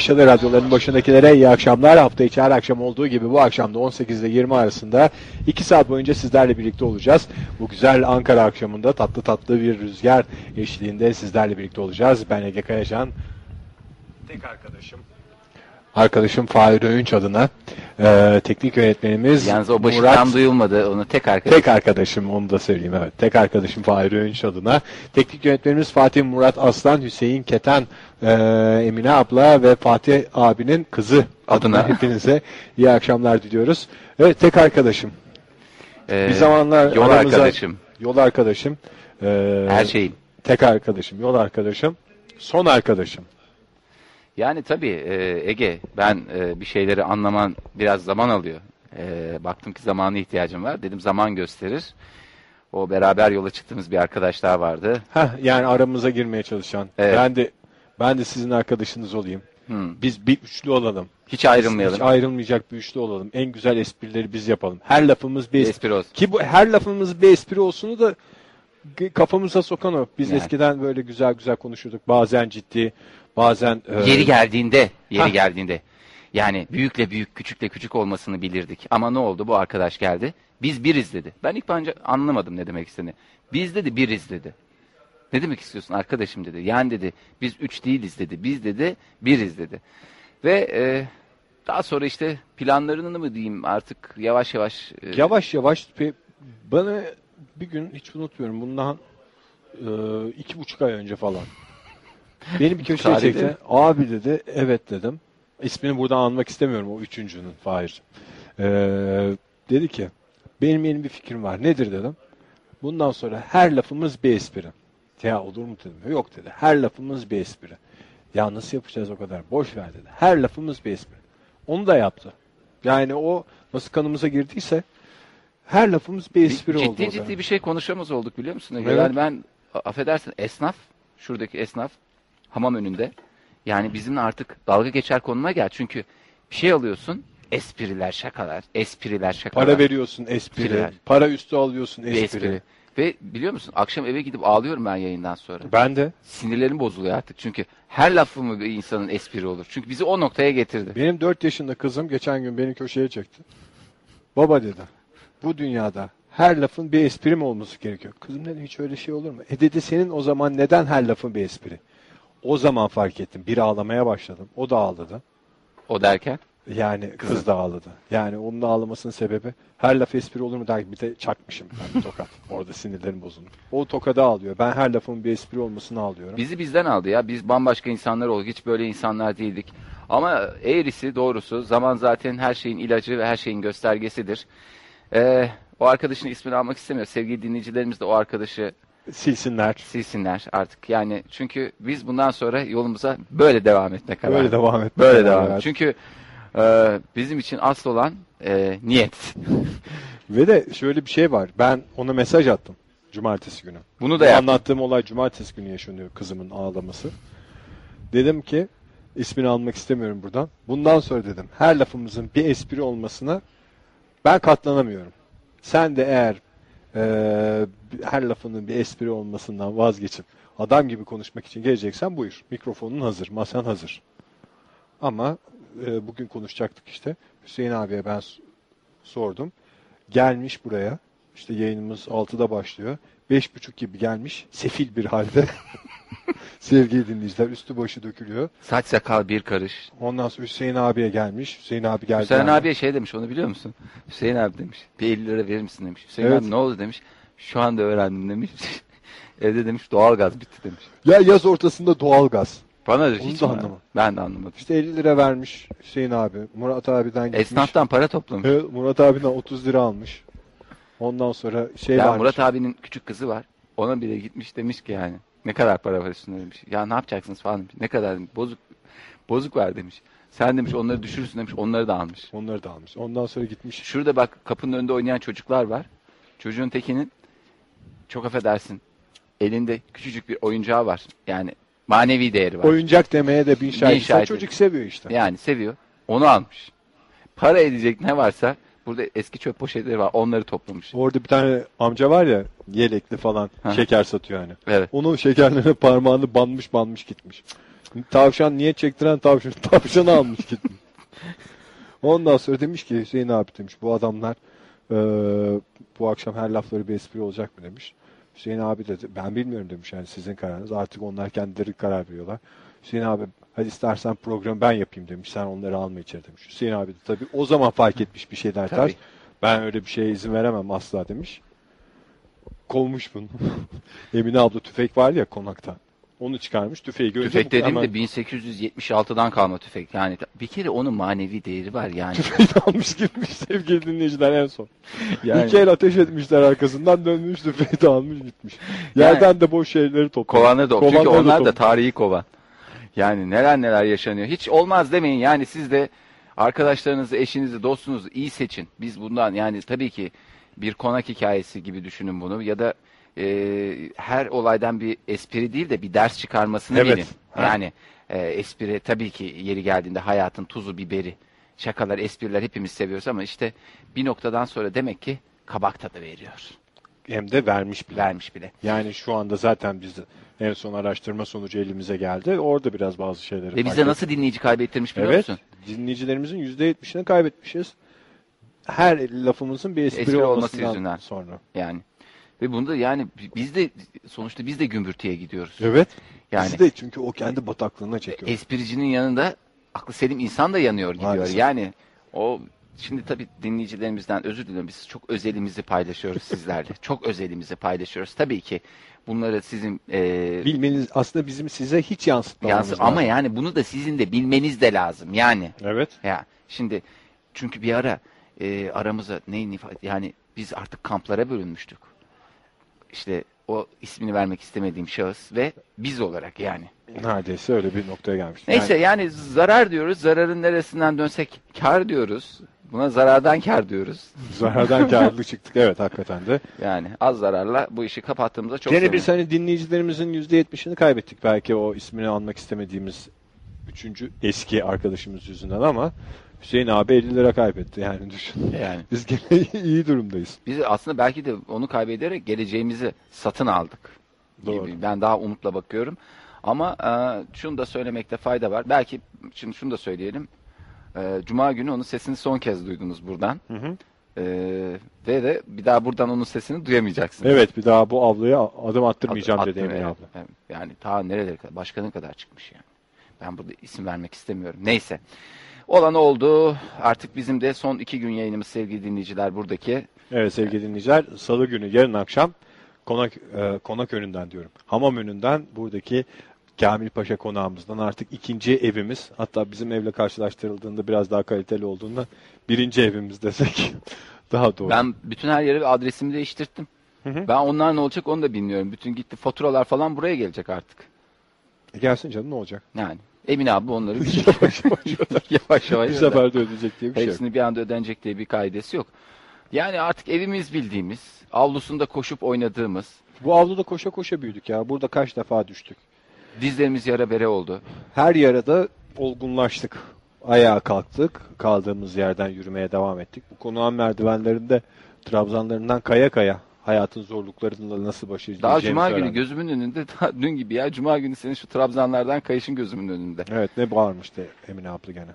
Aşağıda radyoların başındakilere iyi akşamlar. Hafta içi her akşam olduğu gibi bu akşam da 18 ile 20 arasında 2 saat boyunca sizlerle birlikte olacağız. Bu güzel Ankara akşamında tatlı tatlı bir rüzgar eşliğinde sizlerle birlikte olacağız. Ben Ege Kayacan. Tek arkadaşım. Arkadaşım Fahir Öğünç adına e, teknik yönetmenimiz Yalnız o başı Murat duyulmadı. Onu tek arkadaş. Tek arkadaşım onu da söyleyeyim evet. Tek arkadaşım Fahir Öğünç adına. Teknik yönetmenimiz Fatih Murat Aslan, Hüseyin Keten, e, Emine abla ve Fatih abinin kızı adına, Adına. hepinize iyi akşamlar diliyoruz. Evet tek arkadaşım. Ee, Bir zamanlar yol aramıza- arkadaşım. Yol arkadaşım. e, Her şey. şeyim. Tek arkadaşım, yol arkadaşım, son arkadaşım. Yani tabii e, Ege ben e, bir şeyleri anlaman biraz zaman alıyor. E, baktım ki zamana ihtiyacım var. Dedim zaman gösterir. O beraber yola çıktığımız bir arkadaş daha vardı. Heh, yani aramıza girmeye çalışan. Evet. Ben de ben de sizin arkadaşınız olayım. Hmm. Biz bir üçlü olalım. Hiç ayrılmayalım. Hiç ayrılmayacak bir üçlü olalım. En güzel esprileri biz yapalım. Her lafımız bir espri. Espri olsun. Ki bu her lafımız bir espri olsunu da kafamıza sokan o. Biz Yani. eskiden böyle güzel güzel konuşurduk. Bazen ciddi, bazen e, Yeri geldiğinde, yeri Hah. geldiğinde. Yani büyükle büyük, küçükle küçük olmasını bilirdik. Ama ne oldu? Bu arkadaş geldi. Biz biriz dedi. Ben ilk önce anlamadım ne demek istediğini. Biz dedi biriz dedi. Ne demek istiyorsun arkadaşım dedi. Yani dedi biz üç değiliz dedi. Biz dedi biriz dedi. Ve e, daha sonra işte planlarını mı diyeyim artık yavaş yavaş. e, yavaş yavaş pe- bana bir gün hiç unutmuyorum bundan e, iki buçuk ay önce falan. Beni bir köşeye çekti. Abi dedi evet dedim. İsmini buradan anmak istemiyorum o üçüncünün Fahir. Ee, dedi ki benim yeni bir fikrim var. Nedir dedim. Bundan sonra her lafımız bir espri. Ya olur mu dedim. Yok dedi. Her lafımız bir espri. Ya nasıl yapacağız o kadar? Boş ver dedi. Her lafımız bir espri. Onu da yaptı. Yani o nasıl kanımıza girdiyse her lafımız bir espri oldu. ciddi o ciddi dönem. bir şey konuşamaz olduk biliyor musun? Evet. Yani ben affedersin esnaf, şuradaki esnaf hamam önünde. Yani bizimle artık dalga geçer konuma gel. Çünkü bir şey alıyorsun, espriler, şakalar, espriler, şakalar. Para veriyorsun espri. Espriler. Para üstü alıyorsun espri. espri. Ve biliyor musun akşam eve gidip ağlıyorum ben yayından sonra. Ben de. Sinirlerim bozuluyor artık. Çünkü her lafımı bir insanın espri olur. Çünkü bizi o noktaya getirdi. Benim 4 yaşında kızım geçen gün beni köşeye çekti. Baba dedi. Bu dünyada her lafın bir espri mi olması gerekiyor? Kızım dedi hiç öyle şey olur mu? E dedi senin o zaman neden her lafın bir espri? O zaman fark ettim. Bir ağlamaya başladım. O da ağladı. O derken. Yani kız da ağladı. Yani onun ağlamasının sebebi her laf espri olur mu der bir de çakmışım ben bir tokat. Orada sinirlerim bozuldu. O tokada ağlıyor. Ben her lafın bir espri olmasını ağlıyorum. Bizi bizden aldı ya. Biz bambaşka insanlar olduk. Hiç böyle insanlar değildik. Ama eğrisi doğrusu zaman zaten her şeyin ilacı ve her şeyin göstergesidir. Ee, o arkadaşın ismini almak istemiyor. Sevgili dinleyicilerimiz de o arkadaşı Silsinler. silsinler artık. Yani çünkü biz bundan sonra yolumuza böyle devam etmek karar. Böyle devam et. Böyle devam et. Çünkü e, bizim için asıl olan e, niyet. Ve de şöyle bir şey var. Ben ona mesaj attım. Cumartesi günü. Bunu Bu da yaptık. anlattığım olay cumartesi günü yaşanıyor kızımın ağlaması. Dedim ki ismini almak istemiyorum buradan. Bundan sonra dedim her lafımızın bir espri olmasına ben katlanamıyorum. Sen de eğer eee, her lafının bir espri olmasından vazgeçip adam gibi konuşmak için geleceksen buyur. Mikrofonun hazır, masan hazır. Ama eee, bugün konuşacaktık işte. Hüseyin abiye ben sordum. Gelmiş buraya. İşte yayınımız 6'da başlıyor. 5.30 gibi gelmiş. Sefil bir halde. Sevgili dinleyiciler üstü başı dökülüyor. Saç sakal bir karış. Ondan sonra Hüseyin abiye gelmiş. Hüseyin abi geldi. Hüseyin yani. abiye şey demiş onu biliyor musun? Hüseyin abi demiş. Bir 50 lira verir misin demiş. Hüseyin Evet. abi ne oldu demiş. Şu anda öğrendim demiş. Evde demiş doğalgaz bitti demiş. Ya yaz ortasında doğalgaz. Bana da hiç anlamadım. Ben de anlamadım. İşte 50 lira vermiş Hüseyin abi. Murat abiden gitmiş. Esnaftan para toplamış. Evet, Murat abiden 30 lira almış. Ondan sonra şey varmış. Murat abinin küçük kızı var. Ona bile gitmiş demiş ki yani ne kadar para var üstünde demiş. Ya ne yapacaksınız falan demiş. Ne kadar demiş. Bozuk bozuk var demiş. Sen demiş onları düşürürsün demiş. Onları da almış. Onları da almış. Ondan sonra gitmiş. Şurada bak kapının önünde oynayan çocuklar var. Çocuğun tekinin çok affedersin elinde küçücük bir oyuncağı var. Yani manevi değeri var. Oyuncak demeye de bin şahit. Çocuk seviyor işte. Yani seviyor. Onu almış. Para edecek ne varsa burada eski çöp poşetleri var. Onları toplamış. Orada bir tane amca var ya yelekli falan Hı. şeker satıyor yani. Evet. Onun şekerlerine parmağını banmış banmış gitmiş. Tavşan niye çektiren tavşan? Tavşanı almış gitmiş. Ondan sonra demiş ki Hüseyin abi demiş bu adamlar eee, bu akşam her lafları bir espri olacak mı demiş. Hüseyin abi de ben bilmiyorum demiş yani sizin kararınız. Artık onlar kendileri karar veriyorlar. Hüseyin abi hadi istersen programı ben yapayım demiş. Sen onları alma içeri demiş. Hüseyin abi de tabii o zaman fark etmiş bir şeyler Tabii. ters. Ben öyle bir şeye izin veremem asla demiş. Kovmuş bunu. Emine abla tüfek var ya konakta. Onu çıkarmış. Tüfeği görünce Tüfek dediğim hemen de 1876'dan kalma tüfek. Yani bir kere onun manevi değeri var yani. tüfeği almış gitmiş sevgili dinleyiciler en son. Yani- İki el ateş etmişler arkasından dönmüş tüfeği de almış gitmiş. Yerden de boş şeyleri toplamış. Kovanı da çünkü Kovanları onlar da toplamış. tarihi kovan. Yani neler neler yaşanıyor. Hiç olmaz demeyin. Yani siz de arkadaşlarınızı, eşinizi, dostunuzu iyi seçin. Biz bundan yani tabii ki bir konak hikayesi gibi düşünün bunu ya da e, her olaydan bir espri değil de bir ders çıkarmasını Evet. bilin. Yani e, espri tabii ki yeri geldiğinde hayatın tuzu biberi. Şakalar, espriler hepimiz seviyoruz ama işte bir noktadan sonra demek ki kabak tadı veriyor. Hem de vermiş bile. Vermiş bile. Yani şu anda zaten biz en son araştırma sonucu elimize geldi. Orada biraz bazı şeyleri Ve bize nasıl dinleyici kaybettirmiş biliyor Evet. musun? Dinleyicilerimizin %70'ini kaybetmişiz. Her lafımızın bir espri, Espri olması yüzünden. sonra. Yani ve bunda yani biz de sonuçta biz de gümbürtüye gidiyoruz. Evet. Yani Bizi de çünkü o kendi bataklığına çekiyor. espricinin yanında aklı selim insan da yanıyor gidiyor. Maalesef. Yani o şimdi tabii dinleyicilerimizden özür diliyorum. Biz çok özelimizi paylaşıyoruz sizlerle. çok özelimizi paylaşıyoruz. Tabii ki bunları sizin e, Bilmeniz aslında bizim size hiç yansıtmamamız yansı- ama lazım. yani bunu da sizin de bilmeniz de lazım. Yani Evet. ya şimdi çünkü bir ara e, aramıza neyin ifade yani biz artık kamplara bölünmüştük. İşte o ismini vermek istemediğim şahıs ve biz olarak yani. Neredeyse öyle bir noktaya gelmiştik. Neyse yani, zarar diyoruz. Zararın neresinden dönsek kar diyoruz. Buna zarardan kar diyoruz. Zarardan karlı çıktık. Evet hakikaten de. Yani az zararla bu işi kapattığımızda çok Gene biz hani dinleyicilerimizin %70'ini kaybettik belki o ismini almak istemediğimiz üçüncü eski arkadaşımız yüzünden ama Hüseyin abi 50 lira kaybetti yani düşün. Yani Biz gene iyi durumdayız. biz aslında belki de onu kaybederek geleceğimizi satın aldık. Doğru. Gibi. Ben daha umutla bakıyorum. Ama e, şunu da söylemekte fayda var. Belki şimdi şunu da söyleyelim. E, Cuma günü onun sesini son kez duydunuz buradan. Hı hı. E, ve de bir daha buradan onun sesini duyamayacaksınız. Evet bir daha bu avluya adım attırmayacağım At- dedi Emine abla. Evet. Yani ta nerelere kadar, başkanın kadar çıkmış yani. Ben burada isim vermek istemiyorum. Neyse. Olan oldu. Artık bizim de son iki gün yayınımız sevgili dinleyiciler buradaki. Evet sevgili dinleyiciler salı günü yarın akşam konak e, konak önünden diyorum. Hamam önünden buradaki Kamil Paşa konağımızdan artık ikinci evimiz. Hatta bizim evle karşılaştırıldığında biraz daha kaliteli olduğunda birinci evimiz desek daha doğru. Ben bütün her yere adresimi değiştirdim. hı. Ben onlar ne olacak onu da bilmiyorum. Bütün gitti faturalar falan buraya gelecek artık. E gelsin canım ne olacak? Yani Emine abi onları yavaş yavaş yavaş yavaş Bir seferde ödeyecek diye bir şey yok. Hepsini bir anda ödenecek diye bir kaidesi yok. Yani artık evimiz bildiğimiz, avlusunda koşup oynadığımız, Bu avluda koşa koşa büyüdük ya. Burada kaç defa düştük. Dizlerimiz yara bere oldu. Her yarada olgunlaştık. Ayağa kalktık. Kaldığımız yerden yürümeye devam ettik. Bu konağın merdivenlerinde trabzanlarından kaya kaya hayatın zorluklarıyla nasıl baş edeceğimizi Daha cuma günü öğrendik. gözümün önünde, daha dün gibi ya cuma günü senin şu trabzanlardan kayışın gözümün önünde. Evet ne bağırmıştı Emine abla gene.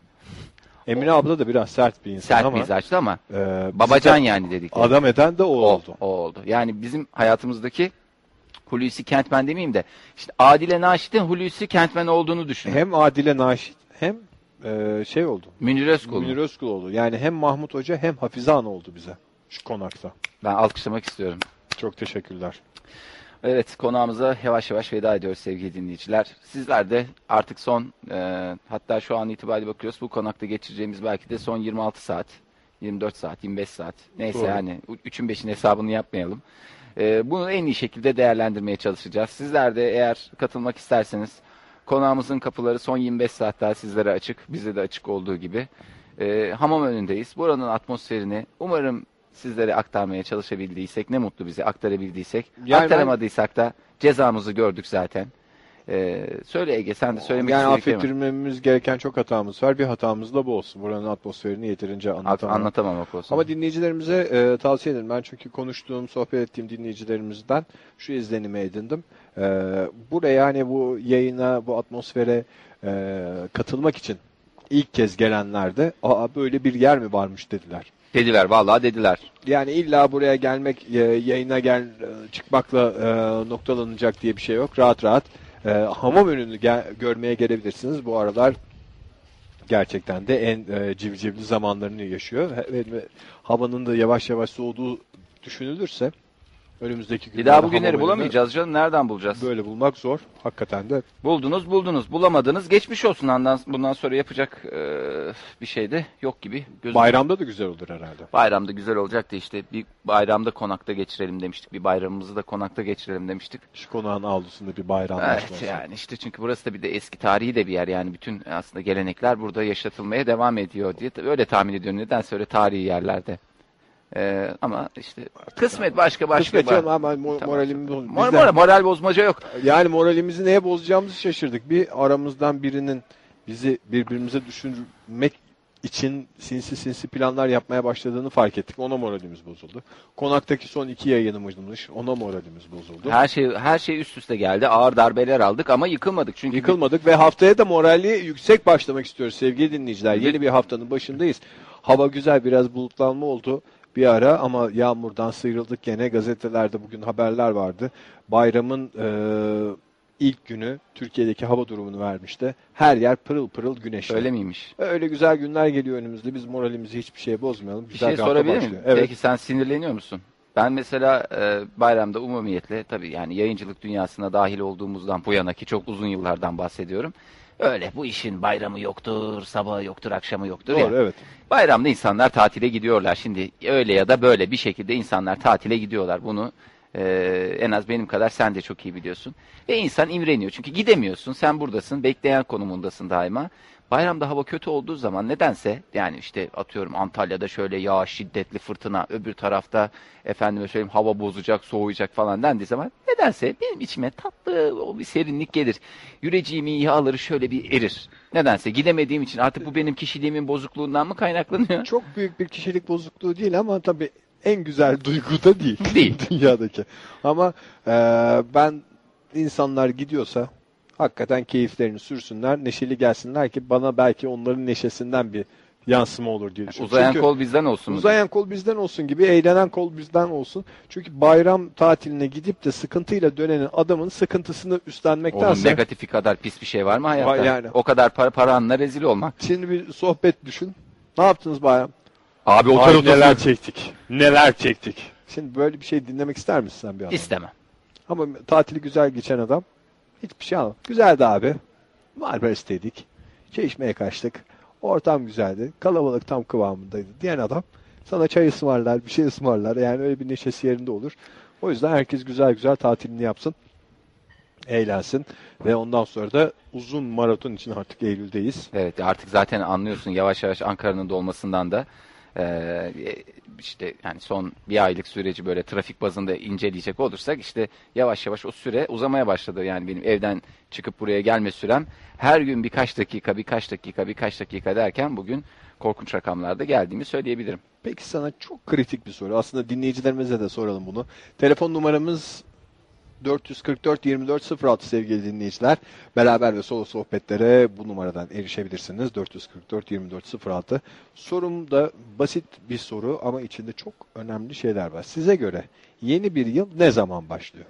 Emine abla da biraz sert bir insan Sert ama mizaçlı ama e, babacan yani dedik. Adam eden de o, o oldu. O oldu. Yani bizim hayatımızdaki Hulusi Kentmen demeyeyim de işte Adile Naşit'in Hulusi Kentmen olduğunu düşünün. Hem Adile Naşit hem e, şey oldu. Münir Özkul. Münir Özkul oldu. Yani hem Mahmut Hoca hem Hafize Ana oldu bize şu konakta. Ben alkışlamak istiyorum. Çok teşekkürler. Evet konağımıza yavaş yavaş veda ediyoruz sevgili dinleyiciler. Sizler de artık son e, hatta şu an itibariyle bakıyoruz bu konakta geçireceğimiz belki de son 26 saat, 24 saat, 25 saat neyse Doğru. yani 3'ün 5'in hesabını yapmayalım. E, bunu en iyi şekilde değerlendirmeye çalışacağız. Sizler de eğer katılmak isterseniz konağımızın kapıları son 25 saat daha sizlere açık. Bize de açık olduğu gibi. E, hamam önündeyiz. Buranın atmosferini umarım sizlere aktarmaya çalışabildiysek ne mutlu bize aktarabildiysek. Yani ben- Aktaramadıysak da cezamızı gördük zaten. Ee, söyle Ege sen de söylemek yani affettirmemiz gereken çok hatamız var. Bir hatamız da bu olsun. Buranın atmosferini yeterince An- anlatamam. Anlatamamak olsun. Ama dinleyicilerimize e, tavsiye ederim. Ben çünkü konuştuğum, sohbet ettiğim dinleyicilerimizden şu izlenimi edindim. E, buraya hani bu yayına, bu atmosfere e, katılmak için ilk kez gelenler de Aa, böyle bir yer mi varmış dediler. Dediler vallahi dediler. Yani illa buraya gelmek, e, yayına gel e, çıkmakla e, noktalanacak diye bir şey yok. Rahat rahat e, hamam önünü gel- görmeye gelebilirsiniz. Bu aralar gerçekten de en e, civcivli zamanlarını yaşıyor. Ve- ve havanın da yavaş yavaş soğuduğu düşünülürse önümüzdeki Bir günlerde daha bu hamam günleri önünü bulamayacağız canım. Nereden bulacağız? Böyle bulmak zor. Hakikaten de Buldunuz buldunuz. Bulamadınız. Geçmiş olsun. Ondan, bundan sonra yapacak e, bir şey de yok gibi. Gözüm. bayramda da güzel olur herhalde. Bayramda güzel olacaktı işte. Bir bayramda konakta geçirelim demiştik. Bir bayramımızı da konakta geçirelim demiştik. Şu konağın avlusunda bir bayram Evet yani işte çünkü burası da bir de eski tarihi de bir yer yani bütün aslında gelenekler burada yaşatılmaya devam ediyor diye öyle tahmin ediyorum nedense öyle tarihi yerlerde. Ee, ama işte kısmet başka başka. Kısmet canım ama mo- Tamam. moralimi boz- Mor- bizden- mor- moral bozmaca yok. Yani moralimizi neye bozacağımızı şaşırdık. Bir aramızdan birinin bizi birbirimize düşürmek için sinsi sinsi planlar yapmaya başladığını fark ettik. Ona moralimiz bozuldu. Konaktaki son iki yayınımızmış. Ona moralimiz bozuldu. Her şey her şey üst üste geldi. Ağır darbeler aldık ama yıkılmadık çünkü Yıkılmadık ve haftaya da morali yüksek başlamak istiyoruz sevgili dinleyiciler. Yeni bir haftanın başındayız. Hava güzel biraz bulutlanma oldu bir ara ama yağmurdan sıyrıldık gene. Gazetelerde bugün haberler vardı. Bayramın e, ilk günü Türkiye'deki hava durumunu vermişti. Her yer pırıl pırıl güneşli. öyle miymiş? Öyle güzel günler geliyor önümüzde. Biz moralimizi hiçbir şeye bozmayalım. Bir Güzel şey hafta sorabilir miyim? Evet. Peki sen sinirleniyor musun? Ben mesela e, bayramda umumiyetle tabii yani yayıncılık dünyasına dahil olduğumuzdan bu yana ki çok uzun yıllardan bahsediyorum. Öyle bu işin bayramı yoktur, sabahı yoktur, akşamı yoktur. Doğru evet. Bayramda insanlar tatile gidiyorlar. Şimdi öyle ya da böyle bir şekilde insanlar tatile gidiyorlar. Bunu e, en az benim kadar sen de çok iyi biliyorsun. Ve insan imreniyor. Çünkü gidemiyorsun. Sen buradasın. Bekleyen konumundasın daima. Bayramda hava kötü olduğu zaman nedense yani işte atıyorum Antalya'da şöyle yağış, şiddetli fırtına, öbür tarafta efendime söyleyeyim hava bozacak, soğuyacak falan dendiği zaman nedense benim içime tatlı o bir serinlik gelir. Yüreceğimin yağları şöyle bir erir. Nedense gidemediğim için artık bu benim kişiliğimin bozukluğundan mı kaynaklanıyor? Çok büyük bir kişilik bozukluğu değil ama tabii en güzel duygu da değil. Değil. Dünyadaki. Ama e, ben insanlar gidiyorsa hakikaten keyiflerini sürsünler, neşeli gelsinler ki bana belki onların neşesinden bir yansıma olur diye düşünüyorum. Uzayan Çünkü kol bizden olsun. uzayan kol bizden olsun gibi, eğlenen kol bizden olsun. Çünkü bayram tatiline gidip de sıkıntıyla dönenin adamın sıkıntısını Onun üstlenmektense negatifi kadar pis bir şey var mı hayatta? Yani. O kadar para paranla rezil olmak. şimdi bir sohbet düşün. Ne yaptınız bayram? Abi Ay, neler çektik. Neler çektik. Şimdi böyle bir şey dinlemek ister misin sen bir adam? İstemem. Ama tatili güzel geçen adam hiçbir şey anlamadı. Güzeldi abi. Marmaris'teydik. Çay içmeye kaçtık. Ortam güzeldi. Kalabalık tam kıvamındaydı diyen adam sana çay ısmarlar, bir şey ısmarlar. Yani öyle bir neşesi yerinde olur. O yüzden herkes güzel güzel tatilini yapsın. Eğlensin. Ve ondan sonra da uzun maraton için artık Eylül'deyiz. Evet artık zaten anlıyorsun yavaş yavaş Ankara'nın dolmasından da eee, işte yani son bir aylık süreci böyle trafik bazında inceleyecek olursak işte yavaş yavaş o süre uzamaya başladı. Yani benim evden çıkıp buraya gelme sürem her gün birkaç dakika birkaç dakika birkaç dakika derken bugün korkunç rakamlarda geldiğimi söyleyebilirim. Peki sana çok kritik bir soru. Aslında dinleyicilerimize de soralım bunu. Telefon numaramız 444 24 06 sevgili dinleyiciler. Beraber ve solo sohbetlere bu numaradan erişebilirsiniz. 444 24 06. Sorum da basit bir soru ama içinde çok önemli şeyler var. Size göre yeni bir yıl ne zaman başlıyor?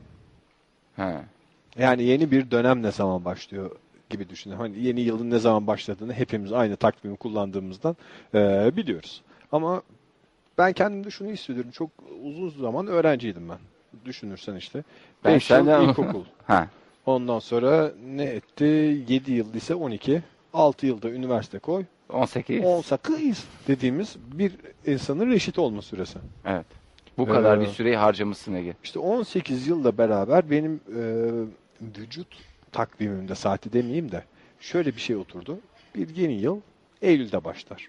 Ha. Yani yeni bir dönem ne zaman başlıyor gibi düşünün. Hani yeni yılın ne zaman başladığını hepimiz aynı takvimi kullandığımızdan eee, biliyoruz. Ama ben kendimde şunu hissediyorum. Çok uzun zaman öğrenciydim ben. Düşünürsen işte. Ben 5 yıl senden- ilkokul. Ha. Ondan sonra ne etti? 7 yıl lise 12. 6 yılda üniversite koy. 18. 18 dediğimiz bir insanın reşit olma süresi. Evet. Bu kadar Ee, bir süreyi harcamışsın Ege. İşte 18 yılla beraber benim e, vücut takvimimde saati demeyeyim de şöyle bir şey oturdu. Bir yeni yıl Eylül'de başlar.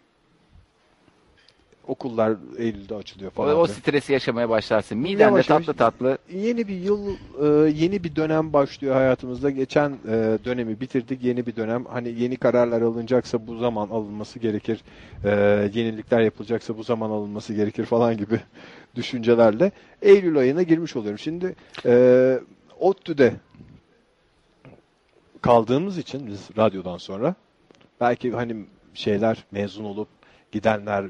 Okullar Eylül'de açılıyor O, falan. o filan. stresi yaşamaya başlarsın. Miden de Yavaş tatlı tatlı. Yeni bir yıl, e, yeni bir dönem başlıyor hayatımızda. Geçen e, dönemi bitirdik, yeni bir dönem. Hani yeni kararlar alınacaksa bu zaman alınması gerekir. E, yenilikler yapılacaksa bu zaman alınması gerekir falan gibi düşüncelerle Eylül ayına girmiş oluyorum. Şimdi e, ODTÜ'de kaldığımız için biz radyodan sonra belki hani şeyler mezun olup gidenler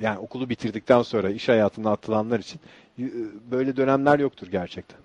yani okulu bitirdikten sonra iş hayatına atılanlar için e, böyle dönemler yoktur gerçekten.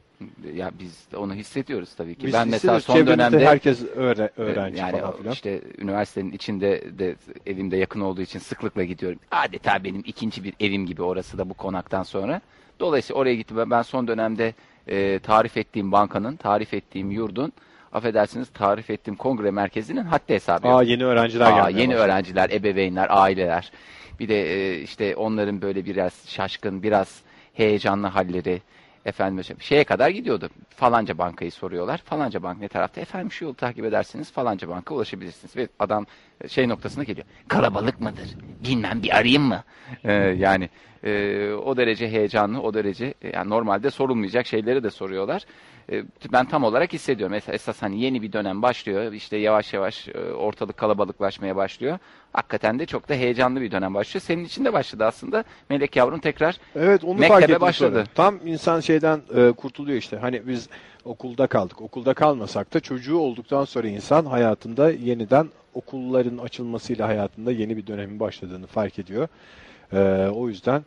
Ya biz onu hissediyoruz tabii ki. Biz ben mesela son dönemde herkes öğre- öğrenci yani falan filan. işte üniversitenin içinde de evimde yakın olduğu için sıklıkla gidiyorum. Adeta benim ikinci bir evim gibi orası da bu konaktan sonra. Dolayısıyla oraya gittim. Ben son dönemde e, tarif ettiğim bankanın, tarif ettiğim yurdun, affedersiniz tarif ettiğim kongre merkezinin haddi hesabı yok. Aa yeni öğrenciler Aa, yeni başladı. öğrenciler, ebeveynler, aileler. Bir de e, işte onların böyle biraz şaşkın, biraz heyecanlı halleri. Efendim şeye kadar gidiyordu. Falanca bankayı soruyorlar. Falanca bank ne tarafta? Efendim şu yolu takip ederseniz falanca banka ulaşabilirsiniz. Ve adam şey noktasına geliyor. Kalabalık mıdır? Bilmem bir arayayım mı? Ee, yani e, o derece heyecanlı, o derece e, yani normalde sorulmayacak şeyleri de soruyorlar. E, ben tam olarak hissediyorum. Esas, esas hani yeni bir dönem başlıyor. İşte yavaş yavaş e, ortalık kalabalıklaşmaya başlıyor. Hakikaten de çok da heyecanlı bir dönem başlıyor. Senin için de başladı aslında. Melek yavrum tekrar Evet onu Mektebe fark ettim başladı. sonra. Tam insan şeyden e, kurtuluyor işte. Hani biz okulda kaldık. Okulda kalmasak da çocuğu olduktan sonra insan hayatında yeniden okulların açılmasıyla hayatında yeni bir dönemin başladığını fark ediyor. E, o yüzden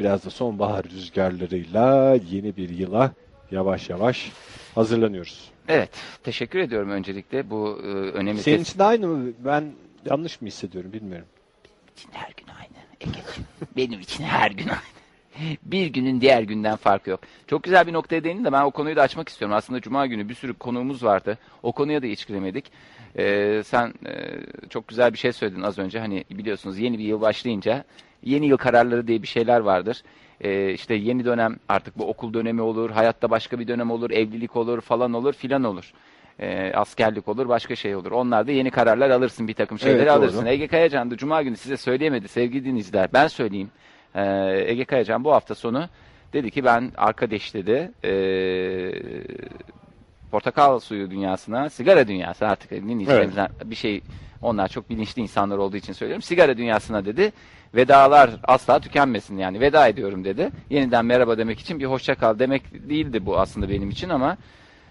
biraz da sonbahar rüzgarlarıyla yeni bir yıla yavaş yavaş hazırlanıyoruz. evet teşekkür ediyorum öncelikle bu e, önemli Senin için de aynı mı? Ben yanlış mı hissediyorum bilmiyorum. için her gün aynı. Egeciğim. Benim için her gün aynı. Bir günün diğer günden farkı yok. Çok güzel bir noktaya değindin de ben o konuyu da açmak istiyorum. Aslında Cuma günü bir sürü konuğumuz vardı. O konuya da hiç giremedik. Ee, sen e, çok güzel bir şey söyledin az önce. Hani biliyorsunuz yeni bir yıl başlayınca yeni yıl kararları diye bir şeyler vardır. Ee, işte yeni dönem artık bu okul dönemi olur, hayatta başka bir dönem olur, evlilik olur falan olur filan olur. Ee, askerlik olur, başka şey olur. Onlarda yeni kararlar alırsın, bir takım şeyleri Evet, doğru. alırsın. Ege Kayacan da Cuma günü size söyleyemedi sevgili dinleyiciler. Ben söyleyeyim. Ee, Ege Kayacan bu hafta sonu dedi ki ben arkadaş dedi ee, portakal suyu dünyasına, sigara dünyası artık dinleyicilerimizden bir şey onlar çok bilinçli insanlar olduğu için söylüyorum. Sigara dünyasına dedi. Vedalar asla tükenmesin yani veda ediyorum dedi. Yeniden merhaba demek için bir hoşça kal demek değildi bu aslında benim için ama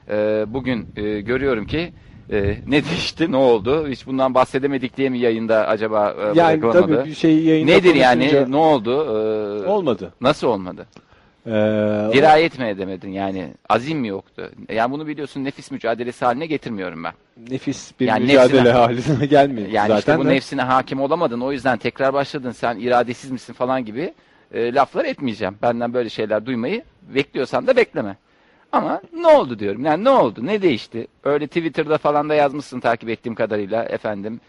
e, bugün e, görüyorum ki e, ne değişti, ne oldu? Hiç bundan bahsedemedik diye mi yayında acaba e, Yani bırakılamadı? tabii bir şeyi yayında Nedir yani? konuşunca Ne oldu? Ee, Olmadı. Nasıl olmadı? Ee, Dirayet mi edemedin yani? Azim mi yoktu? Yani bunu biliyorsun nefis mücadelesi haline getirmiyorum ben. nefis bir Yani mücadele nefsine- haline gelmiyor Yani zaten. işte bu de. nefsine hakim olamadın o yüzden tekrar başladın sen iradesiz misin falan gibi e, laflar etmeyeceğim. Benden böyle şeyler duymayı bekliyorsan da bekleme. Ama ne oldu diyorum. Yani ne oldu? Ne değişti? Öyle Twitter'da falan da yazmışsın takip ettiğim kadarıyla efendim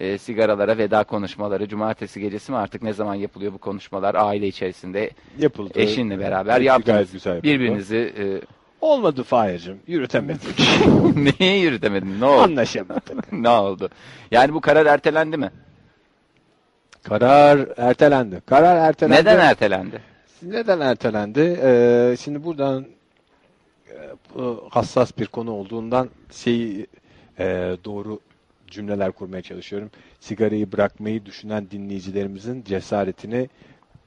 e, sigaralara veda konuşmaları cumartesi gecesi mi artık ne zaman yapılıyor bu konuşmalar aile içerisinde yapıldı. eşinle beraber Gayet yaptınız. güzel yapıldı. Birbirinizi e, Olmadı Fahir'cim. Yürütemedik. neye yürütemedin? Ne oldu? Anlaşamadık. ne oldu? Yani bu karar ertelendi mi? Karar ertelendi. Karar ertelendi. Neden ertelendi? Neden ertelendi? Ee, şimdi buradan e, bu hassas bir konu olduğundan şeyi e, doğru cümleler kurmaya çalışıyorum. Sigarayı bırakmayı düşünen dinleyicilerimizin cesaretini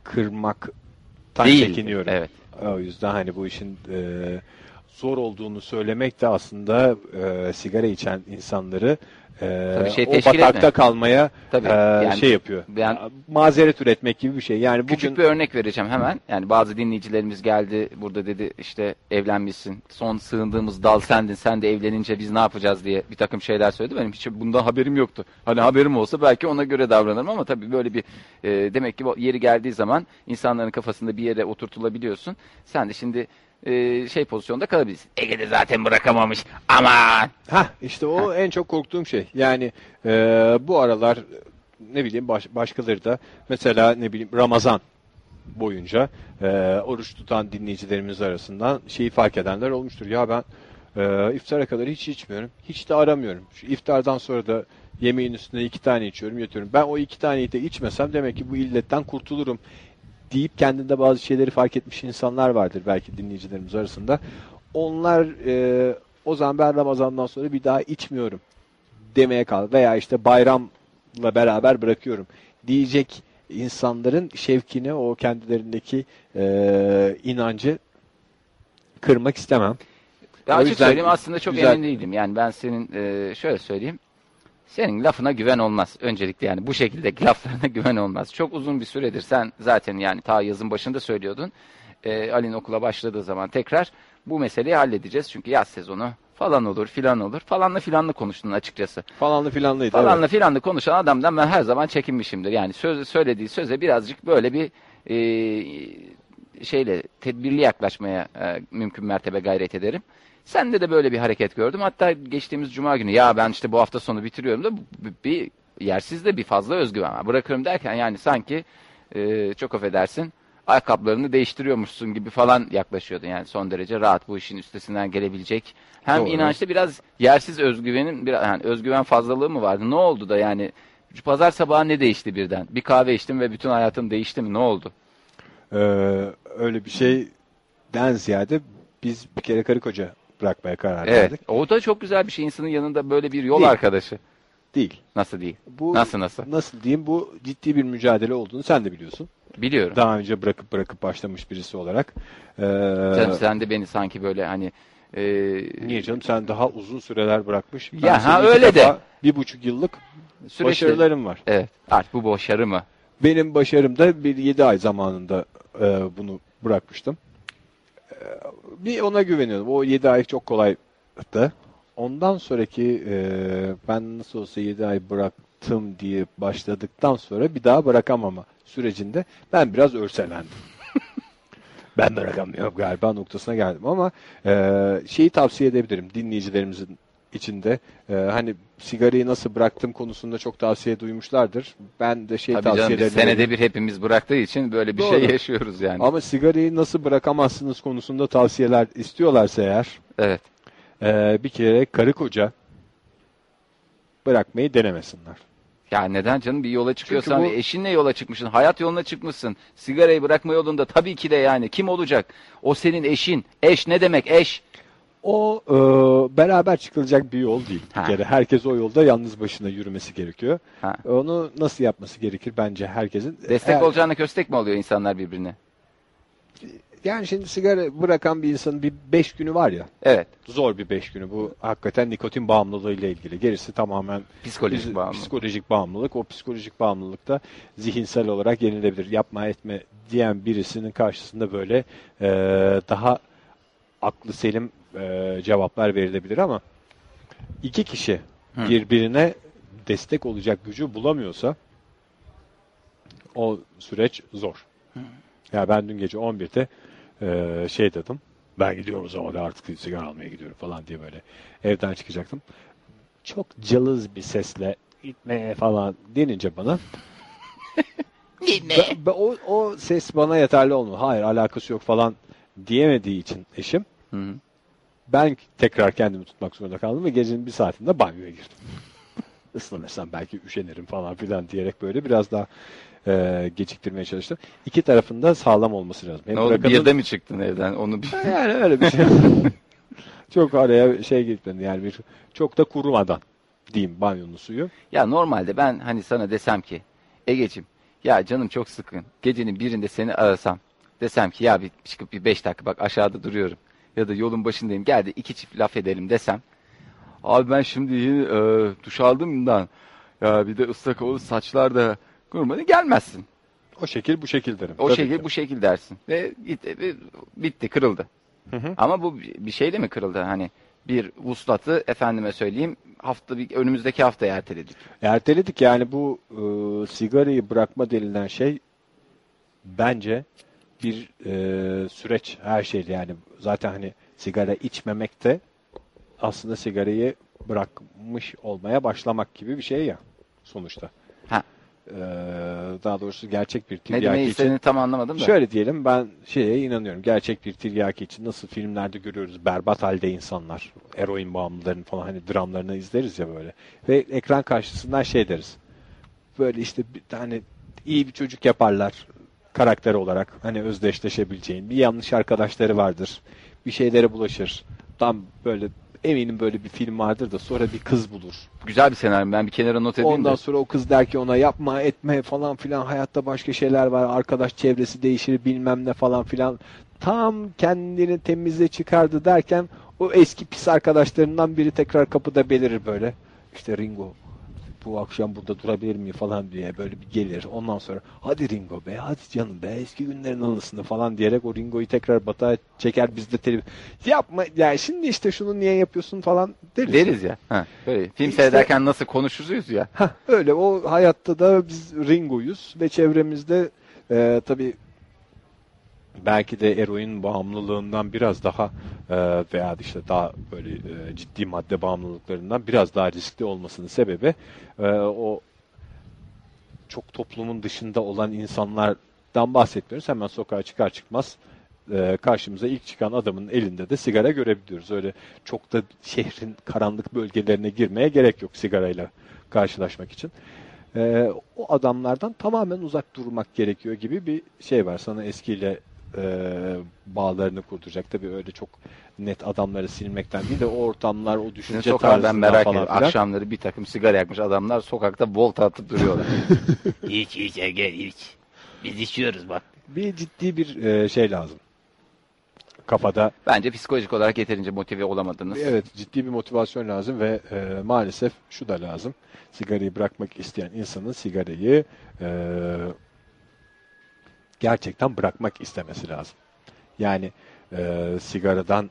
kırmaktan Değil. çekiniyorum. Evet. O yüzden hani bu işin e, zor olduğunu söylemek de aslında e, sigara içen insanları e, Tabii şey o batakta etme. kalmaya Tabii, e, yani şey yapıyor. ben- mazeret üretmek gibi bir şey. Yani Küçük bugün bir örnek vereceğim hemen. Yani bazı dinleyicilerimiz geldi burada dedi işte evlenmişsin. Son sığındığımız dal sendin. Sen de evlenince biz ne yapacağız diye bir takım şeyler söyledi. Benim hiç bundan haberim yoktu. Hani haberim olsa belki ona göre davranırım ama tabii böyle bir e, demek ki yeri geldiği zaman insanların kafasında bir yere oturtulabiliyorsun. Sen de şimdi e, şey pozisyonda kalabilirsin. Ege'de zaten bırakamamış. Aman! Ha işte o en çok korktuğum şey. Yani e, bu aralar ne bileyim baş- başkaları da mesela ne bileyim Ramazan boyunca e, oruç tutan dinleyicilerimiz arasından şeyi fark edenler olmuştur. Ya ben e, iftara kadar hiç içmiyorum. Hiç de aramıyorum. Şu iftardan sonra da Yemeğin üstüne iki tane içiyorum, yatıyorum. Ben o iki taneyi de içmesem demek ki bu illetten kurtulurum deyip kendinde bazı şeyleri fark etmiş insanlar vardır belki dinleyicilerimiz arasında. Onlar e, o zaman ben Ramazan'dan sonra bir daha içmiyorum demeye kal veya işte bayramla beraber bırakıyorum diyecek insanların şevkini o kendilerindeki e, inancı kırmak istemem. Ya açık yüzden söyleyeyim aslında çok güzel- emin değilim. Yani ben senin e, şöyle söyleyeyim. Senin lafına güven olmaz. Öncelikle yani bu şekildeki laflarına güven olmaz. Çok uzun bir süredir sen zaten yani ta yazın başında söylüyordun. E, Ali'nin okula başladığı zaman tekrar bu meseleyi halledeceğiz. Çünkü yaz sezonu falan olur filan olur. Falanla filanla konuştun açıkçası. Falanlı filanlıydı. Falanla evet. filanla konuşan adamdan ben her zaman çekinmişimdir. Yani söz, söylediği söze birazcık böyle bir e, şeyle tedbirli yaklaşmaya e, mümkün mertebe gayret ederim. Sende de böyle bir hareket gördüm. Hatta geçtiğimiz cuma günü ya ben işte bu hafta sonu bitiriyorum da bir yersiz de bir fazla özgüven var. Bırakıyorum derken yani sanki e, çok affedersin ayakkabılarını değiştiriyormuşsun gibi falan yaklaşıyordun. Yani son derece rahat bu işin üstesinden gelebilecek. Hem Doğru. inançta biraz yersiz özgüvenin biraz yani özgüven fazlalığı mı vardı? Ne oldu da yani pazar sabahı ne değişti birden? Bir kahve içtim ve bütün hayatım değişti mi? Ne oldu? Ee, öyle bir şeyden ziyade biz bir kere karı koca bırakmaya karar Evet. verdik. O da çok güzel bir şey. İnsanın yanında böyle bir yol Değil. arkadaşı. Değil. Nasıl değil? Bu Nasıl nasıl? Nasıl diyeyim bu ciddi bir mücadele olduğunu sen de biliyorsun. Biliyorum. Daha önce bırakıp bırakıp başlamış birisi olarak. Ee, Sen, sen de beni sanki böyle hani e, Niye canım sen daha uzun süreler bırakmış. Ben Ya, ha, öyle de. Bir buçuk yıllık süreçte- başarılarım var. Evet. Artık bu başarı mı? Benim başarım da bir yedi ay zamanında e, bunu bırakmıştım. Bir ona güveniyordum. O yedi ay çok kolaydı. Ondan sonraki e, ben nasıl olsa yedi ay bıraktım diye başladıktan sonra bir daha bırakamama sürecinde ben biraz örselendim. ben bırakamıyorum galiba noktasına geldim ama e, şeyi tavsiye edebilirim dinleyicilerimizin içinde e, hani sigarayı nasıl bıraktım konusunda çok tavsiye duymuşlardır. Ben de şey Tabii tavsiye canım senede bir hepimiz bıraktığı için böyle bir Doğru. şey yaşıyoruz yani. Ama sigarayı nasıl bırakamazsınız konusunda tavsiyeler istiyorlarsa eğer Evet. e, bir kere karı koca bırakmayı denemesinler. Ya neden canım bir yola çıkıyorsan bu- eşinle yola çıkmışsın, hayat yoluna çıkmışsın. Sigarayı bırakma yolunda tabii ki de yani kim olacak? O senin eşin. Eş ne demek eş? O e, beraber çıkılacak bir yol değil. Ha. kere herkes o yolda yalnız başına yürümesi gerekiyor. Ha. Onu nasıl yapması gerekir bence herkesin? Destek Eğer- olacağına köstek mi oluyor insanlar birbirine? Yani şimdi sigara bırakan bir insanın bir beş günü var ya. Evet. Zor bir beş günü. Bu hakikaten nikotin bağımlılığı ile ilgili. Gerisi tamamen Psikolojik Biz- bağımlılık. Psikolojik bağımlılık. O psikolojik bağımlılık da zihinsel olarak yenilebilir. Yapma etme diyen birisinin karşısında böyle e, daha aklı selim e, cevaplar verilebilir ama iki kişi Hı. birbirine destek olacak gücü bulamıyorsa o süreç zor. Ya ben dün gece 11'de e, şey dedim. Ben gidiyorum o zaman da artık sigara almaya gidiyorum falan diye böyle evden çıkacaktım çok cılız bir sesle gitme falan denince bana ben- ben- o, o ses bana yeterli olmuyor. Hayır alakası yok falan diyemediği için eşim Hı hı. Ben tekrar kendimi tutmak zorunda kaldım ve gecenin bir saatinde banyoya girdim. Islanırsam belki üşenirim falan filan diyerek böyle biraz daha e, geciktirmeye çalıştım. İki tarafında sağlam olması lazım. Hem Ne oldu? bırakanın- Birde mi çıktın evden? Onu bir... yani öyle bir şey. çok araya şey gitmedi yani bir çok da kurumadan diyeyim banyonun suyu. Ya normalde ben hani sana desem ki Egeciğim ya canım çok sıkın. Gecenin birinde seni arasam. Desem ki ya bir çıkıp bir beş dakika bak aşağıda duruyorum. Ya da yolun başındayım gel de iki çift laf edelim desem. Abi ben şimdi e, duş aldımdan ya bir de ıslak olur saçlar da kurmadı gelmezsin. O şekil bu şekil derim. O Tabii şekil ki. bu şekil dersin. Ve gitti, ve bitti kırıldı. Hı hı. Ama bu bir şeyle mi kırıldı? Hani bir vuslatı efendime söyleyeyim hafta bir önümüzdeki haftaya erteledik. Erteledik yani bu e, sigarayı bırakma denilen şey bence bir e, süreç her şeyde yani zaten hani sigara içmemek de aslında sigarayı bırakmış olmaya başlamak gibi bir şey ya sonuçta. Ha. e, daha doğrusu gerçek bir Ne tiryaki demeyi için tam anlamadım da. Şöyle diyelim ben şeye inanıyorum. Gerçek bir tiryaki için nasıl filmlerde görüyoruz berbat halde insanlar. Eroin bağımlılarının falan hani dramlarını izleriz ya böyle. Ve ekran karşısından şey deriz. Böyle işte bir tane iyi bir çocuk yaparlar karakter olarak. Hani özdeşleşebileceğin. Bir yanlış arkadaşları vardır. Bir şeylere bulaşır. Tam böyle eminim böyle bir film vardır da sonra bir kız bulur. Güzel bir senaryo. Ben bir kenara not edeyim Ondan de. sonra o kız der ki ona yapma etme falan filan hayatta başka şeyler var arkadaş çevresi değişir bilmem ne falan filan. Tam kendini temize çıkardı derken o eski pis arkadaşlarından biri tekrar kapıda belirir böyle. İşte Ringo bu akşam burada durabilir miyim falan diye böyle bir gelir. Ondan sonra hadi Ringo be hadi canım be eski günlerin anısını falan diyerek o Ringo'yu tekrar batağa çeker biz de tele yapma yani şimdi işte şunu niye yapıyorsun falan deriz. Deriz ya. Ha, böyle. Film İşte- seyrederken nasıl konuşuruz ya. Heh, öyle o hayatta da biz Ringo'yuz ve çevremizde e, tabii belki de eroin bağımlılığından biraz daha e, veya işte daha böyle e, ciddi madde bağımlılıklarından biraz daha riskli olmasının sebebi e, o çok toplumun dışında olan insanlardan bahsetmiyoruz. Hemen sokağa çıkar çıkmaz e, karşımıza ilk çıkan adamın elinde de sigara görebiliyoruz. Öyle çok da şehrin karanlık bölgelerine girmeye gerek yok sigarayla karşılaşmak için. E, o adamlardan tamamen uzak durmak gerekiyor gibi bir şey var. Sana eskiyle e, bağlarını kurduracak. Tabii öyle çok net adamları silmekten değil de o ortamlar, o Şimdi düşünce sokaktan tarzından merak falan ediyorum. Akşamları bir takım sigara yakmış adamlar sokakta volta atıp duruyorlar. İç iç Ege iç. Biz içiyoruz bak. Bir ciddi bir e, şey lazım. Kafada Bence psikolojik olarak yeterince motive olamadınız. Evet ciddi bir motivasyon lazım ve e, maalesef şu da lazım. Sigarayı bırakmak isteyen insanın sigarayı e, gerçekten bırakmak istemesi lazım. Yani e, sigaradan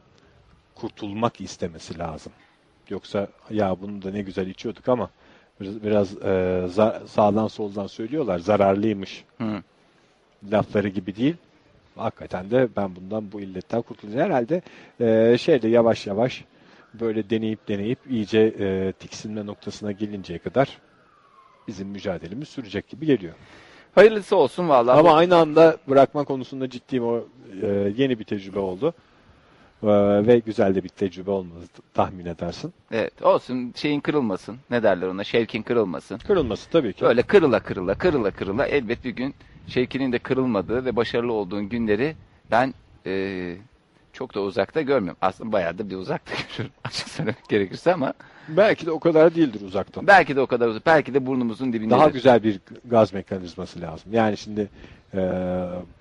kurtulmak istemesi lazım. Yoksa ya bunu da ne güzel içiyorduk ama biraz, biraz e, za- sağdan soldan söylüyorlar zararlıymış Hı. lafları gibi değil. Hakikaten de ben bundan bu illetten kurtulacağım. Herhalde e, şeyde yavaş yavaş böyle deneyip deneyip iyice e, tiksinme noktasına gelinceye kadar bizim mücadelemiz sürecek gibi geliyor. Hayırlısı olsun vallahi. Ama aynı anda bırakma konusunda ciddi o e, yeni bir tecrübe oldu. E, ve güzel de bir tecrübe olmadı tahmin edersin. Evet olsun şeyin kırılmasın. Ne derler ona? Şevkin kırılmasın. Kırılması tabii ki. Böyle kırıla kırıla kırıla kırıla elbet bir gün Şevki'nin de kırılmadığı ve başarılı olduğun günleri ben e, çok da uzakta görmüyorum. Aslında bayağı da bir uzakta görüyorum açık söylemek gerekirse ama Belki de o kadar değildir uzaktan. belki de o kadar uzak. Belki de burnumuzun dibinde. Daha güzel bir gaz mekanizması lazım. Yani şimdi e,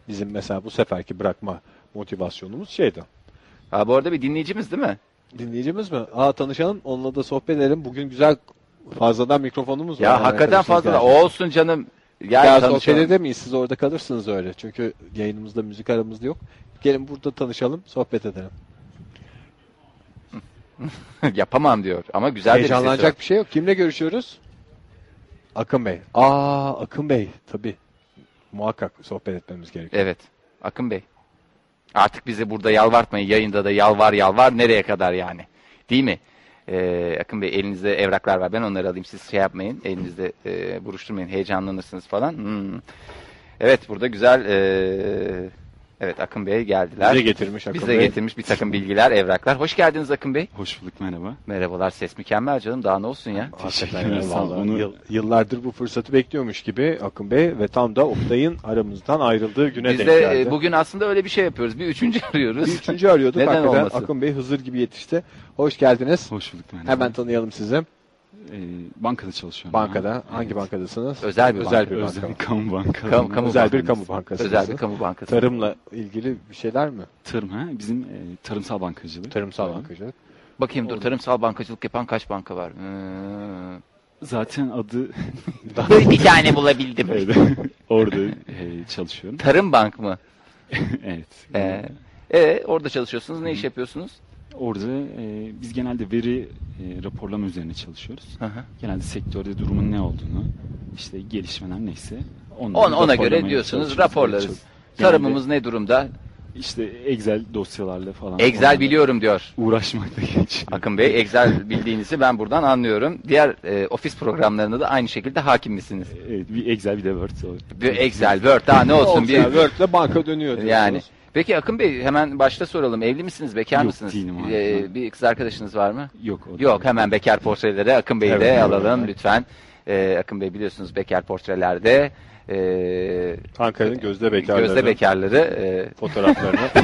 bizim mesela bu seferki bırakma motivasyonumuz şeydi. Ha, bu arada bir dinleyicimiz değil mi? Dinleyicimiz mi? Aa tanışalım. Onunla da sohbet edelim. Bugün güzel fazladan mikrofonumuz var. Ya Yani hakikaten arkadaşınız fazla da geldi. olsun canım. Gel Ya sohbet edemeyiz. Siz orada kalırsınız öyle. Çünkü yayınımızda müzik aramızda yok. Gelin burada tanışalım, sohbet edelim. Yapamam diyor ama güzel de bir. Heyecanlanacak bir şey yok. Kimle görüşüyoruz? Akın Bey. Aa Akın Bey. Tabii. Muhakkak sohbet etmemiz gerekiyor. Evet. Akın Bey. Artık bizi burada yalvartmayın. Yayında da yalvar yalvar nereye kadar yani? Değil mi? Ee, Akın Bey elinizde evraklar var. Ben onları alayım. Siz şey yapmayın. Elinizde e, buruşturmayın. Heyecanlanırsınız falan. Hmm. Evet burada güzel e, Evet Akın Bey geldiler. Bize getirmiş Akın Bize Bey. getirmiş bir takım bilgiler, evraklar. Hoş geldiniz Akın Bey. Hoş bulduk merhaba. Merhabalar. Ses mükemmel canım. Daha ne olsun ya? Teşekkürler, sağ ol. vallahi Onu- yıl- yıllardır bu fırsatı bekliyormuş gibi Akın Bey ve tam da Oktay'ın aramızdan ayrıldığı güne Biz denk de geldi. e, bugün aslında öyle bir şey yapıyoruz. Bir üçüncü arıyoruz. bir üçüncü arıyorduk. Neden Hakikaten olmasın? Akın Bey Hızır gibi yetişti. Hoş geldiniz. Hoş bulduk merhaba. Hemen tanıyalım sizi. Ee, bankada çalışıyorum. Bankada. ben. Hangi Evet. bankadasınız? Özel bir Özel banka. bir banka. Özel kamu bankası. Kamu- kamu Özel bir bankası. kamu bankası. Özel bir kamu bankası. Tarımla ilgili bir şeyler mi? Tarım ha bizim e, tarımsal bankacılık. Tarımsal falan. bankacılık. Bakayım dur tarımsal bankacılık yapan kaç banka var? Hmm. Zaten adı bir tane bulabildim. evet, orada e, çalışıyorum. Tarım bank mı? evet. Ee, e, orada çalışıyorsunuz. Ne iş yapıyorsunuz? Orada e, biz genelde veri e, raporlama üzerine çalışıyoruz. Hı hı. Genelde sektörde durumun ne olduğunu, işte gelişmeler neyse onları On, ona göre diyorsunuz raporlarız. Tarımımız ne durumda? İşte Excel dosyalarla falan. Excel biliyorum diyor. Uğraşmakla geçiyor. Akın Bey Excel bildiğinizi ben buradan anlıyorum. Diğer e, ofis programlarında da aynı şekilde hakim misiniz? Evet, bir Excel bir de Word. Bir Excel, Word daha ne olsun bir Word'le banka dönüyor diyorsunuz. yani. Peki Akın Bey hemen başta soralım. Evli misiniz, bekar Yok, mısınız? değilim abi. Ee, bir kız arkadaşınız var mı? Yok. o da- Yok hemen bekar portreleri Akın Bey'i de Evet, alalım evet. lütfen. Ee, Akın Bey biliyorsunuz bekar portrelerde e, Ankara'nın gözde bekarları. gözde bekarları e, fotoğraflarını.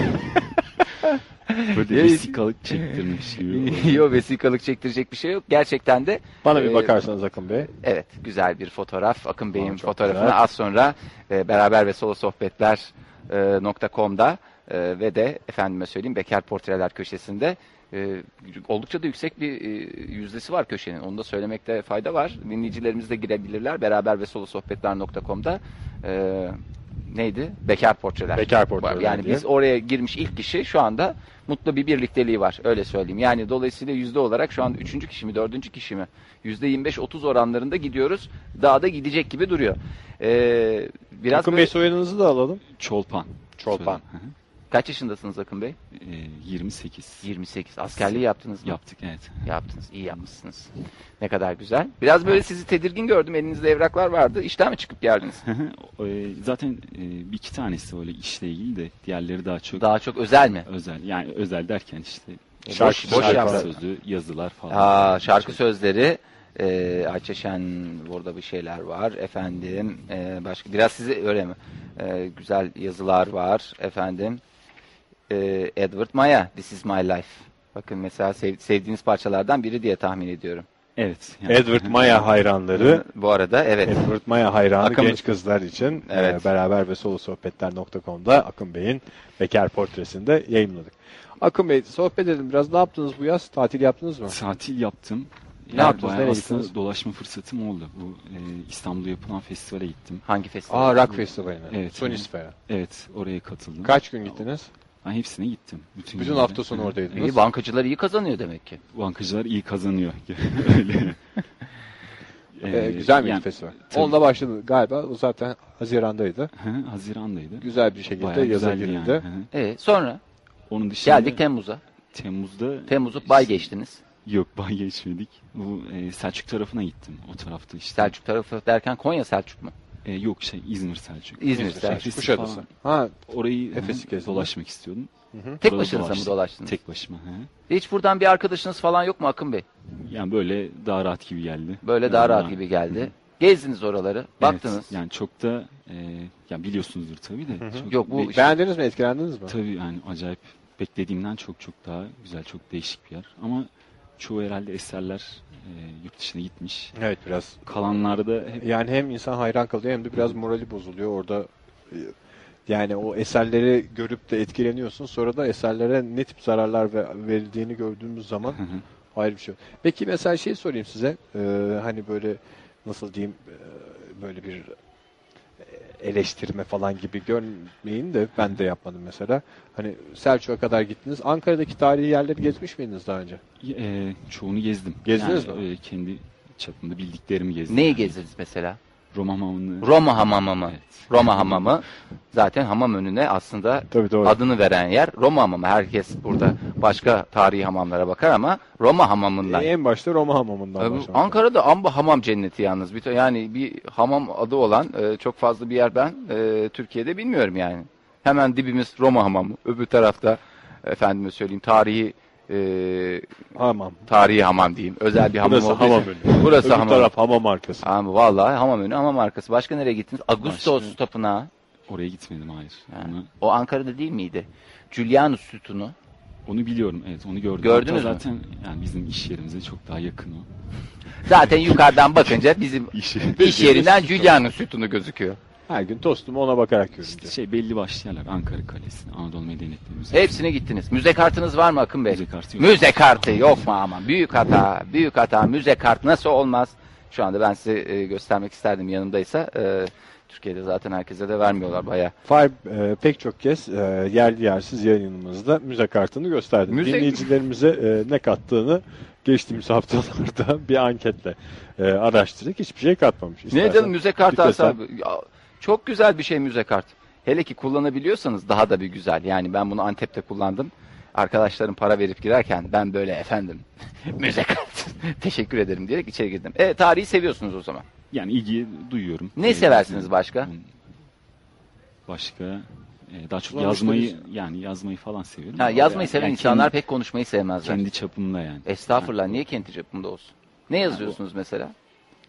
Böyle vesikalık çektirmiş gibi. yok vesikalık çektirecek bir şey yok. Gerçekten de Bana bir e, bakarsanız Akın Bey. Evet, güzel bir fotoğraf. Akın Bey'in Aa, çok fotoğrafını güzel. az sonra e, beraber ve solo sohbetler e, e, ve de efendime söyleyeyim Bekar Portreler köşesinde e, oldukça da yüksek bir e, yüzdesi var köşenin. Onu da söylemekte fayda var. Dinleyicilerimiz de girebilirler. Beraber ve solo sohbetler.com'da e, neydi? Bekar Portreler. Bekar Portreler. Yani diye. biz oraya girmiş ilk kişi şu anda mutlu bir birlikteliği var. Öyle söyleyeyim. Yani dolayısıyla yüzde olarak şu anda üçüncü kişi mi, dördüncü kişi mi? Yüzde 25-30 oranlarında gidiyoruz. Daha da gidecek gibi duruyor. Ee, biraz Akın böyle- Bey soyadınızı da alalım. Çolpan. Çolpan. Hı hı. Kaç yaşındasınız Akın Bey? Ee, 28. 28. Askerliği yaptınız mı? Yaptık evet. Yaptınız. iyi yapmışsınız. Ne kadar güzel. Biraz böyle sizi tedirgin gördüm. Elinizde evraklar vardı. İşten mi çıkıp geldiniz? Ee, Zaten e, bir iki tanesi öyle işle ilgili de diğerleri daha çok Daha çok özel mi? özel. Yani özel derken işte Boş, boş şarkı sözü, yazılar falan. Aa, şarkı sözleri. E, Ayça Şen burada bir şeyler var. Efendim e, başka biraz size öyle mi? E, güzel yazılar var. Efendim e, Edward Maya This is my life. Bakın mesela sev- sevdiğiniz parçalardan biri diye tahmin ediyorum. Evet. yani- Edward Maya hayranları. Bu arada evet. Edward Maya hayranı Akın- genç kızlar için Evet. e, beraber ve solo sohbetler.com'da Akın Bey'in bekar portresini de yayınladık. Akın Bey sohbet edelim biraz. Ne yaptınız bu yaz? Tatil yaptınız mı? Tatil yaptım. Ne yaptınız, nereye gittiniz? dolaşma fırsatım oldu. Bu e, İstanbul'da yapılan festivale gittim. Hangi festival? Aa Rock Festivali'ne. Evet. Sonisfera. Evet, oraya katıldım. Kaç gün gittiniz? Ben hepsine gittim. Bütün, Bütün günlere. hafta sonu oradaydınız. İyi bankacılar iyi kazanıyor demek ki. Bankacılar iyi kazanıyor. Öyle. Ee, Ee, güzel miydi yani, festival? tabii. Onunla başladı galiba. O zaten Haziran'daydı. hı hı, Haziran'daydı. Güzel bir şekilde Bayağı yaza girildi. yani. Hı hı. E, sonra Onun dışında geldik Temmuz'a. Temmuz'da Temmuz'u bay geçtiniz. yok bay geçmedik. Bu e, Selçuk tarafına gittim. O tarafta işte. Selçuk tarafı derken Konya Selçuk mu? E, yok şey İzmir Selçuk. İzmir İşte Selçuk. Efes'i Kuşadası. falan. Ha, Orayı Efes'i hı hı, gezdin. dolaşmak istiyordum. Tek Orada başınıza mı dolaştınız? Tek başıma. Hı. Hiç buradan bir arkadaşınız falan yok mu Akın Bey? Yani böyle daha rahat gibi geldi. Böyle daha Yani rahat daha- gibi geldi. Gezdiniz oraları, baktınız. Evet, yani çok da e, yani biliyorsunuzdur tabii de. Çok, Yok, bu be- işte- beğendiniz mi? Etkilendiniz mi? tabii yani acayip beklediğimden çok çok daha güzel, çok değişik bir yer. Ama çoğu herhalde eserler e, yurt dışına gitmiş. Evet biraz. Kalanlarda hep Yani hem insan hayran kalıyor hem de biraz morali bozuluyor orada. e, Yani o eserleri görüp de etkileniyorsun. Sonra da eserlere ne tip zararlar ve- verildiğini gördüğümüz zaman ayrı bir şey. Peki mesela şey sorayım size. Ee, hani böyle nasıl diyeyim e, böyle bir eleştirme falan gibi görmeyin de ben de yapmadım mesela. Hani Selçuk'a kadar gittiniz. Ankara'daki tarihi yerleri gezmiş miydiniz daha önce? E, çoğunu gezdim. Gezdiniz yani, mi? e, kendi çapımda bildiklerimi gezdim. Neyi Yani gezdiniz mesela? Roma hamamını. Roma hamamı mı? Evet. Roma hamamı zaten hamam önüne aslında Tabii doğru. adını veren yer Roma hamamı. Herkes burada başka tarihi hamamlara bakar ama Roma hamamından. E, en başta Roma hamamından başlamak. Ankara'da amba hamam cenneti yalnız. Bir, yani bir hamam adı olan e, çok fazla bir yer ben e, Türkiye'de bilmiyorum yani. Hemen dibimiz Roma hamamı. Öbür tarafta efendime söyleyeyim tarihi e, Hamam. tarihi hamam diyeyim. Özel bir hamam Burası olduğu hamam için. önü. Burası Öbür hamam. taraf hamam arkası. Ama vallahi hamam önü hamam arkası. Başka nereye gittiniz? Ağustos Başka- tapınağı. Oraya gitmedim hayır. Ha. Onu, O Ankara'da değil miydi? Julianus sütunu. onu biliyorum evet onu gördüm. Gördünüz Hatta mü? zaten yani bizim iş yerimize çok daha yakın o. Zaten yukarıdan bakınca bizim İş, iş yerinden Julianus sütunu gözüküyor. Her gün tostumu ona bakarak İşte görünce. şey belli başlı yerler. Ankara Kalesi, Anadolu Medeniyetleri Müzesi. Hepsine gittiniz. Müze kartınız var mı Akın Bey? Müze kartı yok. Müze kartı yok mu ama? Büyük hata, büyük hata. Müze kart nasıl olmaz? Şu anda ben size e, göstermek isterdim yanımdaysa. E, Türkiye'de zaten herkese de vermiyorlar bayağı. Far e, pek çok kez e, yerli yersiz yayınımızda müze kartını gösterdim. Müze- Dinleyicilerimize e, ne kattığını geçtiğimiz haftalarda bir anketle e, araştırdık. Hiçbir şey katmamış. Ne canım müze kartı? Ya, çok güzel bir şey müze kart. Hele ki kullanabiliyorsanız daha da bir güzel. Yani ben bunu Antep'te kullandım. Arkadaşlarım para verip girerken ben böyle efendim müze kart teşekkür ederim diyerek içeri girdim. E tarihi seviyorsunuz o zaman. Yani ilgi duyuyorum. Ne Ee, seversiniz başka? hmm, Başka e, daha çok yazmayı yani yazmayı falan seviyorum. Ha, yazmayı yani- seven yani insanlar kendi, pek konuşmayı sevmezler. kendi çapımda yani. Estağfurullah Yani niye kendi çapımda olsun? Ne yazıyorsunuz mesela?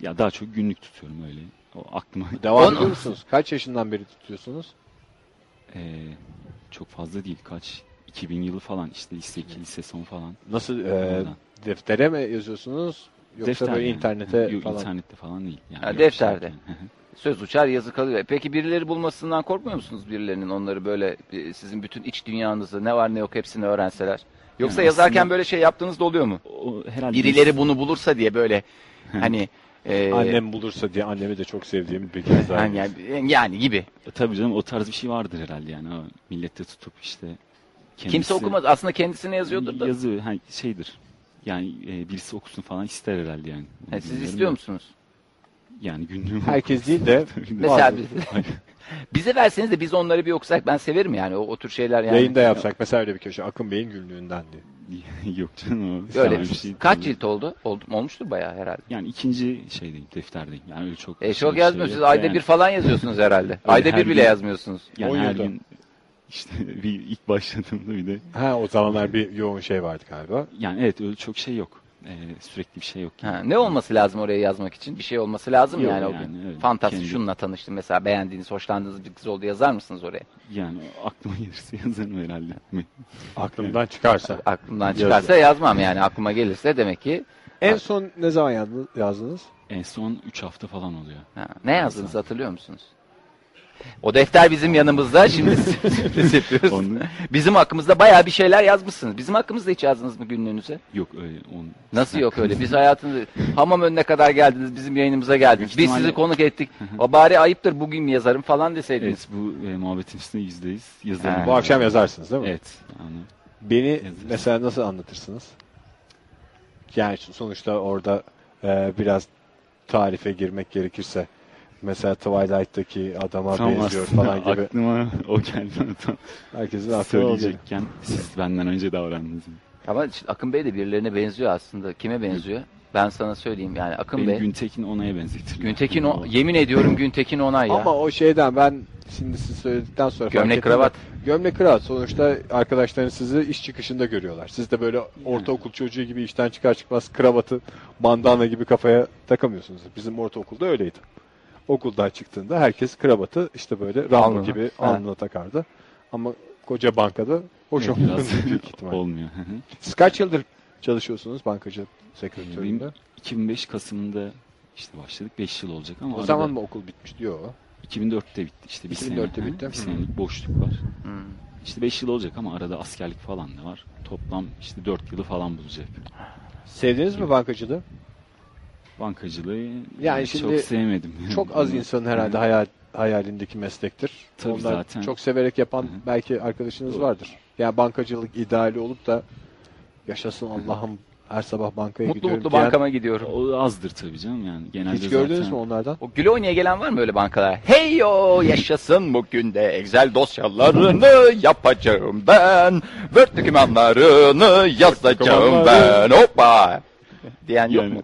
Ya daha çok günlük tutuyorum öyle. O aklıma Devam On- ediyor musunuz? Kaç yaşından beri tutuyorsunuz? e, çok fazla değil kaç 2000 yılı falan işte lise 2 lise son falan. Nasıl e, deftere mi yazıyorsunuz? Yoksa Defter böyle yani. internete Yok, falan? internette falan değil. Yani Ha, defterde. şey. Söz uçar yazı kalıyor. Peki birileri bulmasından korkmuyor musunuz birilerinin onları böyle e, sizin bütün iç dünyanızı ne var ne yok hepsini öğrenseler? Yoksa Yani yazarken aslında- böyle şey yaptığınız da oluyor mu? o herhalde Birileri bunu bulursa diye böyle hani e, Annem bulursa diye annemi de çok sevdiğim bir kez daha. yani, yani, gibi. E, Tabii canım o tarz bir şey vardır herhalde yani. O millette tutup işte kendisi, Kimse okumaz. Aslında kendisine yazıyordur da. Yazı ha, şeydir. Yani e, birisi okusun falan ister herhalde yani. Ha, siz istiyor da. musunuz? Yani günlüğüm Herkes değil de Mesela biz- bize verseniz de biz onları bir okusak ben severim yani o, o tür şeyler yani. yayında yapsak mesela öyle bir köşe Akın Bey'in günlüğünden diye. Yok canım o. Öyle. Bir şey Kaç değil. cilt oldu? oldu? Olmuştur bayağı herhalde. Yani ikinci şeydeyim, defterdeyim. Yani öyle çok... E şey çok bir yazmıyorsunuz. Ayda Yani- bir falan yazıyorsunuz herhalde. Ayda bir bile gün- yazmıyorsunuz. Yani On her gün işte bir ilk başladığımda bir de Ha o zamanlar bir yoğun şey vardı galiba. yani evet öyle çok şey yok. Ee, sürekli bir şey yok. Ha, ne olması lazım oraya yazmak için? Bir şey olması lazım Yok yani o yani, gün. öyle. Fantastik Kendi- şununla tanıştım mesela beğendiğiniz, hoşlandığınız bir kız oldu yazar mısınız oraya? Yani aklıma gelirse yazarım herhalde. Aklımdan çıkarsa. Aklımdan çıkarsa yazmam yani aklıma gelirse demek ki. En son ne zaman yazdınız? yazdınız? En son 3 hafta falan oluyor. Ha, ne yazdınız hatırlıyor musunuz? O defter bizim yanımızda şimdi sürpriz yapıyoruz. Onu, Bizim hakkımızda bayağı bir şeyler yazmışsınız. Bizim hakkımızda hiç yazdınız mı günlüğünüze? yok öyle. On, Nasıl yok öyle? Biz hayatınızda hamam önüne kadar geldiniz, bizim yayınımıza geldiniz. Biz sizi konuk ettik. O bari ayıptır bugün mi yazarım falan deseydiniz. Evet bu e, muhabbetin üstüne yüzdeyiz yazarım. Ha. Bu akşam yazarsınız değil mi? Evet. Yani, Beni Yazarız. mesela nasıl anlatırsınız? Yani sonuçta orada e, biraz tarife girmek gerekirse mesela Twilight'taki adama tam benziyor falan gibi. aklıma o geldi. Herkesin oluyor. söyleyecekken siz benden önce davrandınız. Ama Akın Bey de birilerine benziyor aslında. Kime benziyor? Ben sana söyleyeyim yani Akın Benim Bey. Güntekin Onay'a benzetirler. Güntekin o, yemin ediyorum Güntekin Onay ya. Ama o şeyden ben şimdi siz söyledikten sonra fark Gömlek kravat. Gömlek kravat sonuçta arkadaşlarınız sizi iş çıkışında görüyorlar. Siz de böyle ortaokul çocuğu gibi işten çıkar çıkmaz kravatı bandana gibi kafaya takamıyorsunuz. Bizim ortaokulda öyleydi. Okuldan çıktığında herkes kravatı işte böyle Rambo gibi Ha. alnına takardı. Ama koca bankada hoş Evet, olmuyor olmuyor. Hı hı. Siz kaç yıldır çalışıyorsunuz bankacı sekretöründe? Benim 2005 Kasım'da işte başladık. 5 yıl olacak ama O zaman mı okul bitmiş diyor o? 2004'te bitti işte bir 2004'te sene. bitti. Bir senelik boşluk var. Hmm. İşte 5 yıl olacak ama arada askerlik falan da var. Toplam işte 4 yılı falan bulacak. Sevdiniz mi bankacılığı? Bankacılığı Yani şimdi çok sevmedim. Çok az insanın herhalde hayal, hayalindeki meslektir. Tabii Onlar zaten. çok severek yapan belki arkadaşınız Doğru. vardır. Yani bankacılık ideali olup da yaşasın Allah'ım her sabah bankaya Mutlu gidiyorum mutlu diyen- bankama gidiyorum. O azdır tabii canım yani. Genelde Hiç gördünüz zaten... mü onlardan? O güle oynaya gelen var mı öyle bankalara? Hey yo yaşasın bugün de Excel dosyalarını yapacağım ben. Word dokümanlarını yazacağım ben. Hoppa. Diyen yok Yani, mu?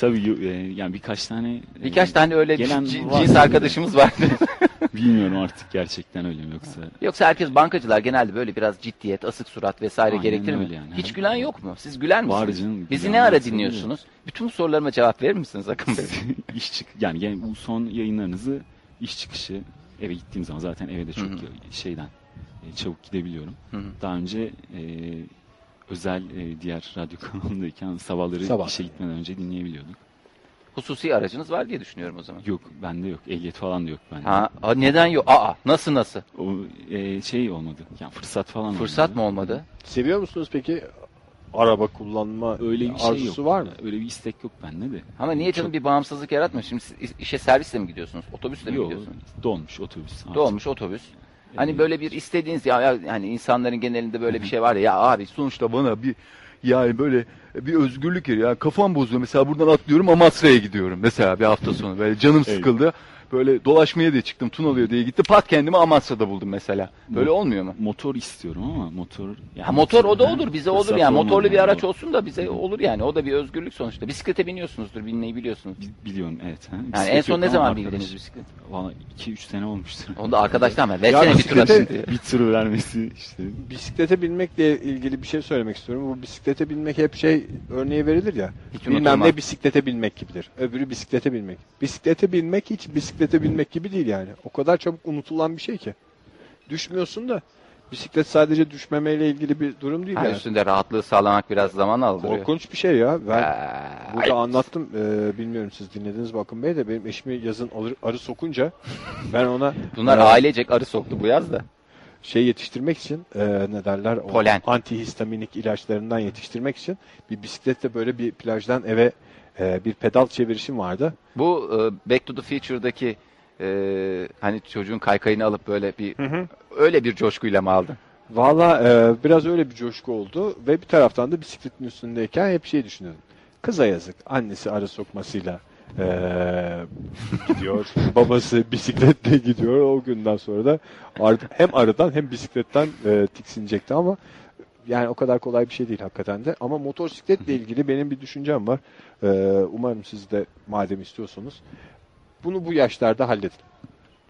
Tabii yo- e, yani birkaç tane e, Birkaç tane öyle gelen c- var. cins arkadaşımız var. bilmiyorum artık gerçekten öyle mi yoksa Yoksa herkes bankacılar genelde böyle biraz ciddiyet, asık surat vesaire Aynen gerektirir mi? öyle yani. Hiç gülen yok mu? Siz güler Var misiniz? canım, Bizi gülen ne ara varsa dinliyorsunuz? Bütün sorularıma cevap verir misiniz Akın Bey? iş çık yani, yani bu son yayınlarınızı iş çıkışı eve gittiğim zaman zaten eve de çok Hı hı. şeyden e, çabuk gidebiliyorum. Hı hı. Daha önce e, özel e, diğer radyo kanalındayken sabahları Sabah. işe gitmeden önce dinleyebiliyorduk. Hususi aracınız var diye düşünüyorum o zaman. Yok bende yok. Ehliyet falan da yok bende. Ha, ha, neden yok? Aa nasıl nasıl? O e, şey olmadı. Yani fırsat falan Fırsat olmadı. mı olmadı? Seviyor musunuz peki araba kullanma Öyle bir şey arzusu yok. var mı? Öyle bir istek yok bende de. Ama niye canım bir bağımsızlık yaratmıyor? Şimdi siz işe servisle mi gidiyorsunuz? Otobüsle mi Yok. gidiyorsunuz? Dolmuş otobüs. artık. Dolmuş otobüs. Hani böyle bir istediğiniz ya, ya hani insanların genelinde böyle bir şey var ya ya abi sonuçta bana bir yani böyle bir özgürlük yeri ya kafam bozuyor. Mesela buradan atlıyorum Amasra'ya gidiyorum mesela bir hafta sonu. Böyle canım sıkıldı Böyle dolaşmaya diye çıktım Tunalı'ya diye gitti. Pat kendimi Amasya'da buldum mesela. Böyle olmuyor mu? Motor istiyorum ama motor... Yani Ha, motor o da olur bize olur yani motorlu bir araç olsun da bize olur yani o da bir özgürlük sonuçta. Bisiklete biniyorsunuzdur binmeyi biliyorsunuz. Bi- Biliyorum evet. Ha. Yani Bisiklet en son ne ama zaman bindiniz bisiklet? Valla 2-3 sene olmuştur. Onu da arkadaştan ver. Versene bir tur diye. bir tur vermesi işte. Bisiklete binmekle ilgili bir şey söylemek istiyorum. Bu bisiklete binmek hep şey örneği verilir ya. Hiç Bilmem unutulmaz. ne bisiklete binmek gibidir. Öbürü bisiklete binmek. Bisiklete binmek hiç bisiklete binmek gibi değil yani. O kadar çabuk unutulan bir şey ki. Düşmüyorsun da bisiklet sadece düşmemeyle ilgili bir durum değil Ha, yani. üstünde rahatlığı sağlamak biraz zaman aldırıyor. Korkunç bir şey ya. Ben Aa, burada anlattım. Ee, bilmiyorum siz dinlediniz mi Akın Bey de benim eşimi yazın arı, arı sokunca ben ona Bunlar e, ailecek arı soktu bu yaz da. şey yetiştirmek için e, ne derler o Polen. antihistaminik ilaçlarından yetiştirmek için bir bisikletle böyle bir plajdan eve e, bir pedal çevirişim vardı. Bu e, Back to the Future'daki e, hani çocuğun kaykayını alıp böyle bir öyle bir coşkuyla mı aldın? Valla e, biraz öyle bir coşku oldu ve bir taraftan da bisikletin üstündeyken hep şey düşünüyordum. Kıza yazık. Annesi arı sokmasıyla e, gidiyor. Babası bisikletle gidiyor. O günden sonra da ar- hem arıdan hem bisikletten e, tiksinecekti ama yani o kadar kolay bir şey değil hakikaten de. Ama motosikletle ilgili benim bir düşüncem var. E, umarım siz de madem istiyorsunuz bunu bu yaşlarda halledin.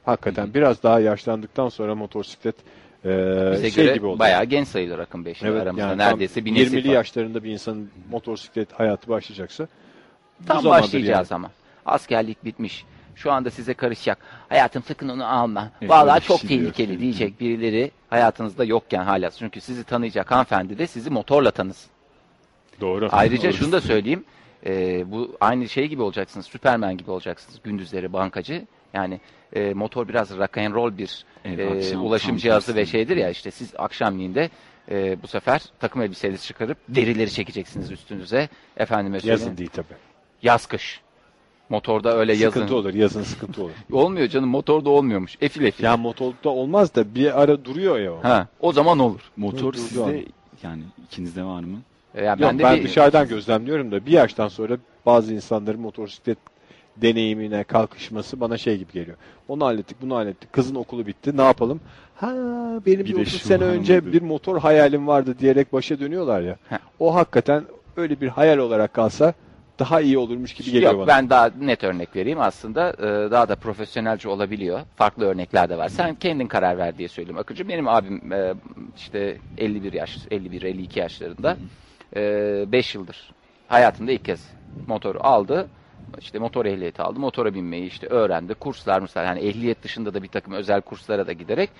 Hakikaten biraz daha yaşlandıktan sonra motosiklet e, Bize şey göre gibi oldu. bayağı genç sayılır Akın Bey. Evet, aramızda yani neredeyse bir nesil 20'li var. yaşlarında bir insanın motosiklet hayatı başlayacaksa Tam başlayacağız ama. Askerlik bitmiş. Şu anda size karışacak. Hayatım sakın onu alma. Evet, Vallahi çok şey diyor. tehlikeli diyecek birileri hayatınızda yokken hala. Çünkü sizi tanıyacak hanımefendi de sizi motorla tanısın. Doğru. Ayrıca şunu da söyleyeyim. e, bu aynı şey gibi olacaksınız. Süpermen gibi olacaksınız. Gündüzleri bankacı. Yani e, motor biraz rock and roll bir Evet, e, akşam ulaşım cihazı ve şeydir ya işte siz akşamleyin e, bu sefer takım elbiseleri çıkarıp derileri çekeceksiniz üstünüze. Efendime söyleyeyim. Yazın değil tabii. Yaz kış. Motorda öyle yazın. Sıkıntı olur. Yazın sıkıntı olur. Olmuyor canım motorda olmuyormuş. Efil efil. ya motorda olmaz da bir ara duruyor ya o. Ha, o zaman olur. Motor Dur, sizde yani ikinizde var mı? E, Yani Yok, ben de ben bir, dışarıdan gözlemliyorum da bir yaştan sonra bazı insanların motosiklet deneyimine kalkışması bana şey gibi geliyor. Onu hallettik, bunu hallettik. Kızın okulu bitti. Ne yapalım? Ha benim Bir bir, de 30 şu sene önce mıydı? bir motor hayalim vardı diyerek başa dönüyorlar ya. Heh. O hakikaten öyle bir hayal olarak kalsa daha iyi olurmuş gibi geliyor Yok bana. ben daha net örnek vereyim aslında e, daha da profesyonelce olabiliyor. Farklı örnekler de var. Sen kendin karar ver diye söyleyeyim Akıncı. Benim abim e, işte 51 yaş, 51-52 yaşlarında 5 yıldır hayatında ilk kez motoru aldı. İşte motor ehliyeti aldı. Motora binmeyi işte öğrendi. Kurslar mesela yani ehliyet dışında da bir takım özel kurslara da giderek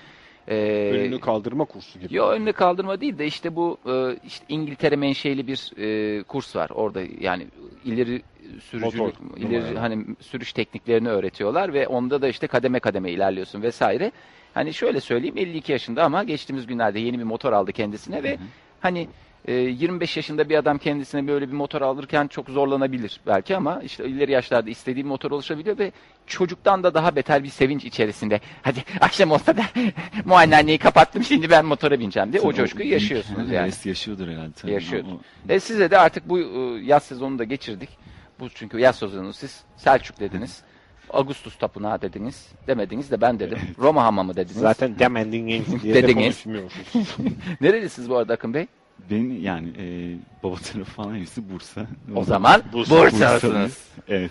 e, Önünü kaldırma kursu gibi. Yo önüne kaldırma değil de işte bu e, işte İngiltere menşeli bir e, kurs var. Orada yani ileri sürücülük, Motor, ileri numara. hani sürüş tekniklerini öğretiyorlar ve onda da işte kademe kademe ilerliyorsun vesaire. Hani şöyle söyleyeyim 52 yaşında ama geçtiğimiz günlerde yeni bir motor aldı kendisine ve hani e, 25 yaşında bir adam kendisine böyle bir motor alırken çok zorlanabilir belki ama işte ileri yaşlarda istediği bir motor oluşabiliyor ve çocuktan da daha beter bir sevinç içerisinde. Hadi akşam olsa da muayenehaneyi kapattım şimdi ben motora bineceğim diye o Tabii coşkuyu büyük yaşıyorsunuz yani. yaşıyordur herhalde. Tabii. Yaşıyordur. O- E size de artık bu e, yaz sezonunu da geçirdik. Bu çünkü yaz sezonu siz Selçuk dediniz. Ağustos Tapınağı dediniz. Demediniz de ben dedim. Roma Hamamı dediniz. Zaten demendiniz diye de Dediniz. konuşmuyorsunuz. Nerelisiniz bu arada Akın Bey? Ben yani e, baba tarafı falan hepsi Bursa. O zaman Bursa- Bursalısınız. Evet.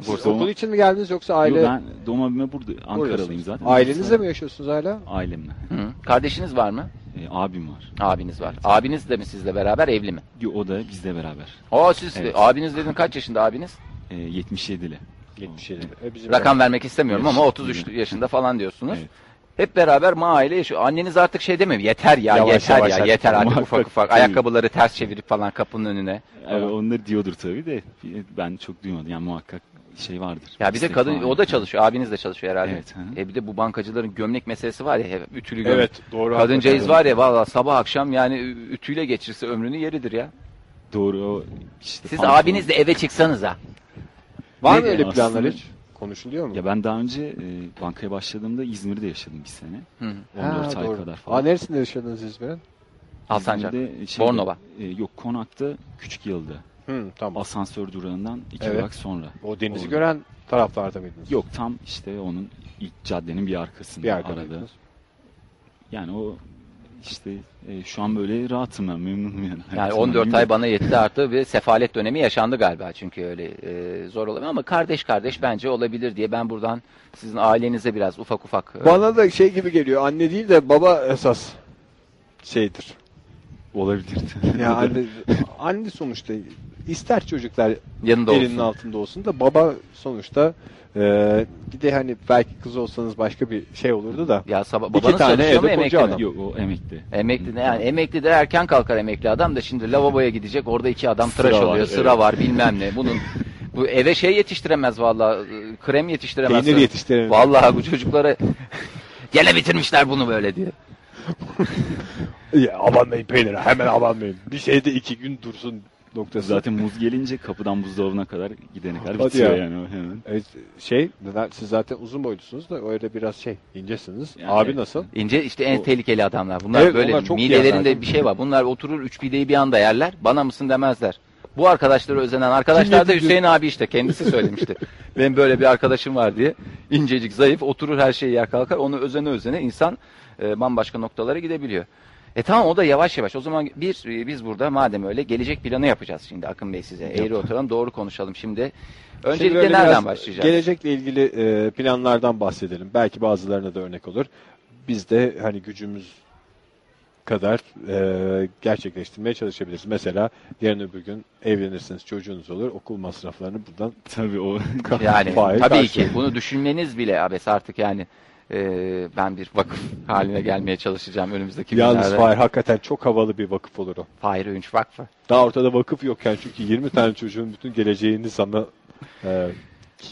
Siz Bursa. okul için mi geldiniz yoksa aile? Yo, ben doğma büyüme burada. Ankaralıyım zaten. Ailenizle Bursa- mi yaşıyorsunuz hala? Ailemle. Hı. Kardeşiniz var mı? E, abim var. Abiniz var. Abiniz de mi sizle beraber evli mi? Yo, o da bizle beraber. Aa siz Evet. abiniz dedin kaç yaşında abiniz? E, 77'li. 77. E, bizim Rakam vermek istemiyorum ama Yaş- 33 yaşında falan diyorsunuz. Evet. Hep beraber aile yaşıyor. Anneniz artık şey demiyor. Yeter ya, Yavaş yeter yavaş ya, artık yeter artık muhakkak ufak ufak. tabii. Ayakkabıları ters çevirip falan kapının önüne. Evet, onları diyordur tabii de ben çok duymadım. Yani muhakkak şey vardır. Ya bir de İstek kadın falan. o da çalışıyor. Abiniz de çalışıyor herhalde. Evet, hı. E bir de bu bankacıların gömlek meselesi var ya ütülü gömlek. Evet doğru. Kadıncağız var ya valla sabah akşam yani ütüyle geçirse ömrünü yeridir ya. Doğru işte. Siz pantolon- abinizle eve çıksanız ha. Var mı öyle planlar hiç? Konuşuluyor mu? Ya ben daha önce e, bankaya başladığımda İzmir'de yaşadım bir sene. Hı hı. 14 Ha, ay doğru. kadar Aa, falan. neresinde yaşadınız İzmir'in? Alsancak. İzmir'de şeyde, Bornova. e, yok Konak'ta Küçük Yıl'da. Hı, tamam. Asansör durağından iki Evet. durak sonra. O denizi Orada. gören taraftarda mıydınız? Yok tam işte onun ilk caddenin bir arkasında Bir arada. Yani o işte e, şu an böyle rahatım ben memnunum yani. Yani Hayatımdan 14 ay bana yetti artı bir sefalet dönemi yaşandı galiba çünkü öyle e, zor olabilir ama kardeş kardeş bence olabilir diye ben buradan sizin ailenize biraz ufak ufak e, Bana da şey gibi geliyor. Anne değil de baba esas şeydir. olabilirdi. Ya anne, anne sonuçta ister çocuklar yanında elinin olsun. altında olsun da baba sonuçta e, bir de hani belki kız olsanız başka bir şey olurdu da. Ya sabah İki babanız tane çalışıyor mu emekli mi? adam. Yok o emekli. Emekli de yani emekli de erken kalkar emekli adam da şimdi lavaboya gidecek orada iki adam Sıra tıraş var, oluyor sıra evet. var bilmem ne bunun bu eve şey yetiştiremez vallahi e, krem yetiştiremez. Peynir yetiştirelim. Vallahi bu çocuklara gene bitirmişler bunu böyle diye. Ya, abanmayın peynire hemen abanmayın. Bir şeyde iki gün dursun noktası. Zaten muz gelince kapıdan buzdolabına kadar gidene kadar Hadi bitiyor ya. yani o hemen. Evet, şey neden- siz zaten uzun boylusunuz da öyle biraz şey incesiniz. Yani Abi nasıl? İnce işte en O- tehlikeli adamlar. Bunlar Evet, böyle onlar çok midelerinde bir şey var. Bunlar oturur üç pideyi bir anda yerler. Bana mısın demezler. Bu arkadaşlara özenen arkadaşlar da Hüseyin abi işte kendisi söylemişti. Benim böyle bir arkadaşım var diye. İncecik, zayıf, oturur her şeyi yer kalkar. Onu özene özene insan e, bambaşka noktalara gidebiliyor. E tamam o da yavaş yavaş. O zaman bir e, biz burada madem öyle gelecek planı yapacağız şimdi Akın Bey size. Eğri oturalım doğru konuşalım şimdi. Şimdi Öncelikle böyle nereden başlayacağız? Gelecekle ilgili e, planlardan bahsedelim. Belki bazılarına da örnek olur. Biz de hani gücümüz kadar e, gerçekleştirmeye çalışabiliriz. Mesela yarın öbür gün evlenirsiniz, çocuğunuz olur. Okul masraflarını buradan Tabii o Yani tabii ki bunu düşünmeniz bile abes artık yani e, ben bir vakıf haline gelmeye çalışacağım önümüzdeki Yalnız günlerde. Fahir hakikaten çok havalı bir vakıf olur o. Fahir Öğünç Vakfı. Daha ortada vakıf yokken çünkü 20 tane çocuğun bütün geleceğini sana e,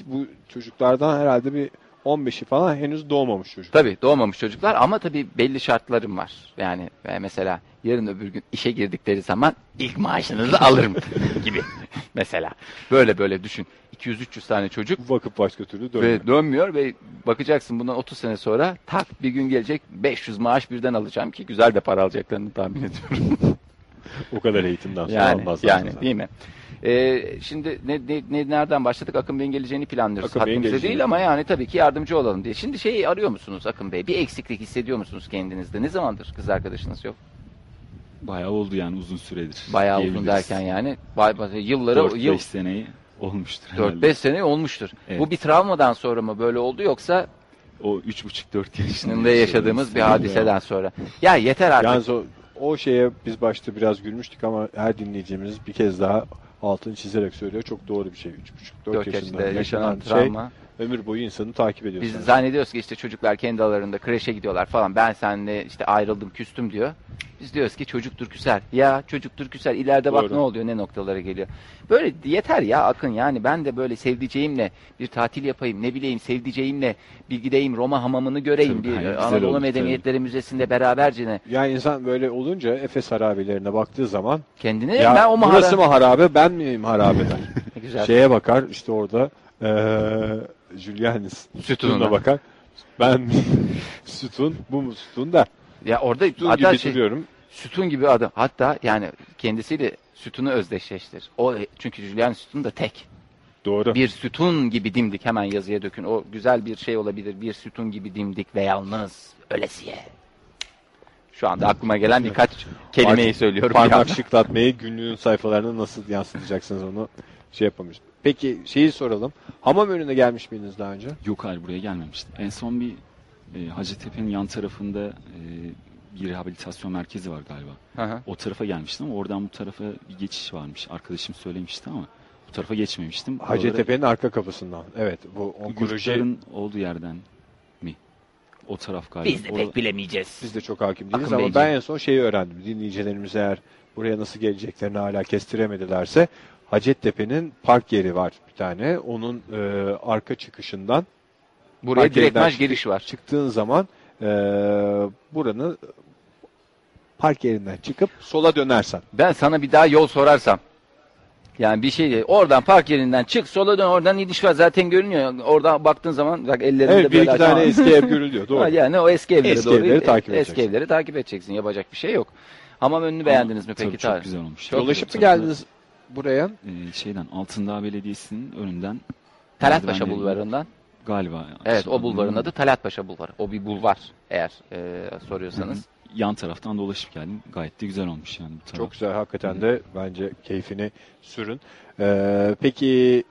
bu çocuklardan herhalde bir 15'i falan henüz doğmamış çocuk. Tabii doğmamış çocuklar ama tabii belli şartlarım var. Yani e, mesela yarın öbür gün işe girdikleri zaman ilk maaşınızı alırım gibi mesela. Böyle böyle düşün. 200-300 tane çocuk vakıf başka türlü dönmüyor. ve dönmüyor ve bakacaksın bundan 30 sene sonra tak bir gün gelecek 500 maaş birden alacağım ki güzel de para alacaklarını tahmin ediyorum. O kadar eğitimden sonra Yani, almazlar yani zaten. değil mi? Ee, şimdi ne, ne, ne- nereden başladık? Akın Bey'in geleceğini planlıyoruz. Akın Haddimize geleceğini. değil ama yani tabii ki yardımcı olalım diye. Şimdi şeyi arıyor musunuz Akın Bey? Bir eksiklik hissediyor musunuz kendinizde? Ne zamandır kız arkadaşınız yok? bayağı oldu yani uzun süredir. Bayağı uzun derken yani bay, bay- yılları 4-5 yıl seneyi olmuştur herhalde. 4-5 sene olmuştur. Evet. Bu bir travmadan sonra mı böyle oldu yoksa O 3,5-4 yaşında içinde yaşadığımız bir hadiseden sonra? Ya yeter artık. Yalnız o, o şeye biz başta biraz gülmüştük ama her dinleyicimiz bir kez daha altını çizerek söylüyor. Çok doğru bir şey. 3,5-4 4 yaşında yaşanan yaşanan şey travma. Ömür boyu insanı takip ediyor. Biz sonra. zannediyoruz ki işte çocuklar kendi aralarında kreşe gidiyorlar falan. Ben seninle işte ayrıldım, küstüm diyor. Biz diyoruz ki çocuktur küser. Ya çocuktur küser. İleride bak Doğru. ne oluyor, ne noktalara geliyor. Böyle yeter ya Akın yani ben de böyle sevdiceğimle bir tatil yapayım. Ne bileyim sevdiceğimle bir gideyim Roma hamamını göreyim. Tabii, bir güzel Anadolu olur, Medeniyetleri Müzesi'nde beraberce Yani insan böyle olunca Efes harabelerine baktığı zaman kendine ya ben o burası mağara... mı harabe ben miyim harabe der. Şeye bakar işte orada eee Julianis Sütununa. bakar. Ben sütun bu mu sütun der. Ya orada Sütun hatta gibi şey, duruyorum. sütun gibi adı. Hatta yani kendisiyle sütunu özdeşleştir. O çünkü Julian sütun da tek. Doğru. Bir sütun gibi dimdik hemen yazıya dökün. O güzel bir şey olabilir. Bir sütun gibi dimdik ve yalnız ölesiye. Şu anda aklıma gelen birkaç kelimeyi söylüyorum. Parmak şıklatmayı günlüğün sayfalarına nasıl yansıtacaksınız onu şey yapamış. Peki şeyi soralım. Hamam önüne gelmiş miydiniz daha önce? Yok hayır buraya gelmemiştim. En son bir e, Hacettepe'nin yan tarafında e, bir rehabilitasyon merkezi var galiba. Hı hı. O tarafa gelmiştim ama oradan bu tarafa bir geçiş varmış. Arkadaşım söylemişti ama bu tarafa geçmemiştim. Hacettepe'nin arka kapısından. Evet bu onkoloji olduğu yerden mi? O taraf galiba. Biz de Orada- pek bilemeyeceğiz. biz de çok hakim değiliz Akın ama Beyciğim. ben en son şeyi öğrendim. Dinleyicilerimiz eğer buraya nasıl geleceklerini hala kestiremedilerse Hacettepe'nin park yeri var bir tane. Onun e, arka çıkışından Buraya Park direkt yerinden marş çıktı- giriş var. çıktığın zaman e, buranın park yerinden çıkıp sola dönersen. Ben sana bir daha yol sorarsam. Yani bir şey değil. Oradan park yerinden çık sola dön oradan iniş var zaten görünüyor. Oradan baktığın zaman bak ellerinde Evet bir böyle iki tane eski ev görülüyor. Doğru. Ha, Yani o eski evleri Eski doğru. evleri takip eski edeceksin. evleri takip edeceksin. Yapacak bir şey yok. Hamam önünü beğendiniz mi Tabii peki? çok Tarık? güzel olmuş. Çok Dolaşıp mı Tabii, tabii. geldiniz buraya? Ee, şeyden Altındağ Belediyesi'nin önünden Talat Paşa merdivenleri- bulvarından. Galiba. Evet o bulvarın adı Talat Paşa bulvarı. O bir bulvar eğer e, soruyorsanız. Yan taraftan dolaşıp geldim. Gayet de güzel olmuş yani. bu taraf. Çok güzel hakikaten de bence keyfini sürün. Ee, peki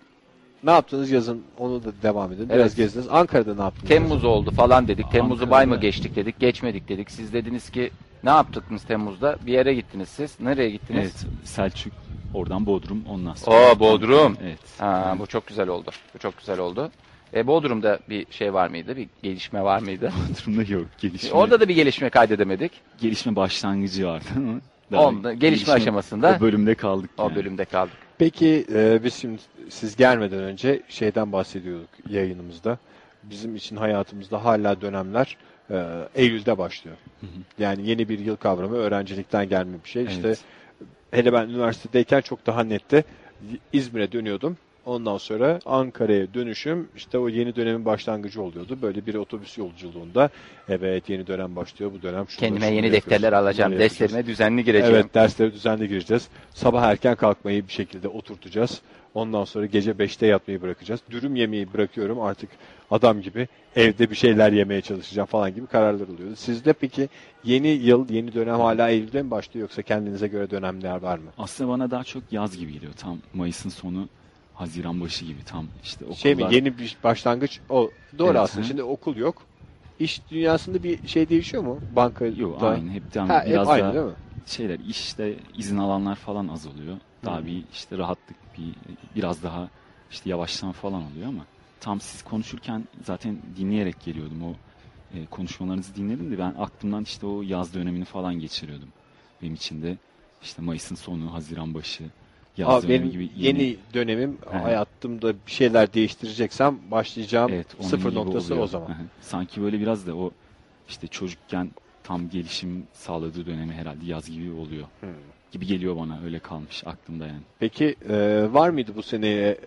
ne yaptınız yazın? Onu da devam edin. Biraz Evet. gezdiniz. Ankara'da ne yaptınız? Temmuz oldu falan dedik. Temmuz'u bay mı geçtik dedik. Geçmedik dedik. Siz dediniz ki ne yaptınız Temmuz'da? Bir yere gittiniz siz. Nereye gittiniz? Evet. Selçuk oradan Bodrum ondan sonra. Oo Bodrum. Evet. Ha, bu çok güzel oldu. Bu çok güzel oldu. E, Bodrum'da bir şey var mıydı? Bir gelişme var mıydı? Bodrum'da yok. Gelişme, Orada da bir gelişme kaydedemedik. gelişme başlangıcı vardı ama. daha Onda, gelişme aşamasında O bölümde kaldık. o yani. bölümde kaldık. Peki e, biz şimdi siz gelmeden önce şeyden bahsediyorduk yayınımızda. Bizim için hayatımızda hala dönemler e, Eylül'de başlıyor. Yani yeni bir yıl kavramı öğrencilikten gelme bir şey. İşte Evet. Hele ben üniversitedeyken çok daha netti. İzmir'e dönüyordum. Ondan sonra Ankara'ya dönüşüm işte o yeni dönemin başlangıcı oluyordu. Böyle bir otobüs yolculuğunda evet yeni dönem başlıyor bu dönem. şunları, Kendime yeni defterler alacağım. yapacağız. Derslerime düzenli gireceğim. Evet derslere düzenli gireceğiz. Sabah erken kalkmayı bir şekilde oturtacağız. Ondan sonra gece 5'te yatmayı bırakacağız. Dürüm yemeği bırakıyorum artık adam gibi evde bir şeyler yemeye çalışacağım falan gibi kararlar oluyordu. Sizde peki yeni yıl, yeni dönem hala Eylül'de mi başlıyor yoksa kendinize göre dönemler var mı? Aslında bana daha çok yaz gibi geliyor. Tam Mayıs'ın sonu, Haziran başı gibi tam işte okullar. Şey mi yeni bir başlangıç o doğru Evet, aslında. hı. Şimdi okul yok. İş dünyasında bir şey değişiyor mu? Banka Yok da- aynı hep devam. Ha, hep Biraz aynı daha değil mi? şeyler işte izin alanlar falan az oluyor. Daha Hı. bir işte rahatlık bir biraz daha işte yavaştan falan oluyor ama tam siz konuşurken zaten dinleyerek geliyordum o e, konuşmalarınızı dinledim de ben aklımdan işte o yaz dönemini falan geçiriyordum. Benim için de işte Mayıs'ın sonu, Haziran başı, Abi benim gibi yeni, dönemim Hı hı. hayatımda bir şeyler değiştireceksem başlayacağım Evet, sıfır noktası oluyor. o zaman. Hı hı. Sanki böyle biraz da o işte çocukken tam gelişim sağladığı dönemi herhalde yaz gibi oluyor. Hmm. Gibi geliyor bana öyle kalmış aklımda yani. Peki e, var mıydı bu seneye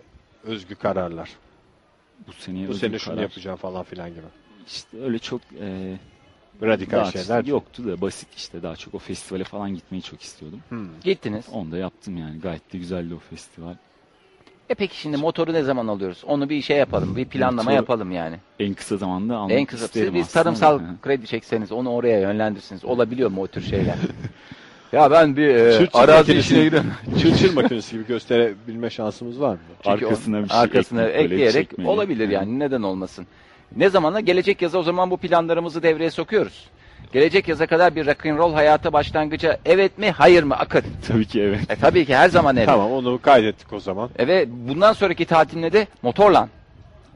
özgü kararlar? Bu seneye Bu özgür sene şunu karar. yapacağım falan filan gibi. İşte öyle çok e, Radikal daha şeyler. yoktu da basit işte daha çok o festivale falan gitmeyi çok istiyordum. Hmm. Gittiniz. Onu da yaptım yani gayet de güzeldi o festival. E peki şimdi motoru ne zaman alıyoruz? Onu bir şey yapalım. Bir planlama Motoru- yapalım yani. En kısa zamanda almak En kısa siz bir tarımsal hı. kredi çekseniz onu oraya yönlendirsiniz. Olabiliyor mu o tür şeyler? ya ben bir e, arazi işine giriyorum. Çırçır makinesi gibi gösterebilme şansımız var mı? Çünkü Arkasına bir şey arkasına böyle ekleyerek çekmeyi. olabilir Hı. yani neden olmasın. Ne zamanla gelecek yaza o zaman bu planlarımızı devreye sokuyoruz. Gelecek yaza kadar bir rock and roll hayata başlangıca evet mi hayır mı akın? Tabii ki evet. E tabii ki her zaman evet. Tamam onu kaydettik o zaman. E ve bundan sonraki tatilinde de motorla.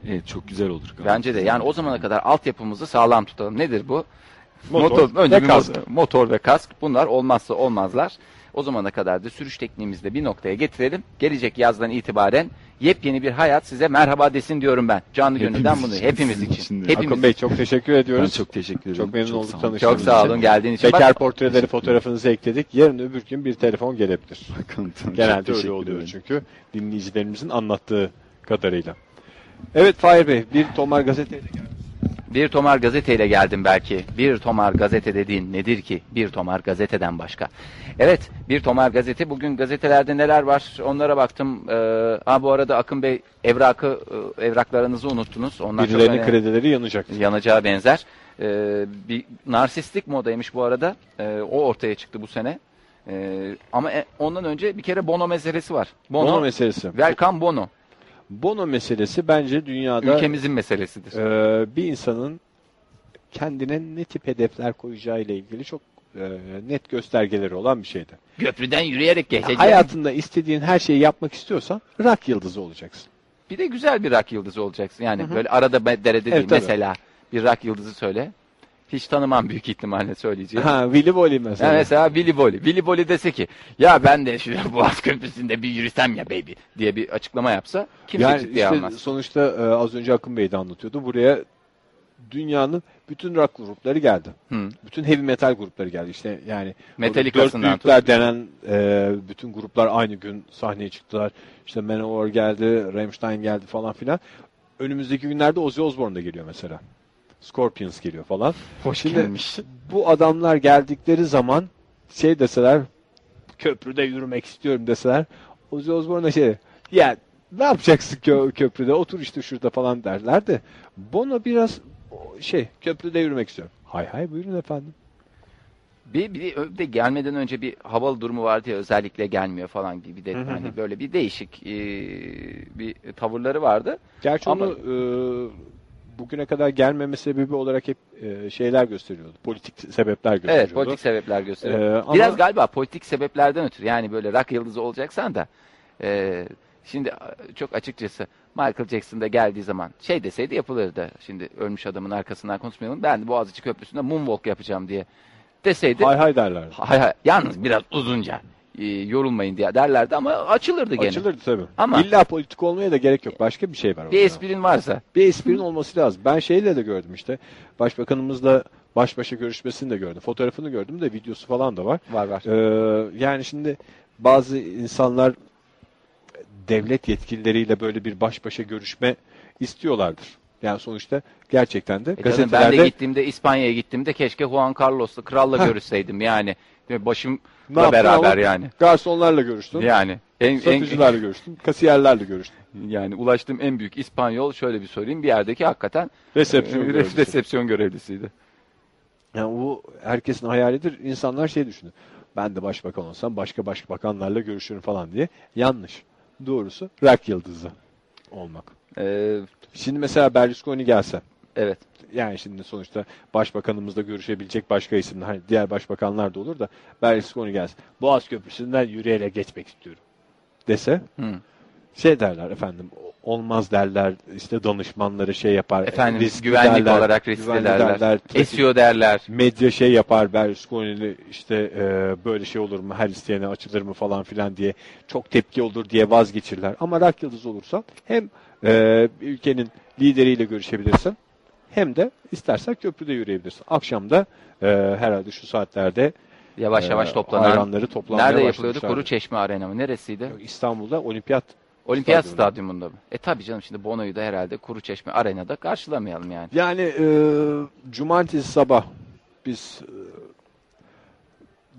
Evet çok güzel olur. gayet Bence de yani o zamana kadar altyapımızı sağlam tutalım. Nedir bu? Motor önce ve bir kask. motor, motor ve kask. Bunlar olmazsa olmazlar. O zamana kadar da sürüş tekniğimizi de bir noktaya getirelim. Gelecek yazdan itibaren yepyeni bir hayat size merhaba desin diyorum ben. Canlı Hepimiz gönülden bunu için, hepimiz için. için. Hepimiz Akın Bey çok teşekkür Ben ediyoruz. çok teşekkür ederim. Çok memnun olduk sağ olun. tanıştığımız Çok sağ için. olun geldiğiniz için. Bekar Bak- portreleri fotoğrafınızı ekledik. Yarın öbür gün bir telefon gelebilir. Bakın, çok Genelde öyle oluyor ederim. çünkü dinleyicilerimizin anlattığı kadarıyla. Evet Fahir Bey bir Tomar gazeteyle geldi. Bir tomar gazeteyle geldim belki. Bir tomar gazete dediğin nedir ki? Bir tomar gazeteden başka. Evet, bir tomar gazete. Bugün gazetelerde neler var? Onlara baktım. Ee, ha bu arada Akın Bey evrakı e, evraklarınızı unuttunuz. Onlar Birilerinin önemli. kredileri yanacak. yanacağı benzer. Ee, bir narsistik modaymış bu arada. Ee, o ortaya çıktı bu sene. Ee, ama e- ondan önce bir kere Bono meselesi var. Bono, Bono meselesi. Welcome Bono. Bono meselesi bence dünyada Ülkemizin meselesidir. e, bir insanın kendine ne tip hedefler koyacağı ile ilgili çok e, net göstergeleri olan bir şeydi. Köprüden yürüyerek geçeceğim. Hayatında istediğin her şeyi yapmak istiyorsan rock yıldızı olacaksın. Bir de güzel bir rock yıldızı olacaksın. Yani böyle arada derede değil. Evet, tabii. Mesela bir rock yıldızı söyle. Hiç tanımam büyük ihtimalle söyleyeceğim. Ha, Willy Bolly mesela. Ha, mesela Willy Bolly. Willy Bolly dese ki ya ben de şu Boğaz Köprüsü'nde bir yürüsem ya baby. diye bir açıklama yapsa kimse yani ciddiye işte almaz. sonuçta e, az önce Akın Bey de anlatıyordu. Buraya dünyanın bütün rock grupları geldi. Hı. Bütün heavy metal grupları geldi. İşte yani dört büyükler denen e, bütün gruplar aynı gün sahneye çıktılar. İşte Manowar geldi, Rammstein geldi falan filan. Önümüzdeki günlerde Ozzy Osbourne da geliyor mesela. Scorpions geliyor falan. Hoş Şimdi gelmiş. bu adamlar geldikleri zaman şey deseler köprüde yürümek istiyorum deseler Ozzy Osbourne da şey ya ne yapacaksın kö- köprüde otur işte şurada falan derler de Bono biraz şey köprüde yürümek istiyorum. Hay hay buyurun efendim. Bir, bir de, de gelmeden önce bir havalı durumu vardı ya özellikle gelmiyor falan gibi de Hı hı hani böyle bir değişik e, bir tavırları vardı. Gerçi Ama- onu e, bugüne kadar gelmeme sebebi olarak hep e, şeyler gösteriyordu. Politik sebepler gösteriyordu. Evet politik sebepler gösteriyor. Ee, ama- Biraz galiba politik sebeplerden ötürü yani böyle rock yıldızı olacaksan da e, şimdi çok açıkçası Michael Jackson da geldiği zaman şey deseydi yapılırdı. Şimdi ölmüş adamın arkasından konuşmayalım. Ben de Boğaziçi Köprüsü'nde moonwalk yapacağım diye deseydi. Hay hay derlerdi. Hay hay. Yalnız biraz uzunca e, yorulmayın diye derlerdi ama açılırdı gene. Açılırdı tabii. Ama- İlla politik olmaya da gerek yok. Başka bir şey var. Bir esprin varsa. bir esprin olması lazım. Ben şeyle de gördüm işte. Başbakanımızla baş başa görüşmesini de gördüm. Fotoğrafını gördüm de videosu falan da var. Var var. Ee, yani şimdi bazı insanlar devlet yetkilileriyle böyle bir baş başa görüşme istiyorlardır. Yani sonuçta gerçekten de E canım, ben gazetelerde de gittiğimde İspanya'ya gittiğimde keşke Juan Carlos'la kralla görüşseydim yani. Başımla Ne yaptın beraber ama? yani. garsonlarla görüştün. Yani en, en, Satıcılarla görüştün. Kasiyerlerle görüştün. yani ulaştığım en büyük İspanyol şöyle bir söyleyeyim bir yerdeki hakikaten Resepsiyon e, görevlisi. resepsiyon görevlisiydi. Yani bu herkesin hayalidir. İnsanlar şey düşünür. Ben de başbakan olsam başka başbakanlarla görüşürüm falan diye. Yanlış. Doğrusu rock yıldızı olmak. Ee, Şimdi mesela Berlusconi gelse. evet. Yani şimdi sonuçta başbakanımızla görüşebilecek başka isimler. Hani diğer başbakanlar da olur da Berlusconi gelse. Boğaz Köprüsü'nden yürüyerek geçmek istiyorum. Dese Hı. şey derler efendim olmaz derler işte danışmanları şey yapar. Efendim riskli güvenlik derler, olarak riskli güvenli derler. trafik- Esiyor derler. medya şey yapar Berlusconi'li işte e, böyle şey olur mu her isteyene açılır mı falan filan diye çok tepki olur diye vazgeçirler. Ama rock yıldız olursan hem e, ülkenin lideriyle görüşebilirsin hem de istersen köprüde yürüyebilirsin. Akşam da e, herhalde şu saatlerde Yavaş yavaş e, toplanan. hayranları toplanmaya Nerede yapılıyordu? Kuru Çeşme Arena mı? Neresiydi? İstanbul'da olimpiyat Olimpiyat Stadyumunda. Stadyumunda mı? E tabii canım şimdi Bono'yu da herhalde Kuru Çeşme Arena'da karşılamayalım yani. Yani e, cumartesi sabah biz e,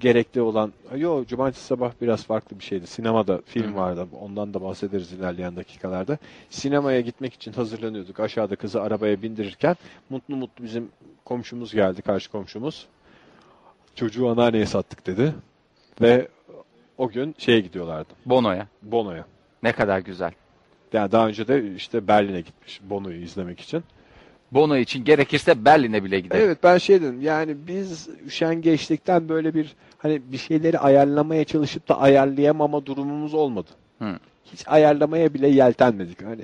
gerekli olan yo cumartesi sabah biraz farklı bir şeydi. Sinemada film Hı vardı. Ondan da bahsederiz ilerleyen dakikalarda. Sinemaya gitmek için hazırlanıyorduk. Aşağıda kızı arabaya bindirirken mutlu mutlu bizim komşumuz geldi, karşı komşumuz. Çocuğu anneanneye sattık dedi. Ve o gün şeye gidiyorlardı. Bono'ya. Bono'ya. Ne kadar güzel. Yani daha önce de işte Berlin'e gitmiş Bono'yu izlemek için. Bono için gerekirse Berlin'e bile gider. Evet ben şey dedim yani biz üşengeçlikten böyle bir hani bir şeyleri ayarlamaya çalışıp da ayarlayamama durumumuz olmadı. Hı. Hiç ayarlamaya bile yeltenmedik. Hani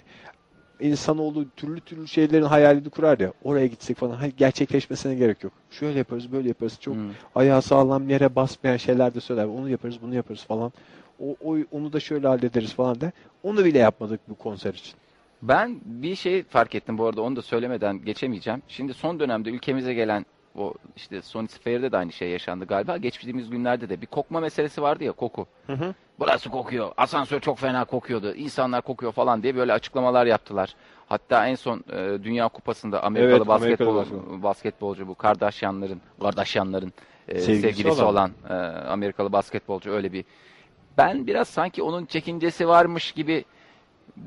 insanoğlu türlü türlü şeylerin hayalini kurar ya oraya gitsek falan hayır, gerçekleşmesine gerek yok. Şöyle yaparız böyle yaparız çok Hı. ayağı sağlam yere basmayan şeyler de söyler. Onu yaparız bunu yaparız falan. O, o- onu da şöyle hallederiz falan de. Onu bile yapmadık bu konser için. Ben bir şey fark ettim bu arada onu da söylemeden geçemeyeceğim. Şimdi son dönemde ülkemize gelen o işte Sonic Fair'de de aynı şey yaşandı galiba. Geçtiğimiz günlerde de bir kokma meselesi vardı ya koku. hı. Burası kokuyor. Asansör çok fena kokuyordu. İnsanlar kokuyor falan diye böyle açıklamalar yaptılar. Hatta en son e, Dünya Kupası'nda Amerikalı Evet, basketbol Amerikalı basketbol. basketbolcu bu Kardashianların Kardashianların e, Sevgilisi sevgilisi, olan. olan, e, Amerikalı basketbolcu öyle bir ben biraz sanki onun çekincesi varmış gibi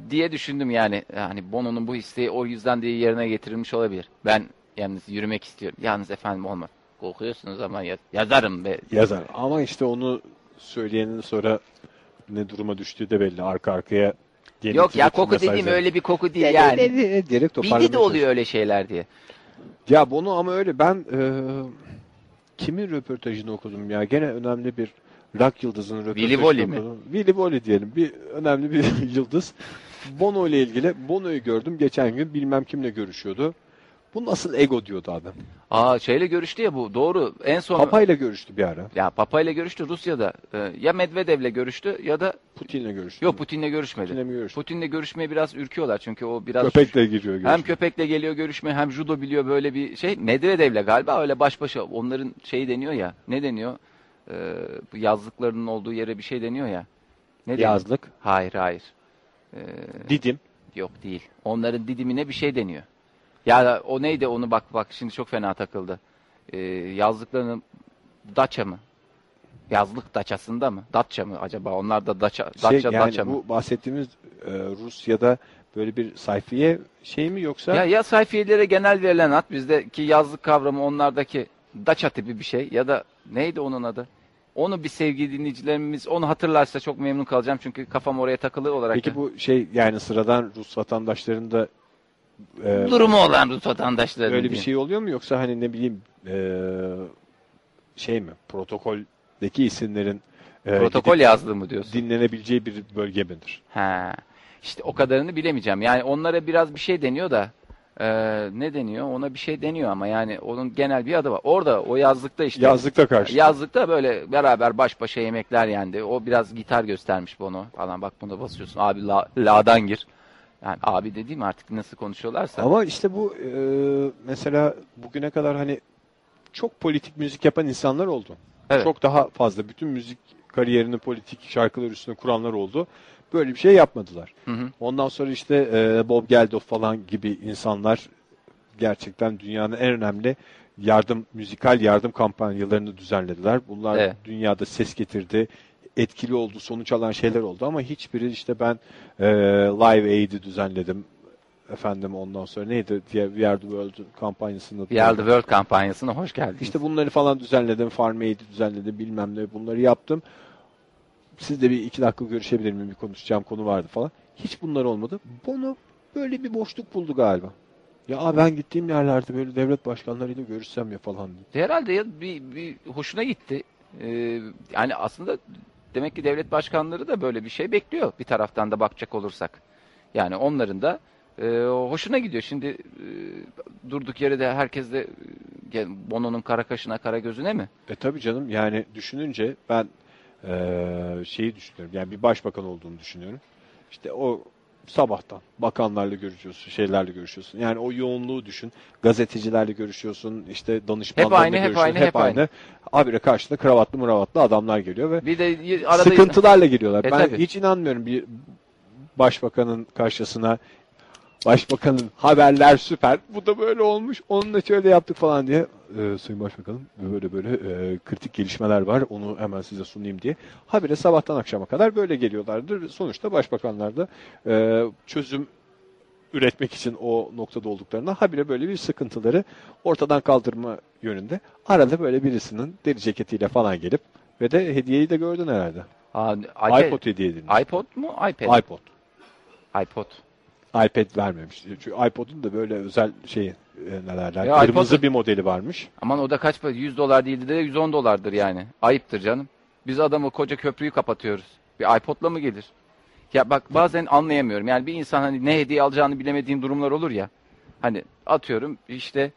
diye düşündüm yani. Yani Bono'nun bu isteği o yüzden diye yerine getirilmiş olabilir. Ben yalnız yürümek istiyorum. Yalnız efendim olmaz. Kokuyorsunuz ama yaz- yazarım be. Yazar. Ama işte onu söyleyenin sonra ne duruma düştüğü de belli. Arka arkaya yeni Yok ya koku dediğim mesajları. öyle bir koku değil Yani. yani. Diyerek Bildi de oluyor öyle şeyler diye. Ya bunu ama öyle ben e, kimin röportajını okudum ya? Gene önemli bir rock yıldızının röportajını Willy Woley mi? Willy Woley diyelim. Bir önemli bir yıldız. Bono ile ilgili Bono'yu gördüm geçen gün bilmem kimle görüşüyordu. Bu nasıl ego diyordu adam. Aa şeyle görüştü ya bu doğru. En son Papa ile görüştü bir ara. ya Papa ile görüştü Rusya'da. Ee, ya Medvedev'le görüştü ya da Putin'le görüştü. yok Putin'le görüşmedi. Putin'le mi görüştü? Putin'le görüşmeye biraz ürküyorlar çünkü o biraz Köpekle giriyor görüşmeye. hem köpekle geliyor görüşme hem judo biliyor böyle bir şey. Medvedev'le galiba öyle baş başa onların şeyi deniyor ya. Ne deniyor? Ee, bu yazlıklarının olduğu yere bir şey deniyor ya. Ne deniyor? Yazlık. Hayır hayır. Ee, Didim. Yok değil. Onların didimine bir şey deniyor. Ya o neydi onu bak bak şimdi çok fena takıldı. Ee, yazdıklarının Daça mı? Yazlık Daça'sında mı? Datça mı acaba? Onlar da Daça, Şey, Datça, yani Daça mı? bu bahsettiğimiz e, Rusya'da böyle bir sayfiye şey mi yoksa Ya, ya sayfiyelere genel verilen ad bizdeki yazlık kavramı onlardaki Daça tipi bir şey ya da neydi onun adı? Onu bir sevgili dinleyicilerimiz onu hatırlarsa çok memnun kalacağım çünkü kafam oraya takılı olarak. peki da- bu şey yani sıradan Rus vatandaşlarında e, Durumu olan Rus vatandaşların böyle bir şey oluyor mu yoksa hani ne bileyim e, şey mi protokoldeki isimlerin e, protokol gidip yazdığı mı diyorsun? dinlenebileceği bir bölge midir? Ha. İşte o kadarını bilemeyeceğim. Yani onlara biraz bir şey deniyor da e, ne deniyor? Ona bir şey deniyor ama yani onun genel bir adı var. Orada o yazlıkta işte Yazlıkta karşı. Yazlıkta böyle beraber baş başa yemekler yendi. O biraz gitar göstermiş bunu falan. Bak buna basıyorsun. Abi la, la'dan gir. Yani abi dediğim artık nasıl konuşuyorlarsa. Ama işte bu e, mesela bugüne kadar hani çok politik müzik yapan insanlar oldu. Evet. Çok daha fazla bütün müzik kariyerini politik şarkılar üstüne kuranlar oldu. Böyle bir şey yapmadılar. Hı hı. Ondan sonra işte e, Bob Geldof falan gibi insanlar gerçekten dünyanın en önemli yardım müzikal yardım kampanyalarını düzenlediler. Bunlar Evet. dünyada ses getirdi, etkili oldu, sonuç alan şeyler oldu ama hiçbiri işte ben e, Live Aid'i düzenledim. Efendim ondan sonra neydi diye We Are the World kampanyasını We Are the World kampanyasına hoş geldiniz. işte bunları falan düzenledim. Farm Aid'i düzenledim. Bilmem ne bunları yaptım. Siz de bir iki dakika görüşebilir miyim? Bir konuşacağım konu vardı falan. Hiç bunlar olmadı. Bono böyle bir boşluk buldu galiba. Ya "Aa, ben gittiğim yerlerde böyle devlet başkanlarıyla görüşsem ya falan. diye. Herhalde ya bir, bir hoşuna gitti. Ee, yani aslında demek ki devlet başkanları da böyle bir şey bekliyor bir taraftan da bakacak olursak. Yani onların da e, hoşuna gidiyor. Şimdi e, durduk yere de herkes de e, Bono'nun kara kaşına kara gözüne mi? E tabii canım yani düşününce ben eee, şeyi düşünüyorum. Yani bir başbakan olduğunu düşünüyorum. İşte o sabahtan bakanlarla görüşüyorsun, şeylerle görüşüyorsun. Yani o yoğunluğu düşün. Gazetecilerle görüşüyorsun, işte danışmanlarla Hep aynı, hep görüşüyorsun. aynı, hep aynı. Habire karşında kravatlı mıravatlı adamlar geliyor ve Bir de arada sıkıntılarla geliyorlar. E, ben tabii. hiç inanmıyorum bir başbakanın karşısına başbakanın haberler süper. Bu da böyle olmuş. Onunla şöyle yaptık falan diye. Ee, Sayın Başbakanım böyle böyle e, kritik gelişmeler var. Onu hemen size sunayım diye. Habire sabahtan akşama kadar böyle geliyorlardır. Sonuçta başbakanlar da e, çözüm üretmek için o noktada olduklarına habire böyle bir sıkıntıları ortadan kaldırma yönünde. Arada böyle birisinin deri ceketiyle falan gelip ve de hediyeyi de gördün herhalde. Aa, iPod hediye edilmiş. iPod mu? iPad. iPod. iPod. iPad vermemiş. Çünkü iPod'un da böyle özel şeyi e, ne derler. Ya Kırmızı iPod- bir modeli varmış. Aman o da kaç para? 100 dolar değildi de 110 dolardır yani. Ayıptır canım. Biz adamı koca köprüyü kapatıyoruz. Bir iPod'la mı gelir? Ya bak bazen anlayamıyorum. Yani bir insan hani ne hediye alacağını bilemediğin durumlar olur ya. Hani atıyorum işte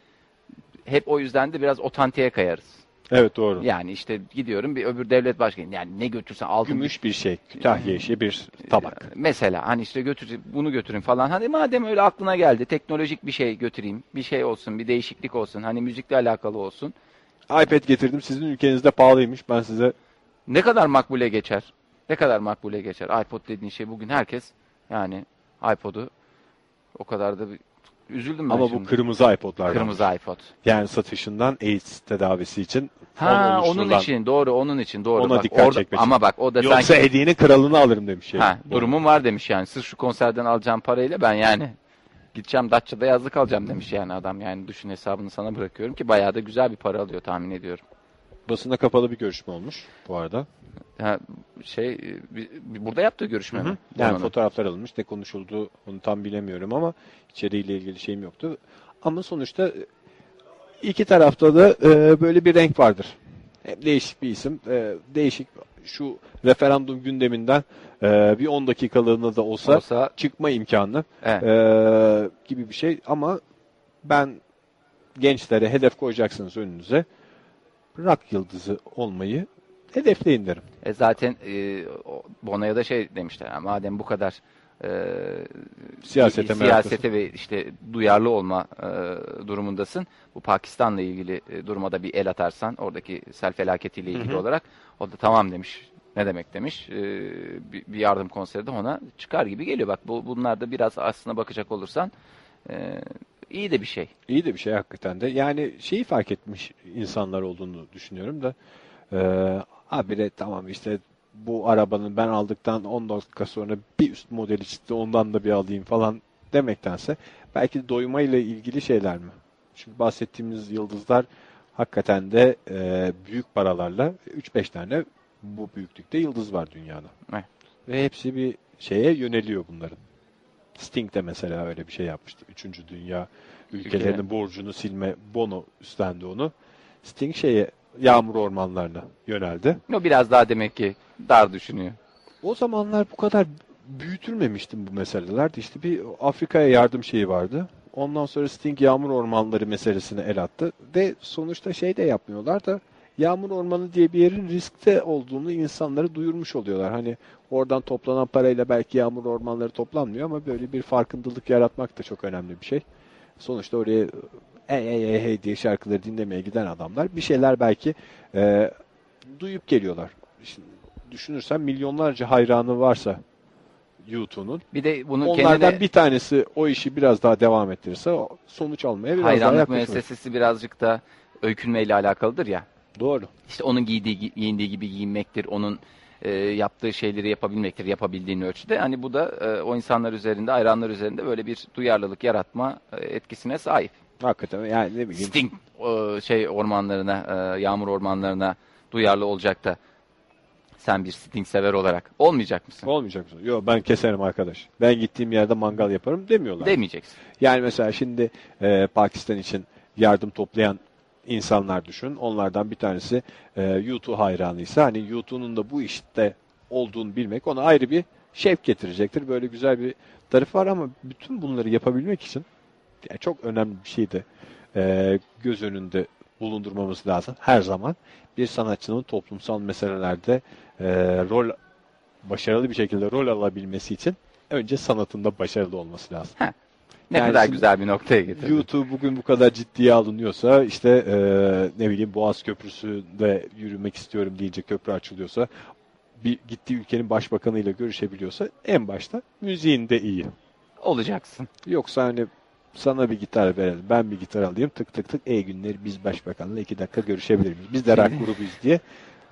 hep o yüzden de biraz otantiğe kayarız. Evet doğru. Yani işte gidiyorum bir öbür devlet başkanı yani ne götürsen altın Gümüş bir şey. Kütahya işi bir tabak. Mesela hani işte götür bunu götürün falan. Hani madem öyle aklına geldi teknolojik bir şey götüreyim. Bir şey olsun, bir değişiklik olsun. Hani müzikle alakalı olsun. iPad getirdim. Sizin ülkenizde pahalıymış. Ben size Ne kadar makbule geçer? Ne kadar makbule geçer? iPod dediğin şey bugün herkes yani iPod'u o kadar da bir, üzüldüm ben ama şimdi. bu kırmızı iPod'lardan. kırmızı iPod. Yani satışından AIDS tedavisi için Ha onun için doğru onun için doğru. Ona bak, dikkat orada, çekmek. Ama bak o da Yoksa sanki hediyenin kralını alırım demiş. yani. ha, durumum var demiş yani. Sırf şu konserden alacağım parayla ben yani gideceğim Datça'da yazlık alacağım demiş yani adam. Yani düşün hesabını sana bırakıyorum ki bayağı da güzel bir para alıyor tahmin ediyorum. Basına kapalı bir görüşme olmuş bu arada. Ha, şey e, burada yaptığı görüşme mi? Yani fotoğraflar alınmış. Ne konuşuldu onu tam bilemiyorum ama içeriğiyle ilgili şeyim yoktu. Ama sonuçta iki tarafta da e, böyle bir renk vardır. Hem değişik bir isim. e, değişik şu referandum gündeminden e, bir 10 dakikalığına da olsa, Olsa çıkma imkanı evet. e, gibi bir şey. Ama ben gençlere hedef koyacaksınız önünüze. Rock yıldızı olmayı hedefleyin derim. E zaten e, Bono'ya da şey demişler. "Ha, Madem bu kadar e, Siyasete si- meraklısın." siyasete ve işte duyarlı olma e, durumundasın. Bu Pakistan'la ilgili e, duruma da bir el atarsan oradaki sel felaketiyle ilgili Hı hı. olarak o da tamam demiş. Ne demek demiş. E, bir, bir yardım konseri de ona çıkar gibi geliyor. Bak bu bunlar da biraz aslına bakacak olursan e, iyi de bir şey. İyi de bir şey hakikaten de. Yani şeyi fark etmiş insanlar olduğunu düşünüyorum da Ee, habire tamam işte bu arabanın ben aldıktan 10 dakika sonra bir üst modeli çıktı ondan da bir alayım falan demektense belki doyuma ile ilgili şeyler mi? Çünkü bahsettiğimiz yıldızlar hakikaten de e, büyük paralarla 3-5 tane bu büyüklükte yıldız var dünyada. Evet. Ve hepsi bir şeye yöneliyor bunların. Sting de mesela öyle bir şey yapmıştı. Üçüncü dünya ülkelerinin Ülkeler. borcunu silme Bono üstlendi onu. Sting şeye yağmur ormanlarına yöneldi. O biraz daha demek ki dar düşünüyor. O zamanlar bu kadar büyütülmemiştim bu meseleler. İşte bir Afrika'ya yardım şeyi vardı. Ondan sonra Sting yağmur ormanları meselesine el attı. Ve sonuçta şey de yapmıyorlar da yağmur ormanı diye bir yerin riskte olduğunu insanlara duyurmuş oluyorlar. Hani oradan toplanan parayla belki yağmur ormanları toplanmıyor ama böyle bir farkındalık yaratmak da çok önemli bir şey. Sonuçta oraya ey ey ey hey diye şarkıları dinlemeye giden adamlar bir şeyler belki e, duyup geliyorlar. Şimdi düşünürsen milyonlarca hayranı varsa YouTube'un Bir de bunu onlardan kendine bir tanesi o işi biraz daha devam ettirirse sonuç almaya biraz daha hayranlık müessesesi birazcık da öykünmeyle alakalıdır ya. Doğru. İşte onun giydiği, giyindiği gibi giyinmektir, onun e, yaptığı şeyleri yapabilmektir, yapabildiğin ölçüde. Hani bu da e, o insanlar üzerinde, hayranlar üzerinde böyle bir duyarlılık yaratma e, etkisine sahip. Hakikaten yani ne bileyim. Sting e, şey ormanlarına, e, yağmur ormanlarına duyarlı olacak da sen bir Sting sever olarak olmayacak mısın? Olmayacak mısın? Yok ben keserim arkadaş. Ben gittiğim yerde mangal yaparım demiyorlar. Demeyeceksin. Yani mesela şimdi e, Pakistan için yardım toplayan insanlar düşün. Onlardan bir tanesi e, YouTube hayranıysa hani YouTube'un da bu işte olduğunu bilmek ona ayrı bir şevk getirecektir. Böyle güzel bir tarafı var ama bütün bunları yapabilmek için yani çok önemli bir şey de e, göz önünde bulundurmamız lazım her zaman. Bir sanatçının toplumsal meselelerde e, rol başarılı bir şekilde rol alabilmesi için önce sanatında başarılı olması lazım. Ne Yani kadar güzel bir noktaya getirdin. YouTube bugün bu kadar ciddiye alınıyorsa işte e, ne bileyim Boğaz Köprüsü'nde yürümek istiyorum deyince köprü açılıyorsa bir gittiği ülkenin başbakanıyla görüşebiliyorsa en başta müziğin de iyi. Olacaksın. Yoksa hani sana bir gitar verelim, ben bir gitar alayım, tık tık tık, ey günleri biz başbakanla iki dakika görüşebilir miyiz? Biz de rock grubuyuz diye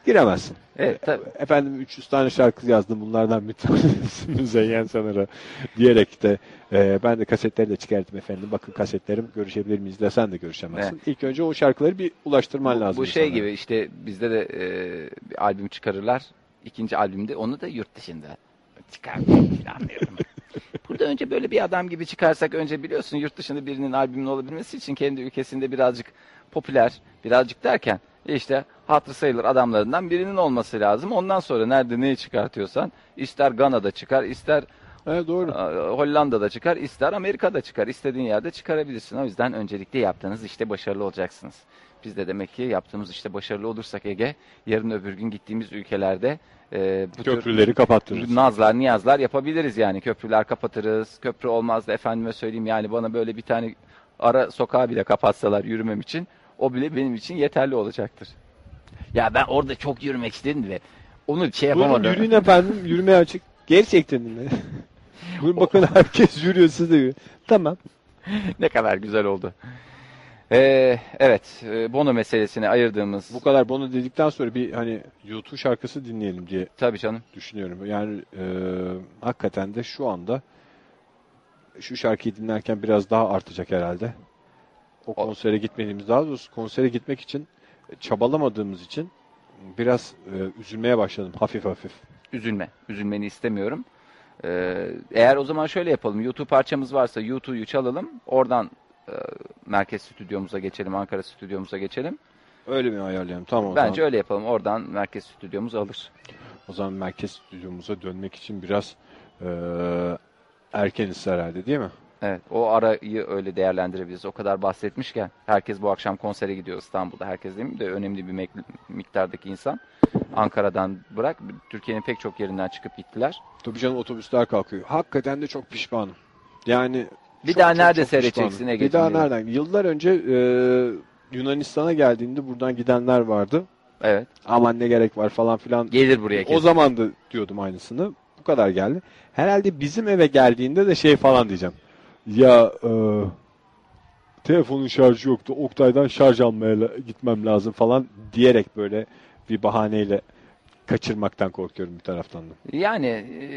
giremezsin. Evet, tabii. Efendim 300 tane şarkı yazdım bunlardan bir tanesi Müzeyyen Sanır'a diyerek de e, ben de kasetleri de çıkarttım efendim. Bakın kasetlerim görüşebilir miyiz de sen de görüşemezsin. İlk önce o şarkıları bir ulaştırman Bu, lazım. bu şey insanlara. gibi işte bizde de e, bir albüm çıkarırlar. İkinci albümde onu da yurt dışında çıkarmayı planlıyorum. Burada önce böyle bir adam gibi çıkarsak önce biliyorsun yurt dışında birinin albümün olabilmesi için kendi ülkesinde birazcık popüler, birazcık derken işte hatırı sayılır adamlarından birinin olması lazım. Ondan sonra nerede neyi çıkartıyorsan ister Gana'da çıkar, ister Evet, doğru. e, Hollanda'da çıkar, ister Amerika'da çıkar. İstediğin yerde çıkarabilirsin. O yüzden öncelikle yaptığınız işte başarılı olacaksınız. Biz de demek ki yaptığımız işte başarılı olursak Ege, yarın öbür gün gittiğimiz ülkelerde e, bu tür Köprüleri kapattırırız. nazlar, niyazlar yapabiliriz yani. Köprüler kapatırız. Köprü olmaz da efendime söyleyeyim yani bana böyle bir tane ara sokağı bile kapatsalar yürümem için o bile benim için yeterli olacaktır. Ya ben orada çok yürümek istedim de onu şey Buyurun yapamadım. yürüyün efendim. Yürümeye açık. Gerçekten mi? Buyurun bakın herkes yürüyor siz de yürüyün. Tamam. ne kadar güzel oldu. Ee, evet, e, Bono meselesini ayırdığımız... Bu kadar bunu dedikten sonra bir hani YouTube şarkısı dinleyelim diye Tabii canım. düşünüyorum. Yani e, hakikaten de şu anda şu şarkıyı dinlerken biraz daha artacak herhalde. O konsere gitmediğimiz daha doğrusu konsere gitmek için çabalamadığımız için biraz e, üzülmeye başladım hafif hafif. Üzülme. Üzülmeni istemiyorum. Ee, eğer o zaman şöyle yapalım. YouTube parçamız varsa YouTube'yu çalalım. Oradan e, merkez stüdyomuza geçelim. Ankara stüdyomuza geçelim. Öyle mi ayarlayalım? Tamam Bence zaman. öyle yapalım. Oradan merkez stüdyomuz alır. O zaman merkez stüdyomuza dönmek için biraz e, erkeniz herhalde değil mi? Evet. O arayı öyle değerlendirebiliriz. O kadar bahsetmişken herkes bu akşam konsere gidiyor İstanbul'da. Herkes değil mi? De önemli bir miktardaki insan. Ankara'dan bırak Türkiye'nin pek çok yerinden çıkıp gittiler. Tabii canım otobüsler kalkıyor. Hakikaten de çok pişmanım. Yani Bir çok, daha çok, nerede çok seyredeceksin. Ege'ciğim Bir daha diye. nereden? Yıllar önce e, Yunanistan'a geldiğinde buradan gidenler vardı. Evet. Aman ne gerek var falan filan. Gelir buraya O kesin. zaman da diyordum aynısını. Bu kadar geldi. Herhalde bizim eve geldiğinde de şey falan diyeceğim. Ya e, telefonun şarjı yoktu. Oktay'dan şarj almaya gitmem lazım falan diyerek böyle bir bahaneyle kaçırmaktan korkuyorum bir taraftan da. Yani e,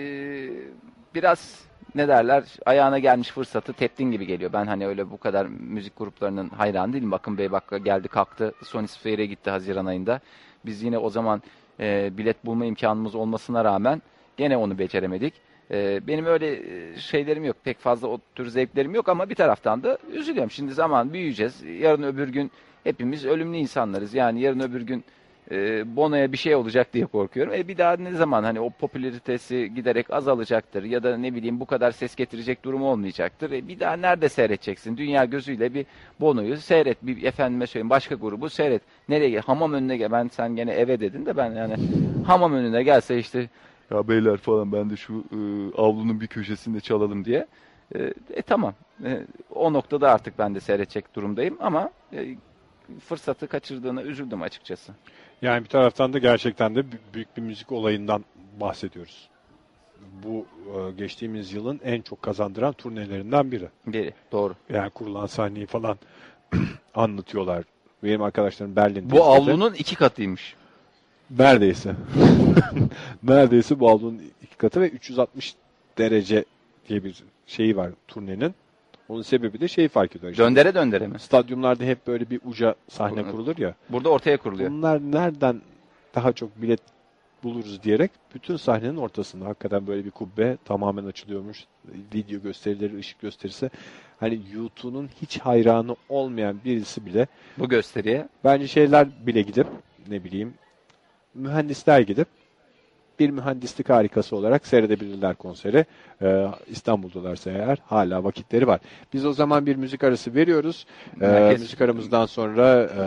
biraz ne derler ayağına gelmiş fırsatı teptin gibi geliyor. Ben hani öyle bu kadar müzik gruplarının hayranı değilim. Bakın Bey bak geldi kalktı. Sony Sphere'e gitti Haziran ayında. Biz yine o zaman e, bilet bulma imkanımız olmasına rağmen gene onu beceremedik. E, benim öyle e, şeylerim yok. Pek fazla o tür zevklerim yok ama bir taraftan da üzülüyorum. Şimdi zaman büyüyeceğiz. Yarın öbür gün hepimiz ölümlü insanlarız. Yani yarın öbür gün e, Bono'ya bir şey olacak diye korkuyorum. E bir daha ne zaman hani o popülaritesi giderek azalacaktır ya da ne bileyim bu kadar ses getirecek durumu olmayacaktır. E bir daha nerede seyredeceksin? Dünya gözüyle bir Bono'yu seyret. Bir efendime söyleyeyim başka grubu seyret. Nereye? Hamam önüne gel. Ben sen gene eve dedin de ben yani hamam önüne gelse işte ya beyler falan ben de şu e, avlunun bir köşesinde çalalım diye. E, e, tamam. E, o noktada artık ben de seyredecek durumdayım ama e, fırsatı kaçırdığına üzüldüm açıkçası. Yani bir taraftan da gerçekten de bü- büyük bir müzik olayından bahsediyoruz. Bu e, geçtiğimiz yılın en çok kazandıran turnelerinden biri. Biri. Doğru. Yani kurulan sahneyi falan anlatıyorlar. Benim arkadaşlarım Berlin'de. Bu avlunun iki katıymış. Neredeyse. Neredeyse bu avlunun iki katı ve 360 derece diye bir şeyi var turnenin. Onun sebebi de şeyi fark ediyor. İşte Döndere döndere mi? Stadyumlarda hep böyle bir uca sahne kurulur ya. Burada ortaya kuruluyor. Bunlar nereden daha çok bilet buluruz diyerek bütün sahnenin ortasında hakikaten böyle bir kubbe tamamen açılıyormuş. Video gösterileri, ışık gösterisi. Hani YouTube'un hiç hayranı olmayan birisi bile Bu gösteriye. bence şeyler bile gidip ne bileyim mühendisler gidip bir mühendislik harikası olarak seyredebilirler konseri. Ee, İstanbul'dalarsa eğer hala vakitleri var. Biz o zaman bir müzik arası veriyoruz. Ee, Merkez- müzik aramızdan sonra e,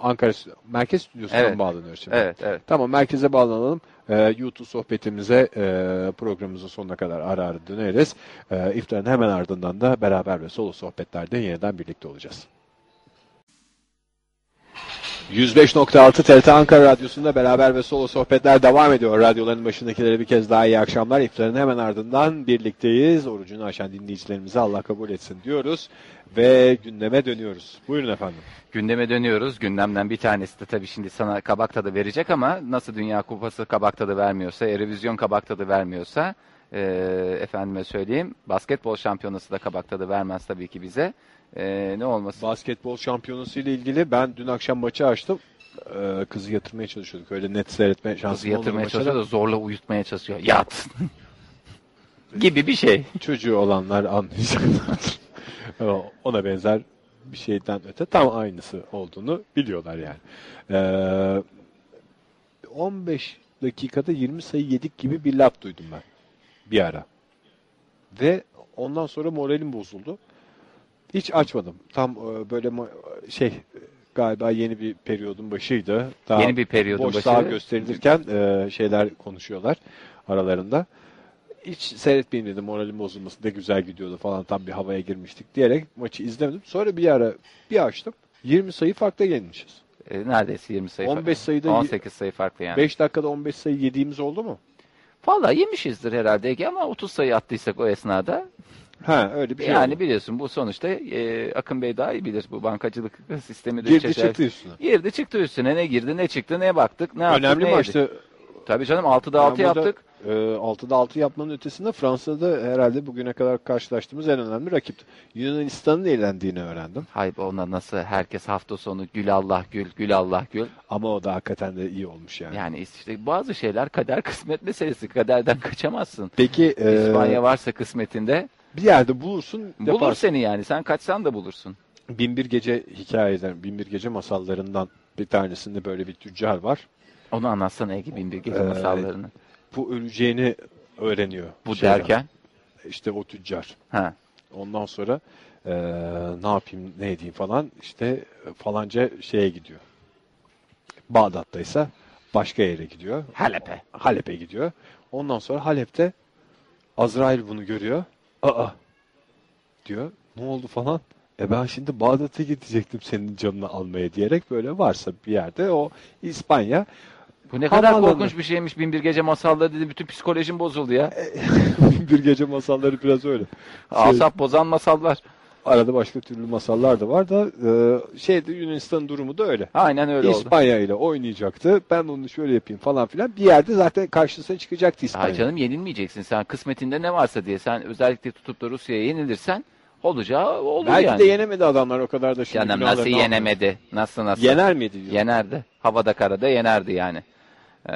Ankara Merkez Stüdyosu'na Evet. bağlanıyoruz şimdi? Evet, evet. Tamam merkeze bağlanalım. Ee, YouTube sohbetimize e, programımızın sonuna kadar ara ara döneriz. Ee, iftarın hemen ardından da beraber ve solo sohbetlerde yeniden birlikte olacağız. 105.6 TRT Ankara Radyosu'nda beraber ve solo sohbetler devam ediyor. Radyoların başındakilere bir kez daha iyi akşamlar. İftarın hemen ardından birlikteyiz. Orucunu aşan dinleyicilerimize Allah kabul etsin diyoruz. Ve gündeme dönüyoruz. Buyurun efendim. Gündeme dönüyoruz. Gündemden bir tanesi de tabii şimdi sana kabak tadı verecek ama nasıl Dünya Kupası kabak tadı vermiyorsa, Erevizyon kabak tadı vermiyorsa e, efendime söyleyeyim basketbol şampiyonası da kabak tadı vermez tabii ki bize. E, ne olmasın? Basketbol şampiyonası ile ilgili ben dün akşam maçı açtım. Ee, kızı yatırmaya çalışıyorduk. Öyle net seyretme şansım Kızı yatırmaya çalışıyor da. zorla uyutmaya çalışıyor. Yat. gibi bir şey. Çocuğu olanlar anlayacaklar. Ona benzer bir şeyden öte tam aynısı olduğunu biliyorlar yani. Ee, 15 dakikada 20 sayı yedik gibi bir laf duydum ben. Bir ara. Ve ondan sonra moralim bozuldu. Hiç açmadım. Tam e, böyle şey galiba yeni bir periyodun başıydı. Daha Yeni bir periyodun boş başı. saha gösterilirken e, şeyler konuşuyorlar aralarında. Hiç seyretmeyeyim dedim moralim bozulmasın ne güzel gidiyordu falan tam bir havaya girmiştik diyerek maçı izlemedim. Sonra bir ara bir açtım 20 sayı farkla yenilmişiz. E, neredeyse 20 sayı. 15 sayıda 18 sayı farklı yani. 5 dakikada 15 sayı yediğimiz oldu mu? Vallahi yemişizdir herhalde Ege ama 30 sayı attıysak o esnada. Ha öyle bir şey yani oldu. biliyorsun bu sonuçta e, Akın Bey daha iyi bilir bu bankacılık sistemi de Girdi çeşitli- çıktı üstüne. Girdi çıktı üstüne ne girdi ne çıktı ne baktık ne yaptık Önemli ne yedik. maçtı. Tabii canım 6'da 6 Yani burada, yaptık. E, 6'da 6 yapmanın ötesinde Fransa'da herhalde bugüne kadar karşılaştığımız en önemli rakipti. Yunanistan'ın eğlendiğini öğrendim. Hay be ona nasıl herkes hafta sonu gül Allah gül gül Allah gül. Ama o da hakikaten de iyi olmuş yani. Yani işte bazı şeyler kader kısmet meselesi. Kaderden kaçamazsın. Peki e, İspanya varsa kısmetinde bir yerde bulursun bulur yaparsın. seni yani. Sen kaçsan da bulursun. Binbir Gece hikayeden, Binbir Gece masallarından bir tanesinde böyle bir tüccar var. Onu anlatsana Ege Binbir Gece Ee, masallarını. Bu öleceğini öğreniyor. Bu şeyden. derken İşte o tüccar. ha Ondan sonra eee, ne yapayım ne edeyim falan işte falanca şeye gidiyor. Bağdat'taysa başka yere gidiyor. Halep'e. Halep'e gidiyor. Ondan sonra Halep'te Azrail bunu görüyor. Aa diyor. Ne oldu falan. E ben şimdi Bağdat'a gidecektim senin canını almaya diyerek böyle varsa bir yerde o İspanya Bu ne kadar Havaalanı. korkunç bir şeymiş Binbir Gece masalları dedi. Bütün psikolojim bozuldu ya. bir gece masalları biraz öyle. Şey, Asap bozan masallar. Arada başka türlü masallar da var da e, şeyde Yunanistan durumu da öyle. Aynen öyle oldu. İspanya ile oynayacaktı. Ben onu şöyle yapayım falan filan. Bir yerde zaten karşısına çıkacaktı İspanya. Ay canım yenilmeyeceksin sen kısmetinde ne varsa diye sen özellikle tutup da Rusya'ya yenilirsen olacağı olur Belki yani. de yenemedi adamlar o kadar da şimdi Canım nasıl almıyor. yenemedi? Nasıl nasıl? Yener miydi diyor. Yenerdi. Havada karada yenerdi yani. Ee,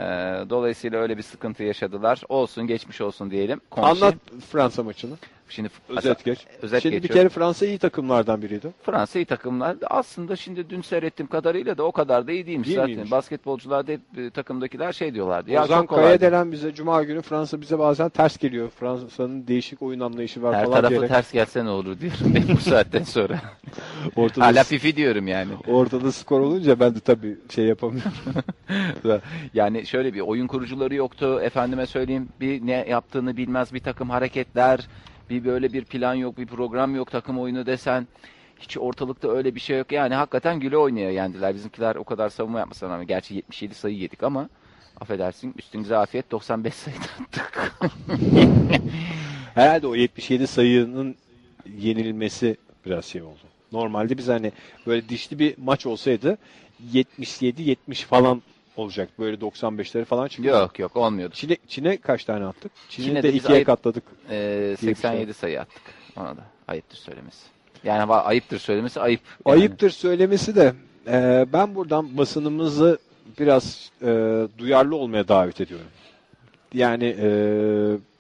dolayısıyla öyle bir sıkıntı yaşadılar. Olsun geçmiş olsun diyelim. Konuşayım. Anlat Fransa maçını. Şimdi Özet geç. Özet şimdi bir geçiyorum. kere Fransa iyi takımlardan biriydi. Fransa iyi takımlar. Aslında şimdi dün seyrettiğim kadarıyla da o kadar da iyi değilmiş Değil zaten. miymiş? Basketbolcular da hep e, takımdakiler şey diyorlardı. Ya Ozan çok kolay. Kaya denen bize Cuma günü Fransa bize bazen ters geliyor. Fransa'nın değişik oyun anlayışı var Her falan tarafı diyerek. ters gelse ne olur diyorum ben bu saatten sonra. Ortada, Hala fifi diyorum yani. ortada skor olunca ben de tabii şey yapamıyorum. Yani şöyle bir oyun kurucuları yoktu. Efendime söyleyeyim bir ne yaptığını bilmez bir takım hareketler. Bir böyle bir plan yok, bir program yok takım oyunu desen. Hiç ortalıkta öyle bir şey yok. Yani hakikaten güle oynaya yendiler. Bizimkiler o kadar savunma yapmasına rağmen. Gerçi 77 sayı yedik ama affedersin üstünüze afiyet 95 sayı attık. Herhalde o 77 sayının yenilmesi biraz şey oldu. Normalde biz hani böyle dişli bir maç olsaydı 77-70 falan olacak. Böyle 95'leri falan çıkıyor. yok yok olmuyordu. Çin'e, Çin'e kaç tane attık? Çin'e, Çin'e de, ikiye ayıp- katladık. Şey. 87 sayı attık. Ona da ayıptır söylemesi. Yani ayıptır söylemesi ayıp. Yani. Ayıptır söylemesi de e, ben buradan basınımızı biraz e, duyarlı olmaya davet ediyorum. Yani e,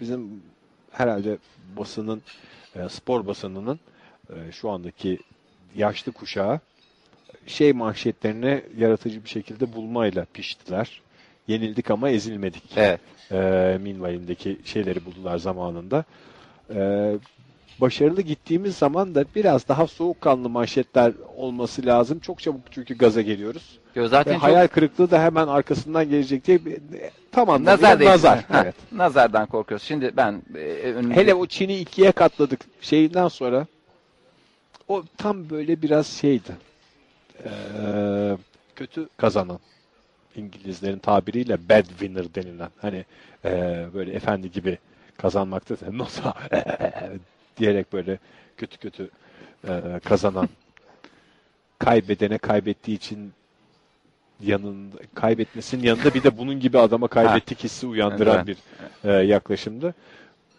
bizim herhalde basının, e, spor basınının e, şu andaki yaşlı kuşağı şey manşetlerini yaratıcı bir şekilde bulmayla piştiler. Yenildik ama ezilmedik. Evet. E, minvalindeki şeyleri buldular zamanında. E, başarılı gittiğimiz zaman da biraz daha soğukkanlı manşetler olması lazım. Çok çabuk çünkü gaza geliyoruz. Yo, Ve zaten çok- hayal kırıklığı da hemen arkasından gelecek diye tam anlamıyla Nazar değil. nazar. Ha, Evet. Nazardan korkuyoruz. Şimdi ben e, önümüzdeki- Hele o Çin'i ikiye katladık şeyinden sonra o tam böyle biraz şeydi. Ee, kötü kazanan. İngilizlerin tabiriyle bad winner denilen. Hani ee, böyle efendi gibi kazanmakta nota diyerek böyle kötü kötü ee, kazanan kaybedene kaybettiği için yanında kaybetmesinin yanında bir de bunun gibi adama kaybettik hissi uyandıran bir ee, yaklaşımdı.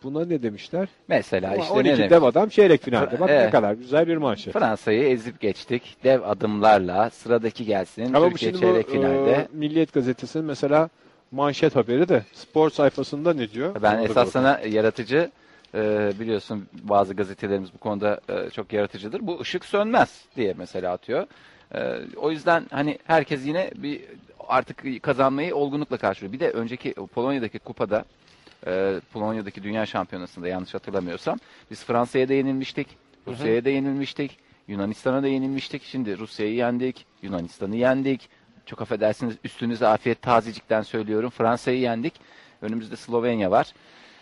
Buna ne demişler? mesela Ama işte 12 ne dev adam çeyrek finalde. Bak ne Evet. kadar güzel bir manşet. Fransa'yı ezip geçtik. Dev adımlarla sıradaki gelsin. Ama Türkiye şimdi çeyrek bu finalde. e, Milliyet Gazetesi'nin mesela manşet haberi de spor sayfasında ne diyor? Ben da esas sana yaratıcı e, biliyorsun bazı gazetelerimiz bu konuda e, çok yaratıcıdır. Bu ışık sönmez diye mesela atıyor. E, o yüzden hani herkes yine bir artık kazanmayı olgunlukla karşılıyor. Bir de önceki Polonya'daki kupada e, Polonya'daki dünya şampiyonasında yanlış hatırlamıyorsam biz Fransa'ya da yenilmiştik. Rusya'ya da yenilmiştik. Yunanistan'a da yenilmiştik. Şimdi Rusya'yı yendik. Yunanistan'ı yendik. Çok affedersiniz üstünüze afiyet tazecikten söylüyorum. Fransa'yı yendik. Önümüzde Slovenya var.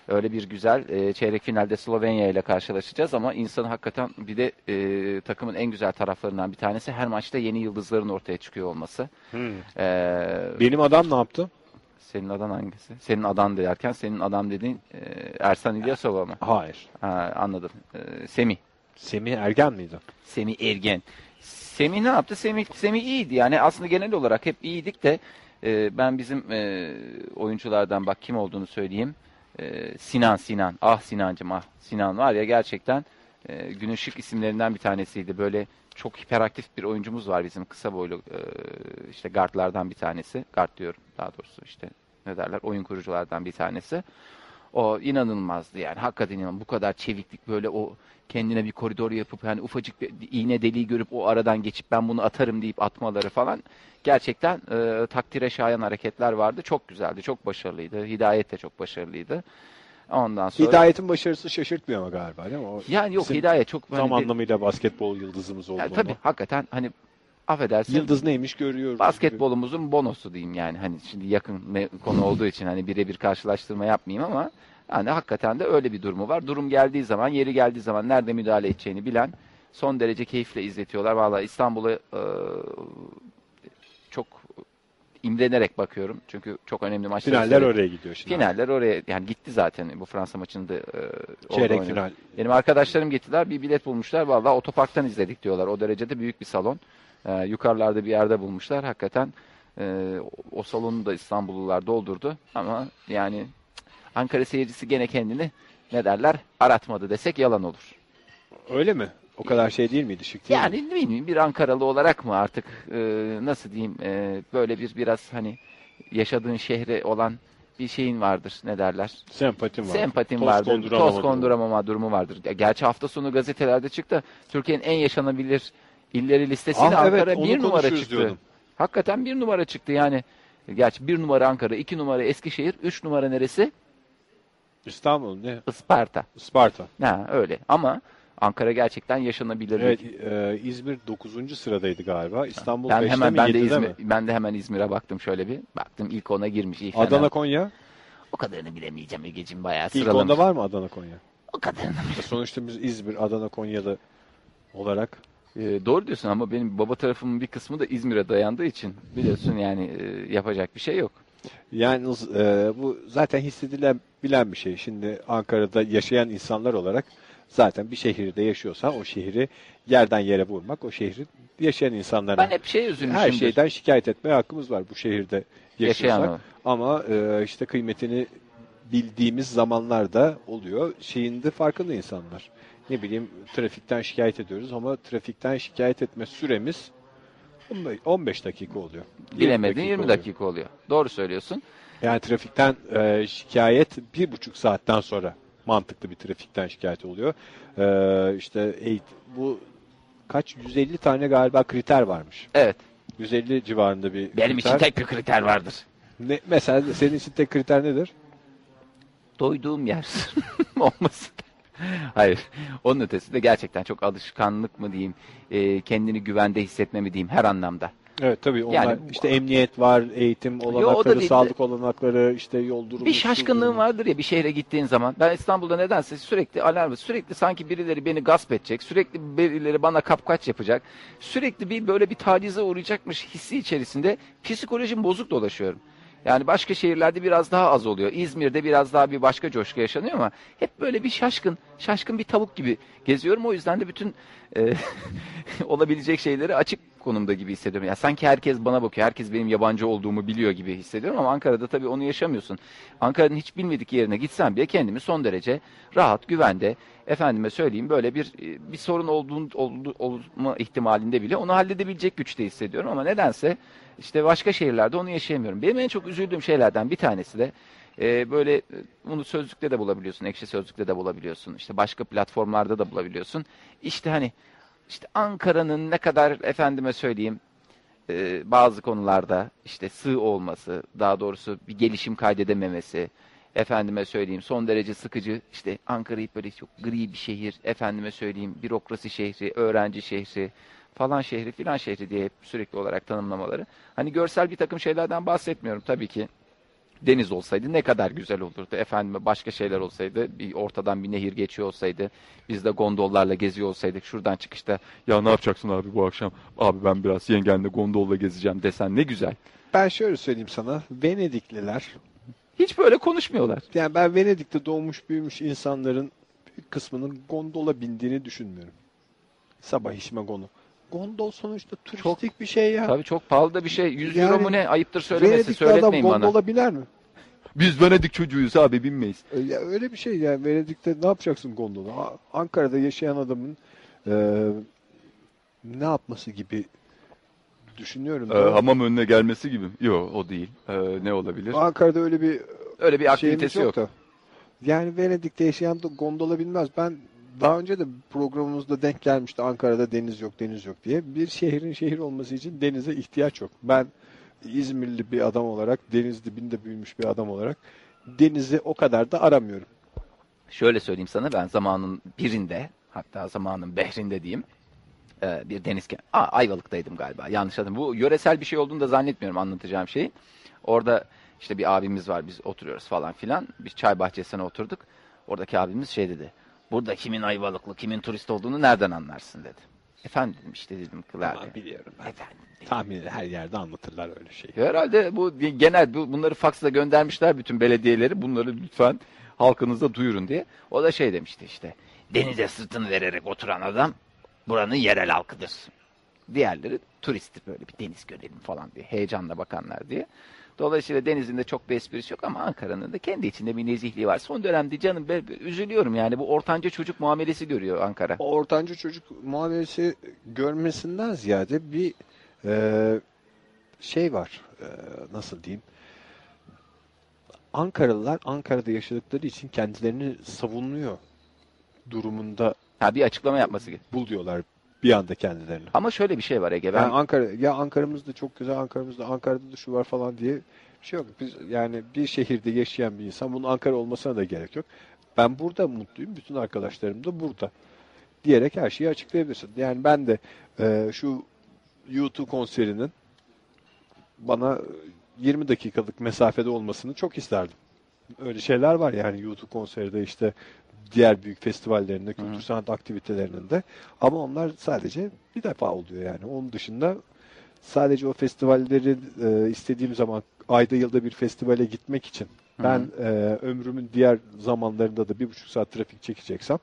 Öyle bir güzel e, çeyrek finalde Slovenya ile karşılaşacağız ama insan hakikaten bir de e, takımın en güzel taraflarından bir tanesi her maçta yeni yıldızların ortaya çıkıyor olması. E, Benim adam ne yaptı? Senin adan hangisi? Senin adan derken senin adam dediğin e, Ersan İlyasova mı? Hayır. Ha, anladım. E, Semih. Semih Ergen miydi? Semih Ergen. Semih ne yaptı? Semih, Semih iyiydi. Yani aslında genel olarak hep iyiydik de e, ben bizim e, oyunculardan bak kim olduğunu söyleyeyim. E, Sinan Sinan. Ah Sinancım ah. Sinan var ya gerçekten e, günün şık isimlerinden bir tanesiydi. Böyle çok hiperaktif bir oyuncumuz var bizim kısa boylu e, işte guardlardan bir tanesi. Guard diyorum daha doğrusu işte ne derler oyun kuruculardan bir tanesi. O inanılmazdı yani hakikaten inanılmaz. Bu kadar çeviklik böyle o kendine bir koridor yapıp hani ufacık bir iğne deliği görüp o aradan geçip ben bunu atarım deyip atmaları falan gerçekten e, takdire şayan hareketler vardı. Çok güzeldi, çok başarılıydı. Hidayet de çok başarılıydı. Ondan sonra Hidayetin başarısı şaşırtmıyor ama galiba değil mi? O yani yok bizim Hidayet çok hani tam bir- anlamıyla basketbol yıldızımız olduğunu. yani tabii hakikaten hani affedersin Yıldız neymiş görüyoruz. basketbolumuzun bonosu diyeyim yani hani şimdi yakın konu olduğu için hani birebir karşılaştırma yapmayayım ama hani hakikaten de öyle bir durumu var. Durum geldiği zaman, yeri geldiği zaman nerede müdahale edeceğini bilen son derece keyifle izletiyorlar. Vallahi İstanbul'a e, imrenerek bakıyorum. Çünkü çok önemli maçlar. Finaller oraya gidiyor şimdi. Finaller oraya yani gitti zaten bu Fransa maçında. E, Çeyrek final. Benim arkadaşlarım gittiler bir bilet bulmuşlar. Vallahi otoparktan izledik diyorlar. O derecede büyük bir salon. Ee, yukarılarda bir yerde bulmuşlar. Hakikaten e, o- salonu da İstanbullular doldurdu. Ama yani Ankara seyircisi gene kendini ne derler aratmadı desek yalan olur. Öyle mi? O kadar şey değil miydi? Şık değil mi? Yani ne bileyim bir Ankaralı olarak mı artık e, nasıl diyeyim e, böyle bir biraz hani yaşadığın şehre olan bir şeyin vardır ne derler. Sempatim var. Sempatim Toz vardır. konduramama Toz konduramama durumu vardır. Ya, Gerçi hafta sonu gazetelerde çıktı. Türkiye'nin en yaşanabilir illeri listesiyle Ah, evet, Ankara onu bir numara çıktı. diyordum. Hakikaten bir numara çıktı yani. Gerçi bir numara Ankara, iki numara Eskişehir, üç numara neresi? İstanbul ne? Isparta. Isparta. Ha öyle ama Ankara gerçekten yaşanabilir. Evet, e, İzmir 9. sıradaydı galiba. İstanbul ben 5'te hemen mi ben de 7'de İzmir, mi? ben de hemen İzmir'e baktım şöyle bir. Baktım ilk ona girmiş. fena. Adana Konya. o kadarını bilemeyeceğim Ege'cim bayağı İlk sıralamış. onda var mı Adana Konya? O kadarını Sonuçta biz İzmir, Adana, Konya'da olarak Ee, doğru diyorsun ama benim baba tarafımın bir kısmı da İzmir'e dayandığı için biliyorsun yani e, yapacak bir şey yok. E, bu zaten hissedilen bilen bir şey. Şimdi Ankara'da yaşayan insanlar olarak zaten bir şehirde yaşıyorsan o şehri yerden yere vurmak, o şehri yaşayan insanlara Ben hep şey üzülmüşümdür. her şeyden şikayet etmeye hakkımız var bu şehirde yaşıyorsak. Yaşayan o. Ama e, işte kıymetini bildiğimiz zamanlarda oluyor. Şeyinde farkında insanlar. Ne bileyim trafikten şikayet ediyoruz ama trafikten şikayet etme süremiz 15 15 dakika oluyor. 20 Bilemedin 20 oluyor. dakika oluyor. Doğru söylüyorsun. Yani trafikten e, şikayet bir buçuk saatten sonra mantıklı bir trafikten şikayet oluyor. E, işte eğit- bu kaç 150 tane galiba kriter varmış. Evet. 150 civarında bir Benim için kriter. tek bir kriter vardır. Ne, mesela senin için tek kriter nedir? Doyduğum yer olması. Hayır. Onun ötesinde gerçekten çok alışkanlık mı diyeyim, e, kendini güvende hissetme mi diyeyim her anlamda. Evet tabii onlar Yani- işte emniyet var, eğitim olanakları, değil de- sağlık olanakları, işte yol durumu. Bir şaşkınlığın vardır ya bir şehre gittiğin zaman. Ben İstanbul'da nedense sürekli alarm, sürekli sanki birileri beni gasp edecek, sürekli birileri bana kapkaç yapacak, sürekli bir böyle bir tacize uğrayacakmış hissi içerisinde psikolojim bozuk dolaşıyorum. Yani başka şehirlerde biraz daha az oluyor. İzmir'de biraz daha bir başka coşku yaşanıyor ama hep böyle bir şaşkın, şaşkın bir tavuk gibi geziyorum. O yüzden de bütün e, olabilecek şeyleri açık konumda gibi hissediyorum. Ya sanki herkes bana bakıyor, herkes benim yabancı olduğumu biliyor gibi hissediyorum ama Ankara'da tabii onu yaşamıyorsun. Ankara'nın hiç bilmedik yerine gitsem bile kendimi son derece rahat, güvende, efendime söyleyeyim böyle bir bir sorun olduğun oldu- olma ihtimalinde bile onu halledebilecek güçte hissediyorum ama nedense işte başka şehirlerde onu yaşayamıyorum. Benim en çok üzüldüğüm şeylerden bir tanesi de e, böyle e, bunu sözlükte de bulabiliyorsun, ekşi sözlükte de bulabiliyorsun, işte başka platformlarda da bulabiliyorsun. İşte hani işte Ankara'nın ne kadar efendime söyleyeyim e, bazı konularda işte sığ olması, daha doğrusu bir gelişim kaydedememesi, efendime söyleyeyim son derece sıkıcı, işte Ankara'yı böyle çok gri bir şehir, efendime söyleyeyim bürokrasi şehri, öğrenci şehri, falan şehri filan şehri diye sürekli olarak tanımlamaları. Hani görsel bir takım şeylerden bahsetmiyorum tabii ki. Deniz olsaydı ne kadar güzel olurdu. Efendime başka şeyler olsaydı, bir ortadan bir nehir geçiyor olsaydı, biz de gondollarla geziyor olsaydık, şuradan çıkışta ya ne yapacaksın abi bu akşam? Abi ben biraz yengenle gondolla gezeceğim desen ne güzel. Ben şöyle söyleyeyim sana. Venedikliler Hiç böyle konuşmuyorlar. yani ben Venedik'te doğmuş büyümüş insanların büyük kısmının gondola bindiğini düşünmüyorum. Sabah işime konu. Gondol sonuçta turistik bir şey ya. Tabii çok pahalı da bir şey. 100 Yani euro mu ne? Ayıptır söylemesi. Venedik'te adam Söyletmeyin bana. gondola biner mi? Biz Venedik çocuğuyuz abi binmeyiz. E, Ya öyle bir şey yani Venedik'te ne yapacaksın gondola? Ankara'da yaşayan adamın e, ne yapması gibi düşünüyorum. Ee, hamam önüne gelmesi gibi. Yok o değil. Ee, ne olabilir? Ankara'da öyle bir Öyle bir aktivitesi yok. da. Yani Venedik'te yaşayan da gondola binmez. Ben daha önce de programımızda denk gelmişti Ankara'da deniz yok deniz yok diye. Bir şehrin şehir olması için denize ihtiyaç yok. Ben İzmirli bir adam olarak deniz dibinde büyümüş bir adam olarak denizi o kadar da aramıyorum. Şöyle söyleyeyim sana ben zamanın birinde hatta zamanın behrinde diyeyim e, bir deniz ke- Aa, Ayvalık'taydım galiba yanlış hatırlamıyorum. Bu yöresel bir şey olduğunu da zannetmiyorum anlatacağım şeyi. Orada işte bir abimiz var biz oturuyoruz falan filan. Biz çay bahçesine oturduk. Oradaki abimiz şey dedi. Burada kimin Ayvalıklı kimin turist olduğunu nereden anlarsın dedi. Efendim dedim işte dedim kılardı. Tamam, biliyorum ben. Efendim. Tahmin her yerde anlatırlar öyle şeyi. Herhalde bu genel bu, bunları faksla göndermişler bütün belediyeleri. Bunları lütfen halkınıza duyurun diye. O da şey demişti işte. Denize sırtını vererek oturan adam buranın yerel halkıdır. Diğerleri turist böyle bir deniz görelim falan diye heyecanla bakanlar diye. Dolayısıyla denizin de çok bir esprisi yok ama Ankara'nın da kendi içinde bir nezihliği var. Son dönemde canım ben üzülüyorum yani bu ortanca çocuk muamelesi görüyor Ankara. O ortanca çocuk muamelesi görmesinden ziyade bir e, şey var. E, nasıl diyeyim? Ankaralılar Ankara'da yaşadıkları için kendilerini savunuyor durumunda Ha bir açıklama yapması gerekiyor. buluyorlar bir anda kendilerini. Ama şöyle bir şey var Ege. Ben Yani Ankara ya Ankara'mız da çok güzel, Ankara'mızda Ankara'da da şu var falan diye bir şey yok. Biz yani bir şehirde yaşayan bir insan bunun Ankara olmasına da gerek yok. Ben burada mutluyum, bütün arkadaşlarım da burada diyerek her şeyi açıklayabilirsin. Yani ben de e, şu YouTube konserinin bana 20 dakikalık mesafede olmasını çok isterdim. Öyle şeyler var yani YouTube konseri de işte diğer büyük festivallerinde, kültür Hı. sanat aktivitelerinde. Ama onlar sadece bir defa oluyor yani. Onun dışında sadece o festivalleri e, istediğim zaman ayda yılda bir festivale gitmek için Hı. ben e, ömrümün diğer zamanlarında da bir buçuk saat trafik çekeceksem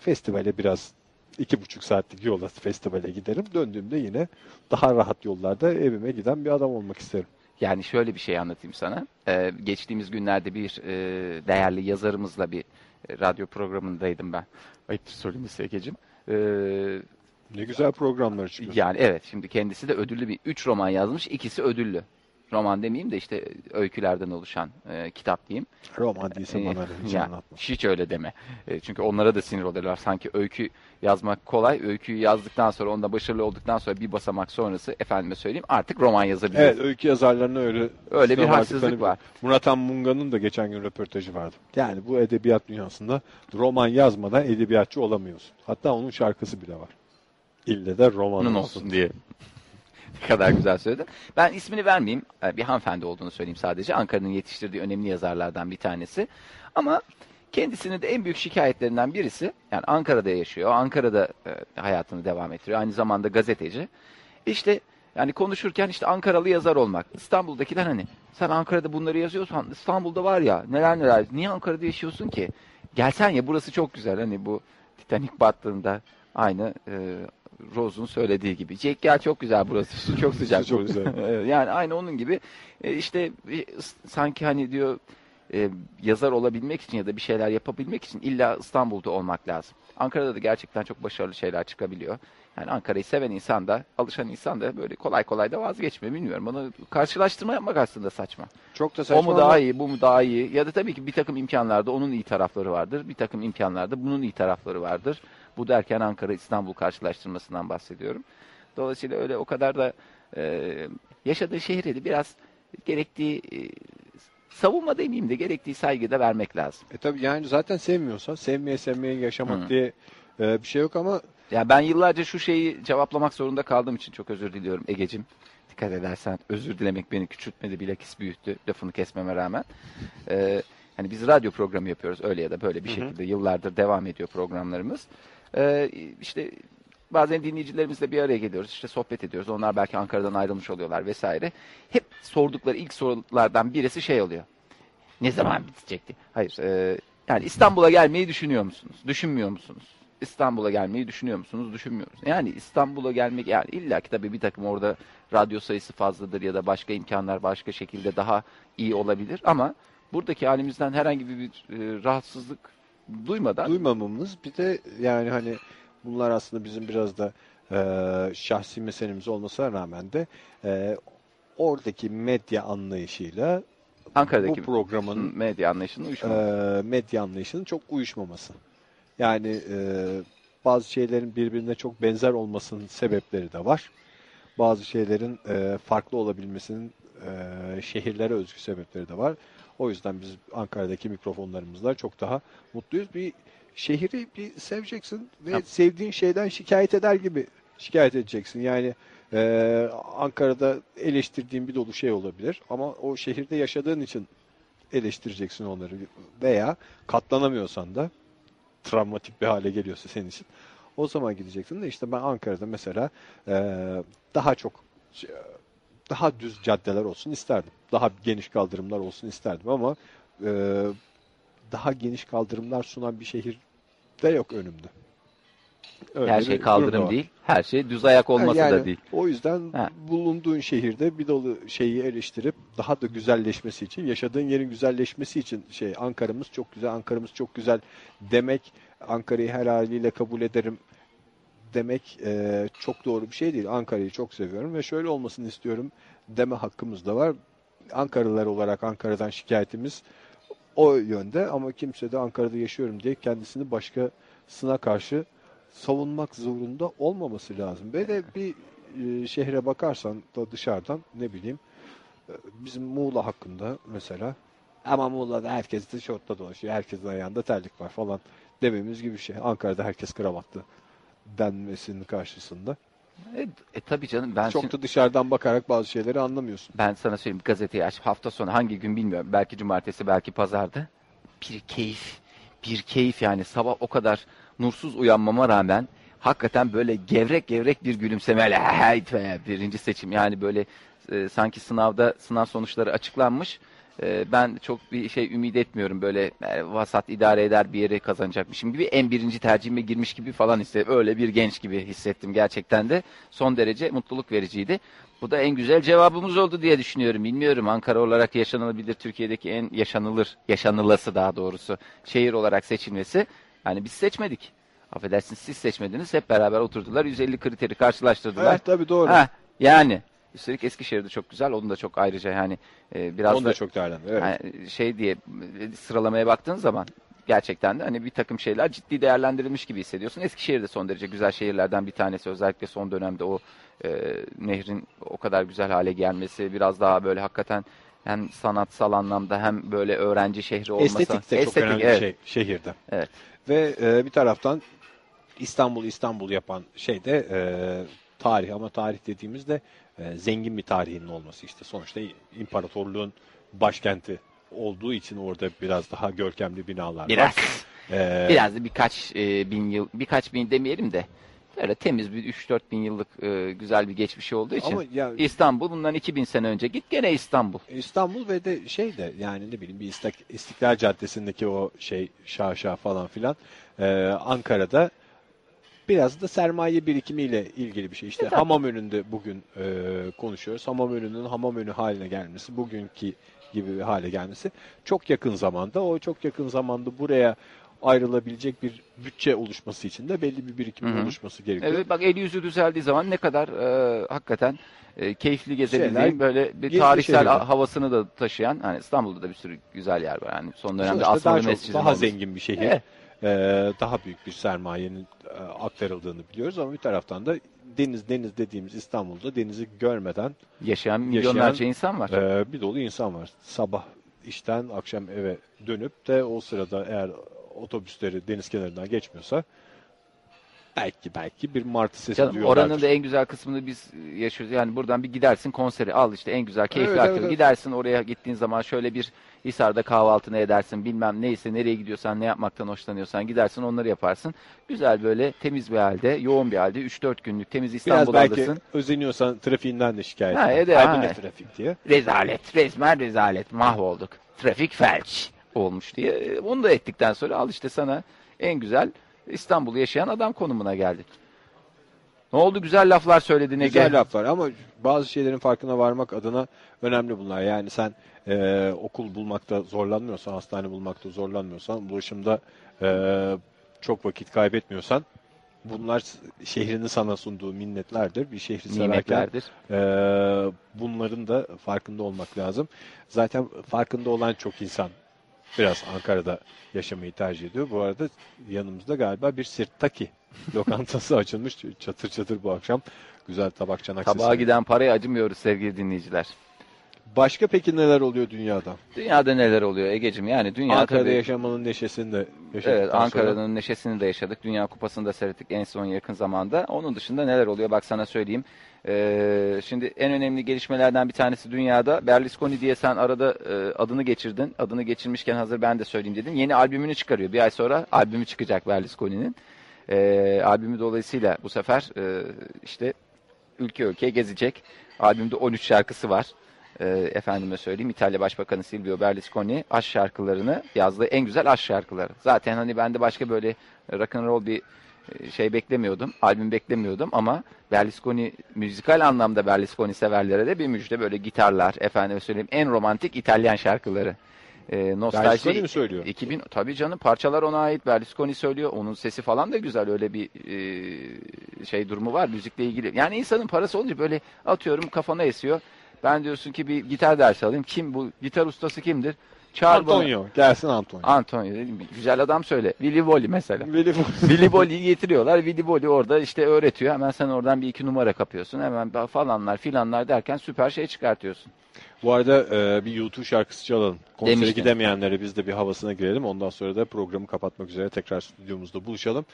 festivale biraz iki buçuk saatlik yola festivale giderim. Döndüğümde yine daha rahat yollarda evime giden bir adam olmak isterim. Yani şöyle bir şey anlatayım sana. Ee, geçtiğimiz günlerde bir e, değerli yazarımızla bir e, radyo programındaydım ben. Ayıptır söylemesi Ege'cim. Ee, Ne güzel programlar çıkıyor. yani evet şimdi kendisi de ödüllü bir üç roman yazmış. ikisi ödüllü. Roman demeyeyim de işte öykülerden oluşan e, kitap diyeyim. Roman değilse Ee, bana hiç ya, anlatma. Hiç öyle deme. E, çünkü onlara da sinir oluyorlar. Sanki öykü yazmak kolay. Öyküyü yazdıktan sonra, onda başarılı olduktan sonra bir basamak sonrası efendime söyleyeyim artık roman yazabiliyor. Evet öykü yazarlarına öyle Öyle bir haksızlık var. Murat Munga'nın da geçen gün röportajı vardı. Yani bu edebiyat dünyasında roman yazmadan edebiyatçı olamıyorsun. Hatta onun şarkısı bile var. İlle de roman olsun. olsun diye. ne kadar güzel söyledin. Ben ismini vermeyeyim. Ee, Bir hanımefendi olduğunu söyleyeyim sadece. Ankara'nın yetiştirdiği önemli yazarlardan bir tanesi. Ama kendisinin de en büyük şikayetlerinden birisi, yani Ankara'da yaşıyor, Ankara'da e, hayatını devam ettiriyor. Aynı zamanda gazeteci. İşte yani konuşurken işte Ankaralı yazar olmak. İstanbul'dakiler hani sen Ankara'da bunları yazıyorsan İstanbul'da var ya neler neler. Niye Ankara'da yaşıyorsun ki? Gelsen ya burası çok güzel. Hani bu Titanic battığında aynı e, Rose'un söylediği gibi. Jack gel çok güzel burası. Su çok sıcak. Çok güzel. Yani aynı onun gibi e, işte e, sanki hani diyor e, yazar olabilmek için ya da bir şeyler yapabilmek için illa İstanbul'da olmak lazım. Ankara'da da gerçekten çok başarılı şeyler çıkabiliyor. Yani Ankara'yı seven insan da, alışan insan da böyle kolay kolay da vazgeçmiyor. Bilmiyorum. Bana karşılaştırma yapmak aslında saçma. Çok da O saçma mu daha iyi, bu mu daha iyi? Ya da tabii ki bir takım imkanlarda onun iyi tarafları vardır. Bir takım imkanlarda bunun iyi tarafları vardır. Bu derken Ankara İstanbul karşılaştırmasından bahsediyorum. Dolayısıyla öyle o kadar da e, yaşadığı şehre de biraz gerektiği e, savunma demeyeyim de gerektiği saygı da vermek lazım. E tabii yani zaten sevmiyorsa sevmeye sevmeye yaşamak Hı. diye e, bir şey yok ama Ya ben yıllarca şu şeyi cevaplamak zorunda kaldığım için çok özür diliyorum Egecim. Dikkat edersen özür dilemek beni küçültmedi bilakis büyüttü lafını kesmeme rağmen. Ee, hani biz radyo programı yapıyoruz öyle ya da böyle bir Hı hı. şekilde yıllardır devam ediyor programlarımız. Ee, işte bazen dinleyicilerimizle bir araya geliyoruz işte sohbet ediyoruz. Onlar belki Ankara'dan ayrılmış oluyorlar vesaire. Hep sordukları ilk sorulardan birisi şey oluyor. Ne zaman bitecekti? Hayır. e, yani İstanbul'a gelmeyi düşünüyor musunuz? Düşünmüyor musunuz? İstanbul'a gelmeyi düşünüyor musunuz? Düşünmüyor musunuz? Yani İstanbul'a gelmek yani illa ki tabii bir takım orada radyo sayısı fazladır ya da başka imkanlar başka şekilde daha iyi olabilir ama buradaki halimizden herhangi bir, bir e, rahatsızlık duymadan duymamamız bir de yani hani bunlar aslında bizim biraz da e, şahsi meselemiz olmasına rağmen de e, oradaki medya anlayışıyla Ankara'daki bu programın medya anlayışının uyuşmaması. e, medya anlayışının çok uyuşmaması. Yani e, bazı şeylerin birbirine çok benzer olmasının sebepleri de var. Bazı şeylerin e, farklı olabilmesinin e, şehirlere özgü sebepleri de var. O yüzden biz Ankara'daki mikrofonlarımızla çok daha mutluyuz. Bir şehri bir seveceksin ve Ya. sevdiğin şeyden şikayet eder gibi şikayet edeceksin. Yani e, Ankara'da eleştirdiğin bir dolu şey olabilir ama o şehirde yaşadığın için eleştireceksin onları veya katlanamıyorsan da travmatik bir hale geliyorsa senin için O zaman gideceksin de işte ben Ankara'da mesela e, daha çok daha düz caddeler olsun isterdim. Daha geniş kaldırımlar olsun isterdim ama e, daha geniş kaldırımlar sunan bir şehir de yok önümde. Öyle Her şey kaldırım değil. Her şey düz ayak olması yani da değil. O yüzden Ha. bulunduğun şehirde bir dolu şeyi eleştirip daha da güzelleşmesi için, yaşadığın yerin güzelleşmesi için şey Ankara'mız çok güzel, Ankara'mız çok güzel demek, Ankara'yı her haliyle kabul ederim demek e, çok doğru bir şey değil. Ankara'yı çok seviyorum ve şöyle olmasını istiyorum deme hakkımız da var. Ankaralılar olarak Ankara'dan şikayetimiz o yönde ama kimse de Ankara'da yaşıyorum diye kendisini başkasına karşı savunmak zorunda olmaması lazım. Ve de bir e, şehre bakarsan da dışarıdan ne bileyim e, bizim Muğla hakkında mesela ama Muğla'da herkes de şortla dolaşıyor. Herkesin ayağında terlik var falan dememiz gibi bir şey. Ankara'da herkes kravatlı denmesinin karşısında. E, e tabii canım ben Çok şimdi- da dışarıdan bakarak bazı şeyleri anlamıyorsun. ben sana söyleyeyim gazeteyi aç hafta sonu hangi gün bilmiyorum. Belki cumartesi belki pazardı. Bir keyif. Bir keyif yani sabah o kadar nursuz uyanmama rağmen hakikaten böyle gevrek gevrek bir gülümsemeyle hey birinci seçim yani böyle e, sanki sınavda sınav sonuçları açıklanmış. E, ben çok bir şey ümit etmiyorum böyle e, vasat idare eder bir yere kazanacakmışım gibi en birinci tercihime girmiş gibi falan hissettim. Öyle bir genç gibi hissettim gerçekten de son derece mutluluk vericiydi. Bu da en güzel cevabımız oldu diye düşünüyorum. Bilmiyorum Ankara olarak yaşanılabilir Türkiye'deki en yaşanılır, yaşanılası daha doğrusu şehir olarak seçilmesi. Yani biz seçmedik. Affedersiniz siz seçmediniz. Hep beraber oturdular. 150 kriteri karşılaştırdılar. Evet tabii doğru. Ha, yani üstelik Eskişehir'de çok güzel. Onu da çok ayrıca yani e, biraz Onu da da çok değerlendir. Evet. yani şey diye e, sıralamaya baktığın zaman gerçekten de hani bir takım şeyler ciddi değerlendirilmiş gibi hissediyorsun. Eskişehir de son derece güzel şehirlerden bir tanesi. Özellikle son dönemde o e, nehrin o kadar güzel hale gelmesi biraz daha böyle hakikaten hem sanatsal anlamda hem böyle öğrenci şehri olması. Estetik de çok önemli evet. bir şey şehirde. Evet. Ve e, bir taraftan İstanbul İstanbul yapan şey de e, tarih ama tarih dediğimizde e, zengin bir tarihinin olması işte sonuçta imparatorluğun başkenti olduğu için orada biraz daha görkemli binalar Biraz. var. E, Biraz da birkaç e, bin yıl, birkaç bin demeyelim de böyle temiz bir 3-4 bin yıllık e, güzel bir geçmişi olduğu için. ama ya İstanbul bundan 2000 sene önce git gene İstanbul. İstanbul ve de şey de yani ne bileyim bir İstak- İstiklal Caddesi'ndeki o şey şaşa falan filan e, Ankara'da biraz da sermaye birikimiyle ilgili bir şey. İşte hamam önünde bugün e, konuşuyoruz. Hamam önünün hamam önü haline gelmesi, bugünkü gibi bir hale gelmesi çok yakın zamanda. O çok yakın zamanda buraya ayrılabilecek bir bütçe oluşması için de belli bir birikimin Hı hı. oluşması gerekiyor. Evet bak eli yüzü düzeldiği zaman ne kadar e, hakikaten e, keyifli gezebildiğim Şeyler, böyle bir tarihsel şehirler. a- havasını da taşıyan hani İstanbul'da da bir sürü güzel yer var. Yani son dönemde Sonuçta daha çok Mescidin daha olması. zengin bir şehir. Evet. Ee, daha büyük bir sermayenin e, aktarıldığını biliyoruz ama bir taraftan da deniz deniz dediğimiz İstanbul'da denizi görmeden Yaşayan milyonlarca insan var. e, bir dolu insan var. Sabah işten akşam eve dönüp de o sırada eğer otobüsleri deniz kenarından geçmiyorsa belki belki bir martı sesi Canım duyuyorlardır. oranın da en güzel kısmını biz yaşıyoruz. Yani buradan bir gidersin konseri al işte en güzel keyifli Evet, aktivite. evet, evet. Gidersin oraya gittiğin zaman şöyle bir Hisar'da kahvaltını edersin. Bilmem neyse nereye gidiyorsan ne yapmaktan hoşlanıyorsan gidersin onları yaparsın. Güzel böyle temiz bir halde yoğun bir halde 3-4 günlük temiz Biraz İstanbul belki alırsın. özeniyorsan trafiğinden de şikayet Ha, eder. bu ne trafik diye. Rezalet resmen rezalet mahvolduk. Trafik felç olmuş diye. E, Onu da ettikten sonra al işte sana en güzel İstanbul'u yaşayan adam konumuna geldin. Ne oldu güzel laflar söyledin Ege. Güzel laflar ama bazı şeylerin farkına varmak adına önemli bunlar. Yani sen e, okul bulmakta zorlanmıyorsan, hastane bulmakta zorlanmıyorsan, ulaşımda e, çok vakit kaybetmiyorsan bunlar şehrinin sana sunduğu minnetlerdir. Bir şehri severken e, bunların da farkında olmak lazım. Zaten farkında olan çok insan biraz Ankara'da yaşamayı tercih ediyor. Bu arada yanımızda galiba bir Sirtaki lokantası açılmış. Çatır çatır bu akşam. Güzel tabak çanak Tabağa sesi. giden paraya acımıyoruz sevgili dinleyiciler. Başka peki neler oluyor dünyada? Dünyada neler oluyor Ege'cim? Yani dünya Ankara'da tabii- yaşamanın neşesini de yaşadıktan Evet sonra- Ankara'nın neşesini de yaşadık. Dünya Kupası'nı da seyrettik en son yakın zamanda. Onun dışında neler oluyor bak sana söyleyeyim. Ee, şimdi en önemli gelişmelerden bir tanesi dünyada. Berlusconi diye sen arada e, adını geçirdin. Adını geçirmişken hazır ben de söyleyeyim dedim. Yeni albümünü çıkarıyor. Bir ay sonra albümü çıkacak Berlusconi'nin. E, albümü dolayısıyla bu sefer e, işte ülke ülke gezecek. Albümde 13 şarkısı var. E, efendime söyleyeyim İtalya Başbakanı Silvio Berlusconi aşk şarkılarını yazdığı en güzel aşk şarkıları. Zaten hani ben de başka böyle rock and roll bir şey beklemiyordum. Albüm beklemiyordum ama Berlusconi müzikal anlamda Berlusconi severlere de bir müjde böyle gitarlar efendime söyleyeyim en romantik İtalyan şarkıları. E, nostalji Berlusconi mi söylüyor? 2000 tabii canım parçalar ona ait. Berlusconi söylüyor. Onun sesi falan da güzel. Öyle bir e, şey durumu var müzikle ilgili. Yani insanın parası olunca böyle atıyorum kafana esiyor. Ben diyorsun ki bir gitar dersi alayım. Kim bu gitar ustası kimdir? Çağır bana. Antonio. Gelsin Antonio. Antonio dedim. Güzel adam söyle. Willy Bolly mesela. Willy Willy Bolly'yi getiriyorlar. Willy Bolly orada işte öğretiyor. Hemen sen oradan bir iki numara kapıyorsun. Hemen falanlar filanlar derken süper şey çıkartıyorsun. Bu arada e, bir YouTube şarkısı çalalım. Konsere Demiştin. gidemeyenlere biz de bir havasına girelim. Ondan sonra da programı kapatmak üzere tekrar stüdyomuzda buluşalım.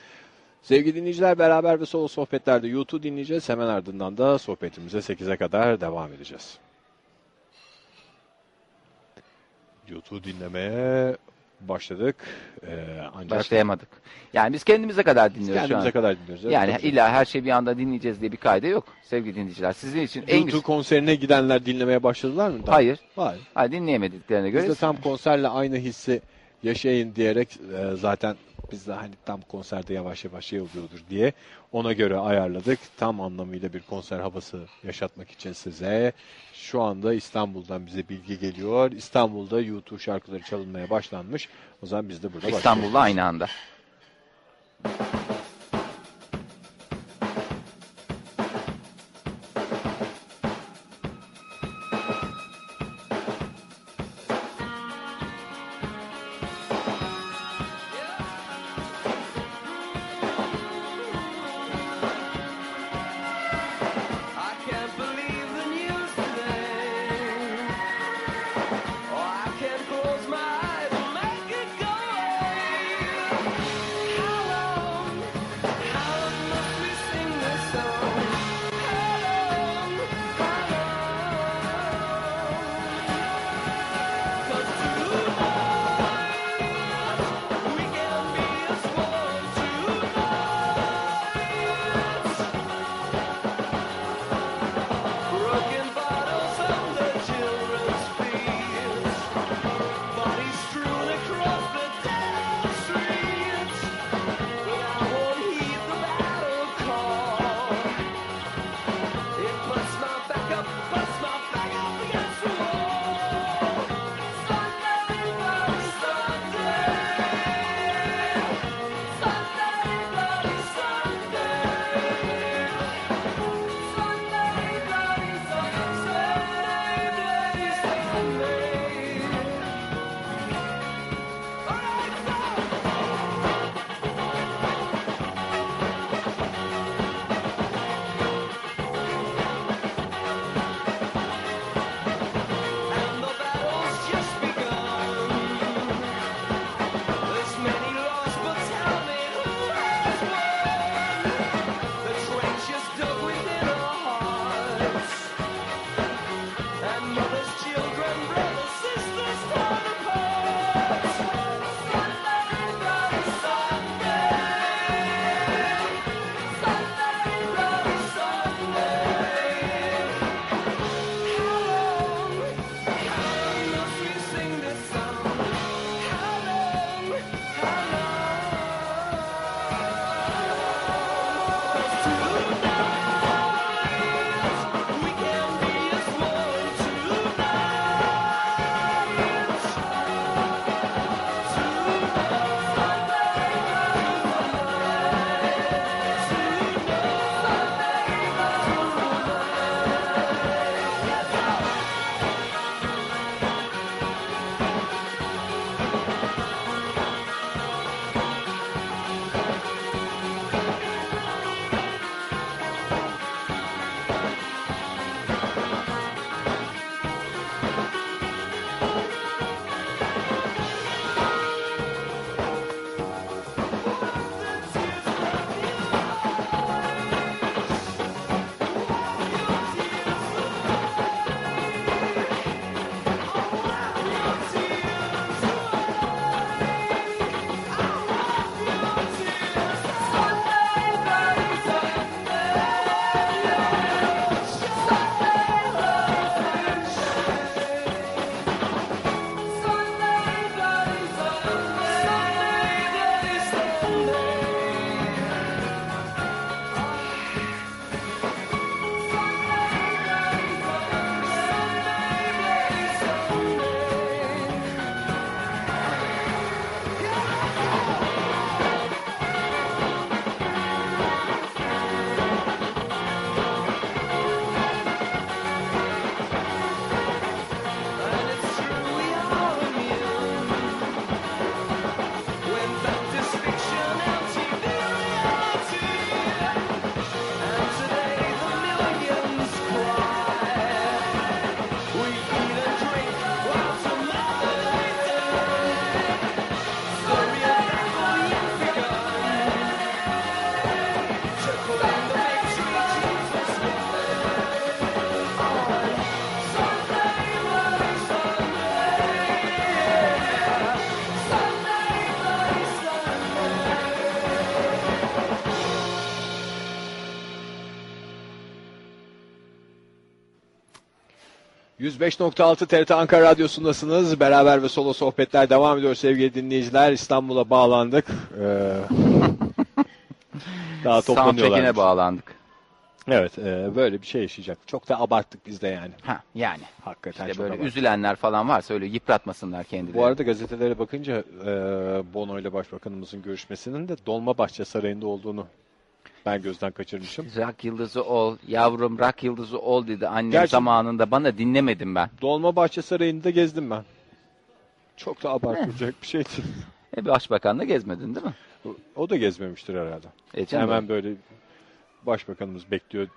Sevgili dinleyiciler beraber ve solo sohbetlerde YouTube dinleyeceğiz. Hemen ardından da sohbetimize 8'e kadar devam edeceğiz. YouTube dinlemeye başladık. E, ancak Başlayamadık. Yani biz kendimize kadar dinliyoruz şu kendimize an. kadar dinliyoruz. Evet, Yani illa her şeyi bir anda dinleyeceğiz diye bir kaide yok sevgili dinleyiciler. Sizin için en YouTube konserine gidenler dinlemeye başladılar mı? Hayır. Hayır. Hayır dinleyemediklerine göre Biz de tam konserle aynı hissi yaşayın diyerek e, zaten biz de hani tam konserde yavaş yavaş şey oluyordur diye ona göre ayarladık. Tam anlamıyla bir konser havası yaşatmak için size. Şu anda İstanbul'dan bize bilgi geliyor. İstanbul'da YouTube şarkıları çalınmaya başlanmış. O zaman biz de burada İstanbul'da aynı anda. 105.6 TRT Ankara Radyosu'ndasınız. Beraber ve solo sohbetler devam ediyor sevgili dinleyiciler. İstanbul'a bağlandık. Ee, daha toplanıyorlar. bağlandık. Evet e, böyle bir şey yaşayacak. Çok da abarttık biz de yani. Ha yani. Hakikaten İşte çok böyle abarttık. üzülenler falan varsa öyle yıpratmasınlar kendilerini. Bu arada gazetelere bakınca e, Bono ile Başbakanımızın görüşmesinin de Dolmabahçe Sarayı'nda olduğunu ben gözden kaçırmışım. Rock yıldızı ol, yavrum rock yıldızı ol dedi annem Gerçi- zamanında bana dinlemedim ben. Dolmabahçe Sarayı'nda gezdim ben. Çok da abartılacak bir şey değil. E başbakanla gezmedin değil mi? O da gezmemiştir herhalde. E canım. Hemen böyle başbakanımız bekliyor.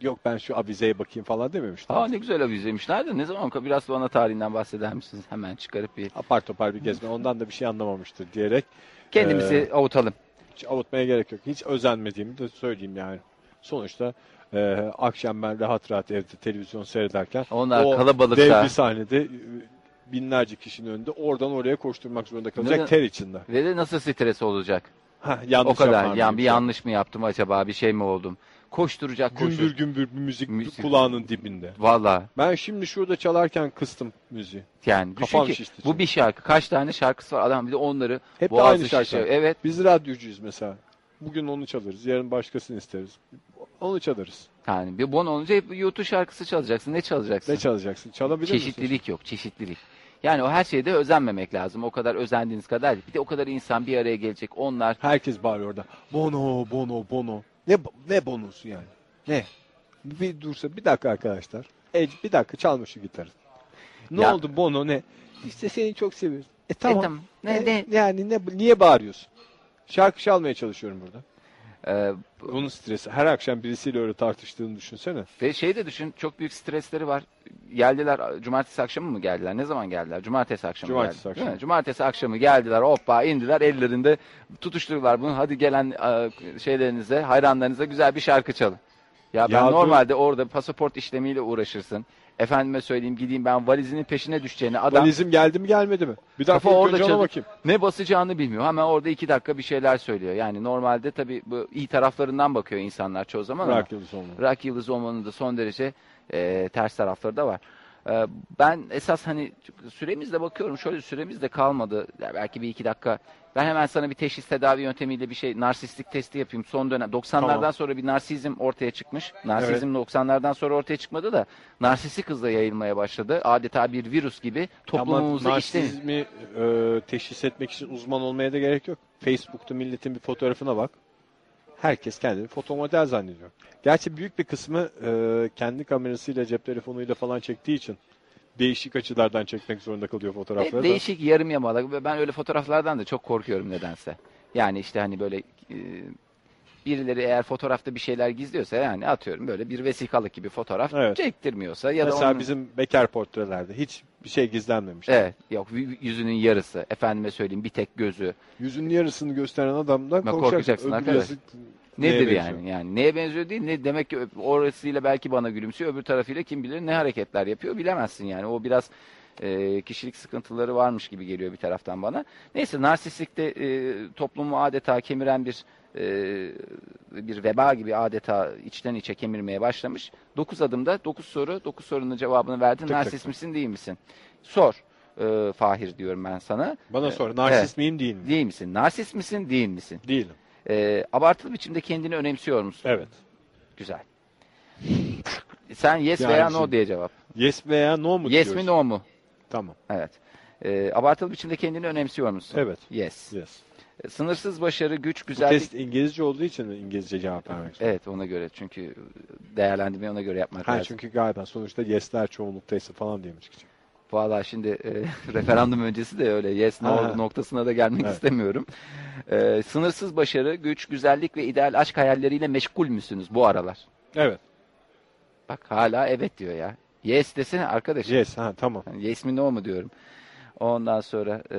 Yok ben şu avizeye bakayım falan dememiştir. Aa ne güzel avizeymişler de ne zaman biraz bana tarihinden bahseder misiniz? Hemen çıkarıp bir Apar topar bir gezme. Ondan da bir şey anlamamıştır diyerek kendimizi Ee, avutalım. Hiç avutmaya gerek yok. Hiç özenmediğimi de söyleyeyim yani. Sonuçta e, akşam ben rahat rahat evde televizyon seyrederken Onlar o kalabalıkta- dev bir sahnede e, binlerce kişinin önünde oradan oraya koşturmak zorunda kalacak Ne- ter içinde. Ve de nasıl stres olacak? Hah, yanlış o kadar. Yani bir yanlış mı yaptım acaba? Bir şey mi oldum? Koşturacak koştur. Gümbür gümbür bir müzik, Müzik. kulağının dibinde. Valla Ben şimdi şurada çalarken kıstım müziği. yani düşün Kafam ki şişti bu bir şarkı. Kaç tane şarkısı var adam bir de onları Hep de aynı şarkı. şişiyor. Evet. Biz radyocuyuz mesela. Bugün onu çalarız, yarın başkasını isteriz. Onu çalarız. Yani bir bon olunca hep YouTube şarkısı çalacaksın. Ne çalacaksın? Ne çalacaksın? Çalabilir misin? Çeşitlilik yok, çeşitlilik. Yani o her şeyde özenmemek lazım. O kadar özendiğiniz kadar. Bir de o kadar insan bir araya gelecek. Onlar Herkes bağırıyor orada. Bono, Bono, Bono. Ne ne bonosu yani? Ne? Bir dursa bir dakika arkadaşlar. Ece bir dakika çalma şu gitarı. Ne Ya- oldu Bono ne? İşte seni çok seviyoruz. E tamam. tamam. Ne- E, ne? Yani ne niye bağırıyorsun? Şarkı çalmaya çalışıyorum burada. E, Onun stresi. Her akşam birisiyle öyle tartıştığını düşünsene. ve şey de düşün çok büyük stresleri var. Geldiler cumartesi akşamı mı geldiler? Ne zaman geldiler? Cumartesi akşamı Cumartesi geldiler. akşamı. Cumartesi akşamı geldiler. Hoppa indiler ellerinde tutuşturdular bunu. Hadi gelen e, şeylerinize, hayranlarınıza güzel bir şarkı çalın. Ya ben Ya dur- normalde orada pasaport işlemiyle uğraşırsın. Efendime söyleyeyim gideyim ben valizinin peşine düşeceğini adam Valizim geldi mi gelmedi mi? Bir dakika orada çalı- bakayım. ne basacağını bilmiyor. Hemen orada iki dakika bir şeyler söylüyor. Yani normalde tabii bu iyi taraflarından bakıyor insanlar çoğu zaman ama Bırak yıldız rock olmanın da son derece e, ters tarafları da var. E, ben esas hani süremizde bakıyorum şöyle süremiz de kalmadı. Ya belki bir iki dakika. Ben hemen sana bir teşhis tedavi yöntemiyle bir şey narsistlik testi yapayım. Son dönem 90'lardan Tamam. sonra bir narsizm ortaya çıkmış. Narsizm 90'lardan sonra ortaya çıkmadı da narsistik hızla yayılmaya başladı. Adeta bir virüs gibi Ama toplumumuzu işleniyor. narsizmi e, teşhis etmek için uzman olmaya da gerek yok. Facebook'ta milletin bir fotoğrafına bak. Herkes kendini fotomodel zannediyor. Gerçi büyük bir kısmı e, kendi kamerasıyla, cep telefonuyla falan çektiği için değişik açılardan çekmek zorunda kalıyor fotoğrafları. Hep değişik yarım yamalak. Ben öyle fotoğraflardan da çok korkuyorum nedense. Yani işte hani böyle e, birileri eğer fotoğrafta bir şeyler gizliyorsa yani atıyorum böyle bir vesikalık gibi fotoğraf Evet. çektirmiyorsa ya da Mesela onun- bizim bekar portrelerde hiç bir şey gizlenmemiş. Evet yok yüzünün yarısı efendime söyleyeyim bir tek gözü Yüzünün yarısını gösteren adamdan korkacaksın. arkadaş. neye nedir benziyor? yani yani neye benziyor değil ne demek ki orasıyla belki bana gülümsüyor öbür tarafıyla kim bilir ne hareketler yapıyor bilemezsin yani o biraz e, kişilik sıkıntıları varmış gibi geliyor bir taraftan bana. Neyse narsistlikte e, toplumu adeta kemiren bir e, bir veba gibi adeta içten içe kemirmeye başlamış. 9 adımda 9 soru 9 sorunun cevabını verdin. Narsist misin değil misin? Sor. E, Fahir diyorum ben sana. Bana sor. Narsist miyim değil mi? Değil misin? Narsist misin değil misin? Değilim. E, abartılı biçimde kendini önemsiyor musun? Evet. Güzel. Sen yes Yani veya no diye cevap. Yes veya no mu Yes diyoruz? mi no mu? Tamam. Evet. Ee, abartılı biçimde kendini önemsiyor musun? Evet. Yes. Yes. Ee, Sınırsız başarı, güç, Bu güzellik. test İngilizce olduğu için İngilizce cevap vermek zorunda? Evet ona göre çünkü değerlendirmeyi ona göre yapmak Ha, lazım. çünkü galiba sonuçta yesler çoğunluktaysa falan diye mi çıkacak? Valla şimdi e, referandum öncesi de öyle yes no Ha. noktasına da gelmek Evet. istemiyorum. Ee, sınırsız başarı, güç, güzellik ve ideal aşk hayalleriyle meşgul müsünüz bu aralar? Evet. Bak hala evet diyor ya. Yes desene arkadaşım. Yes. Ha tamam. Yani yes mi no mu diyorum. Ondan sonra e,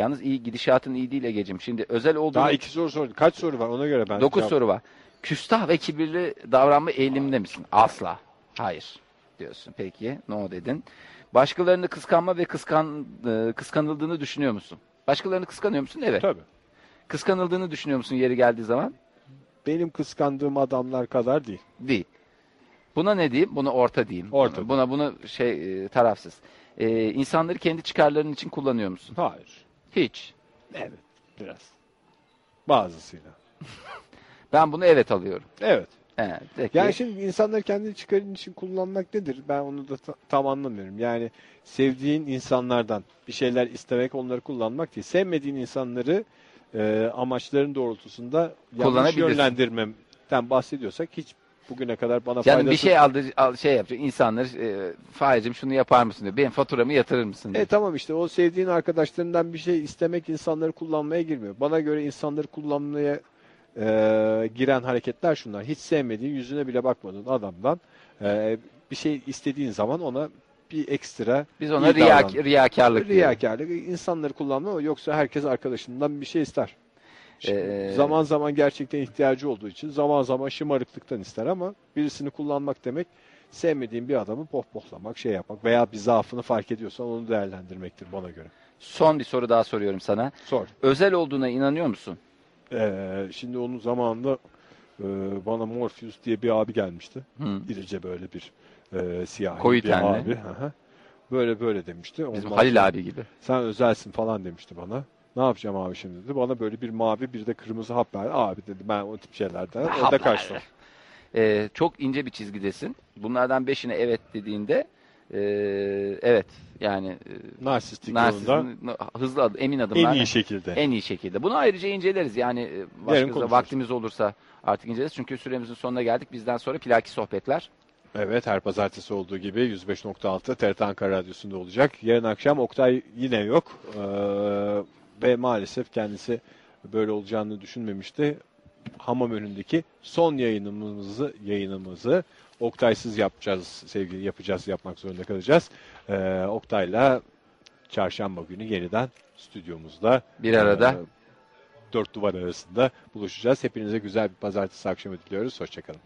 yalnız iyi gidişatın iyi değil Ege'cim. Şimdi özel olduğunu Daha iki soru sordum. Kaç soru var ona göre ben 9 cevap- soru var. Küstah ve kibirli davranma eğiliminde misin? Asla. Hayır diyorsun. Peki no dedin. Başkalarını kıskanma ve kıskan e, kıskanıldığını düşünüyor musun? Başkalarını kıskanıyor musun? Evet. Tabii. Kıskanıldığını düşünüyor musun yeri geldiği zaman? Benim kıskandığım adamlar kadar değil. Değil. Buna ne diyeyim? Buna orta diyeyim. Orta. Buna bunu şey e, tarafsız. E, insanları kendi çıkarların için kullanıyor musun? Hayır. Hiç. Evet. Biraz. Bazısıyla. Ben bunu evet alıyorum. Evet. Evet, peki. Yani şimdi insanları kendi çıkarın için kullanmak nedir? Ben onu da ta- tam anlamıyorum. Yani sevdiğin insanlardan bir şeyler istemek, onları kullanmak değil. Sevmediğin insanları e, amaçların doğrultusunda yanlış yönlendirmemden bahsediyorsak hiç bugüne kadar bana Canım faydası... bir şey aldı, al, şey yapacak. İnsanlar e, Fahir'cim şunu yapar mısın diyor. Benim faturamı yatırır mısın diyor. E tamam işte o sevdiğin arkadaşlarından bir şey istemek insanları kullanmaya girmiyor. Bana göre insanları kullanmaya e, giren hareketler şunlar. Hiç sevmediğin, yüzüne bile bakmadığın adamdan e, bir şey istediğin zaman ona bir ekstra Biz ona iyi riya, davran. riyakarlık riyakarlık insanları kullanma yoksa herkes arkadaşından bir şey ister. Ee, zaman zaman gerçekten ihtiyacı olduğu için zaman zaman şımarıklıktan ister ama birisini kullanmak demek sevmediğin bir adamı pohpohlamak, şey yapmak veya bir zaafını fark ediyorsan onu değerlendirmektir bana göre. Son bir soru daha soruyorum sana. Sor. Özel olduğuna inanıyor musun? Ee, şimdi onun zamanında e, bana Morpheus diye bir abi gelmişti. Hı. İrice böyle bir e, siyahi Koyu bir tenli. abi. Hı. Böyle böyle demişti. Bizim Ondan Halil sonra- abi gibi. Sen özelsin falan demişti bana. Ne yapacağım abi şimdi dedi. Bana böyle bir mavi bir de kırmızı hap verdi. Abi dedi ben o tip şeylerden orada kaçtım. Ee, çok ince bir çizgidesin. Bunlardan beşine evet dediğinde e, evet yani e, Narsistik yolunda narsizm, hızlı adım, emin en adımlar. iyi şekilde. En iyi şekilde. Bunu ayrıca inceleriz. Yani e, başka vaktimiz olursa artık inceleriz. Çünkü süremizin sonuna geldik. Bizden sonra plaki sohbetler. Evet her pazartesi olduğu gibi 105.6 TRT Ankara Radyosu'nda olacak. Yarın akşam Oktay yine yok. Ee, ve maalesef kendisi böyle olacağını düşünmemişti. Hamam önündeki son yayınımızı yayınımızı Oktay'sız yapacağız sevgili yapacağız yapmak zorunda kalacağız. Ee, Oktay'la çarşamba günü yeniden stüdyomuzda Bir arada. e, dört duvar arasında buluşacağız. Hepinize güzel bir pazartesi akşamı diliyoruz. Hoşçakalın.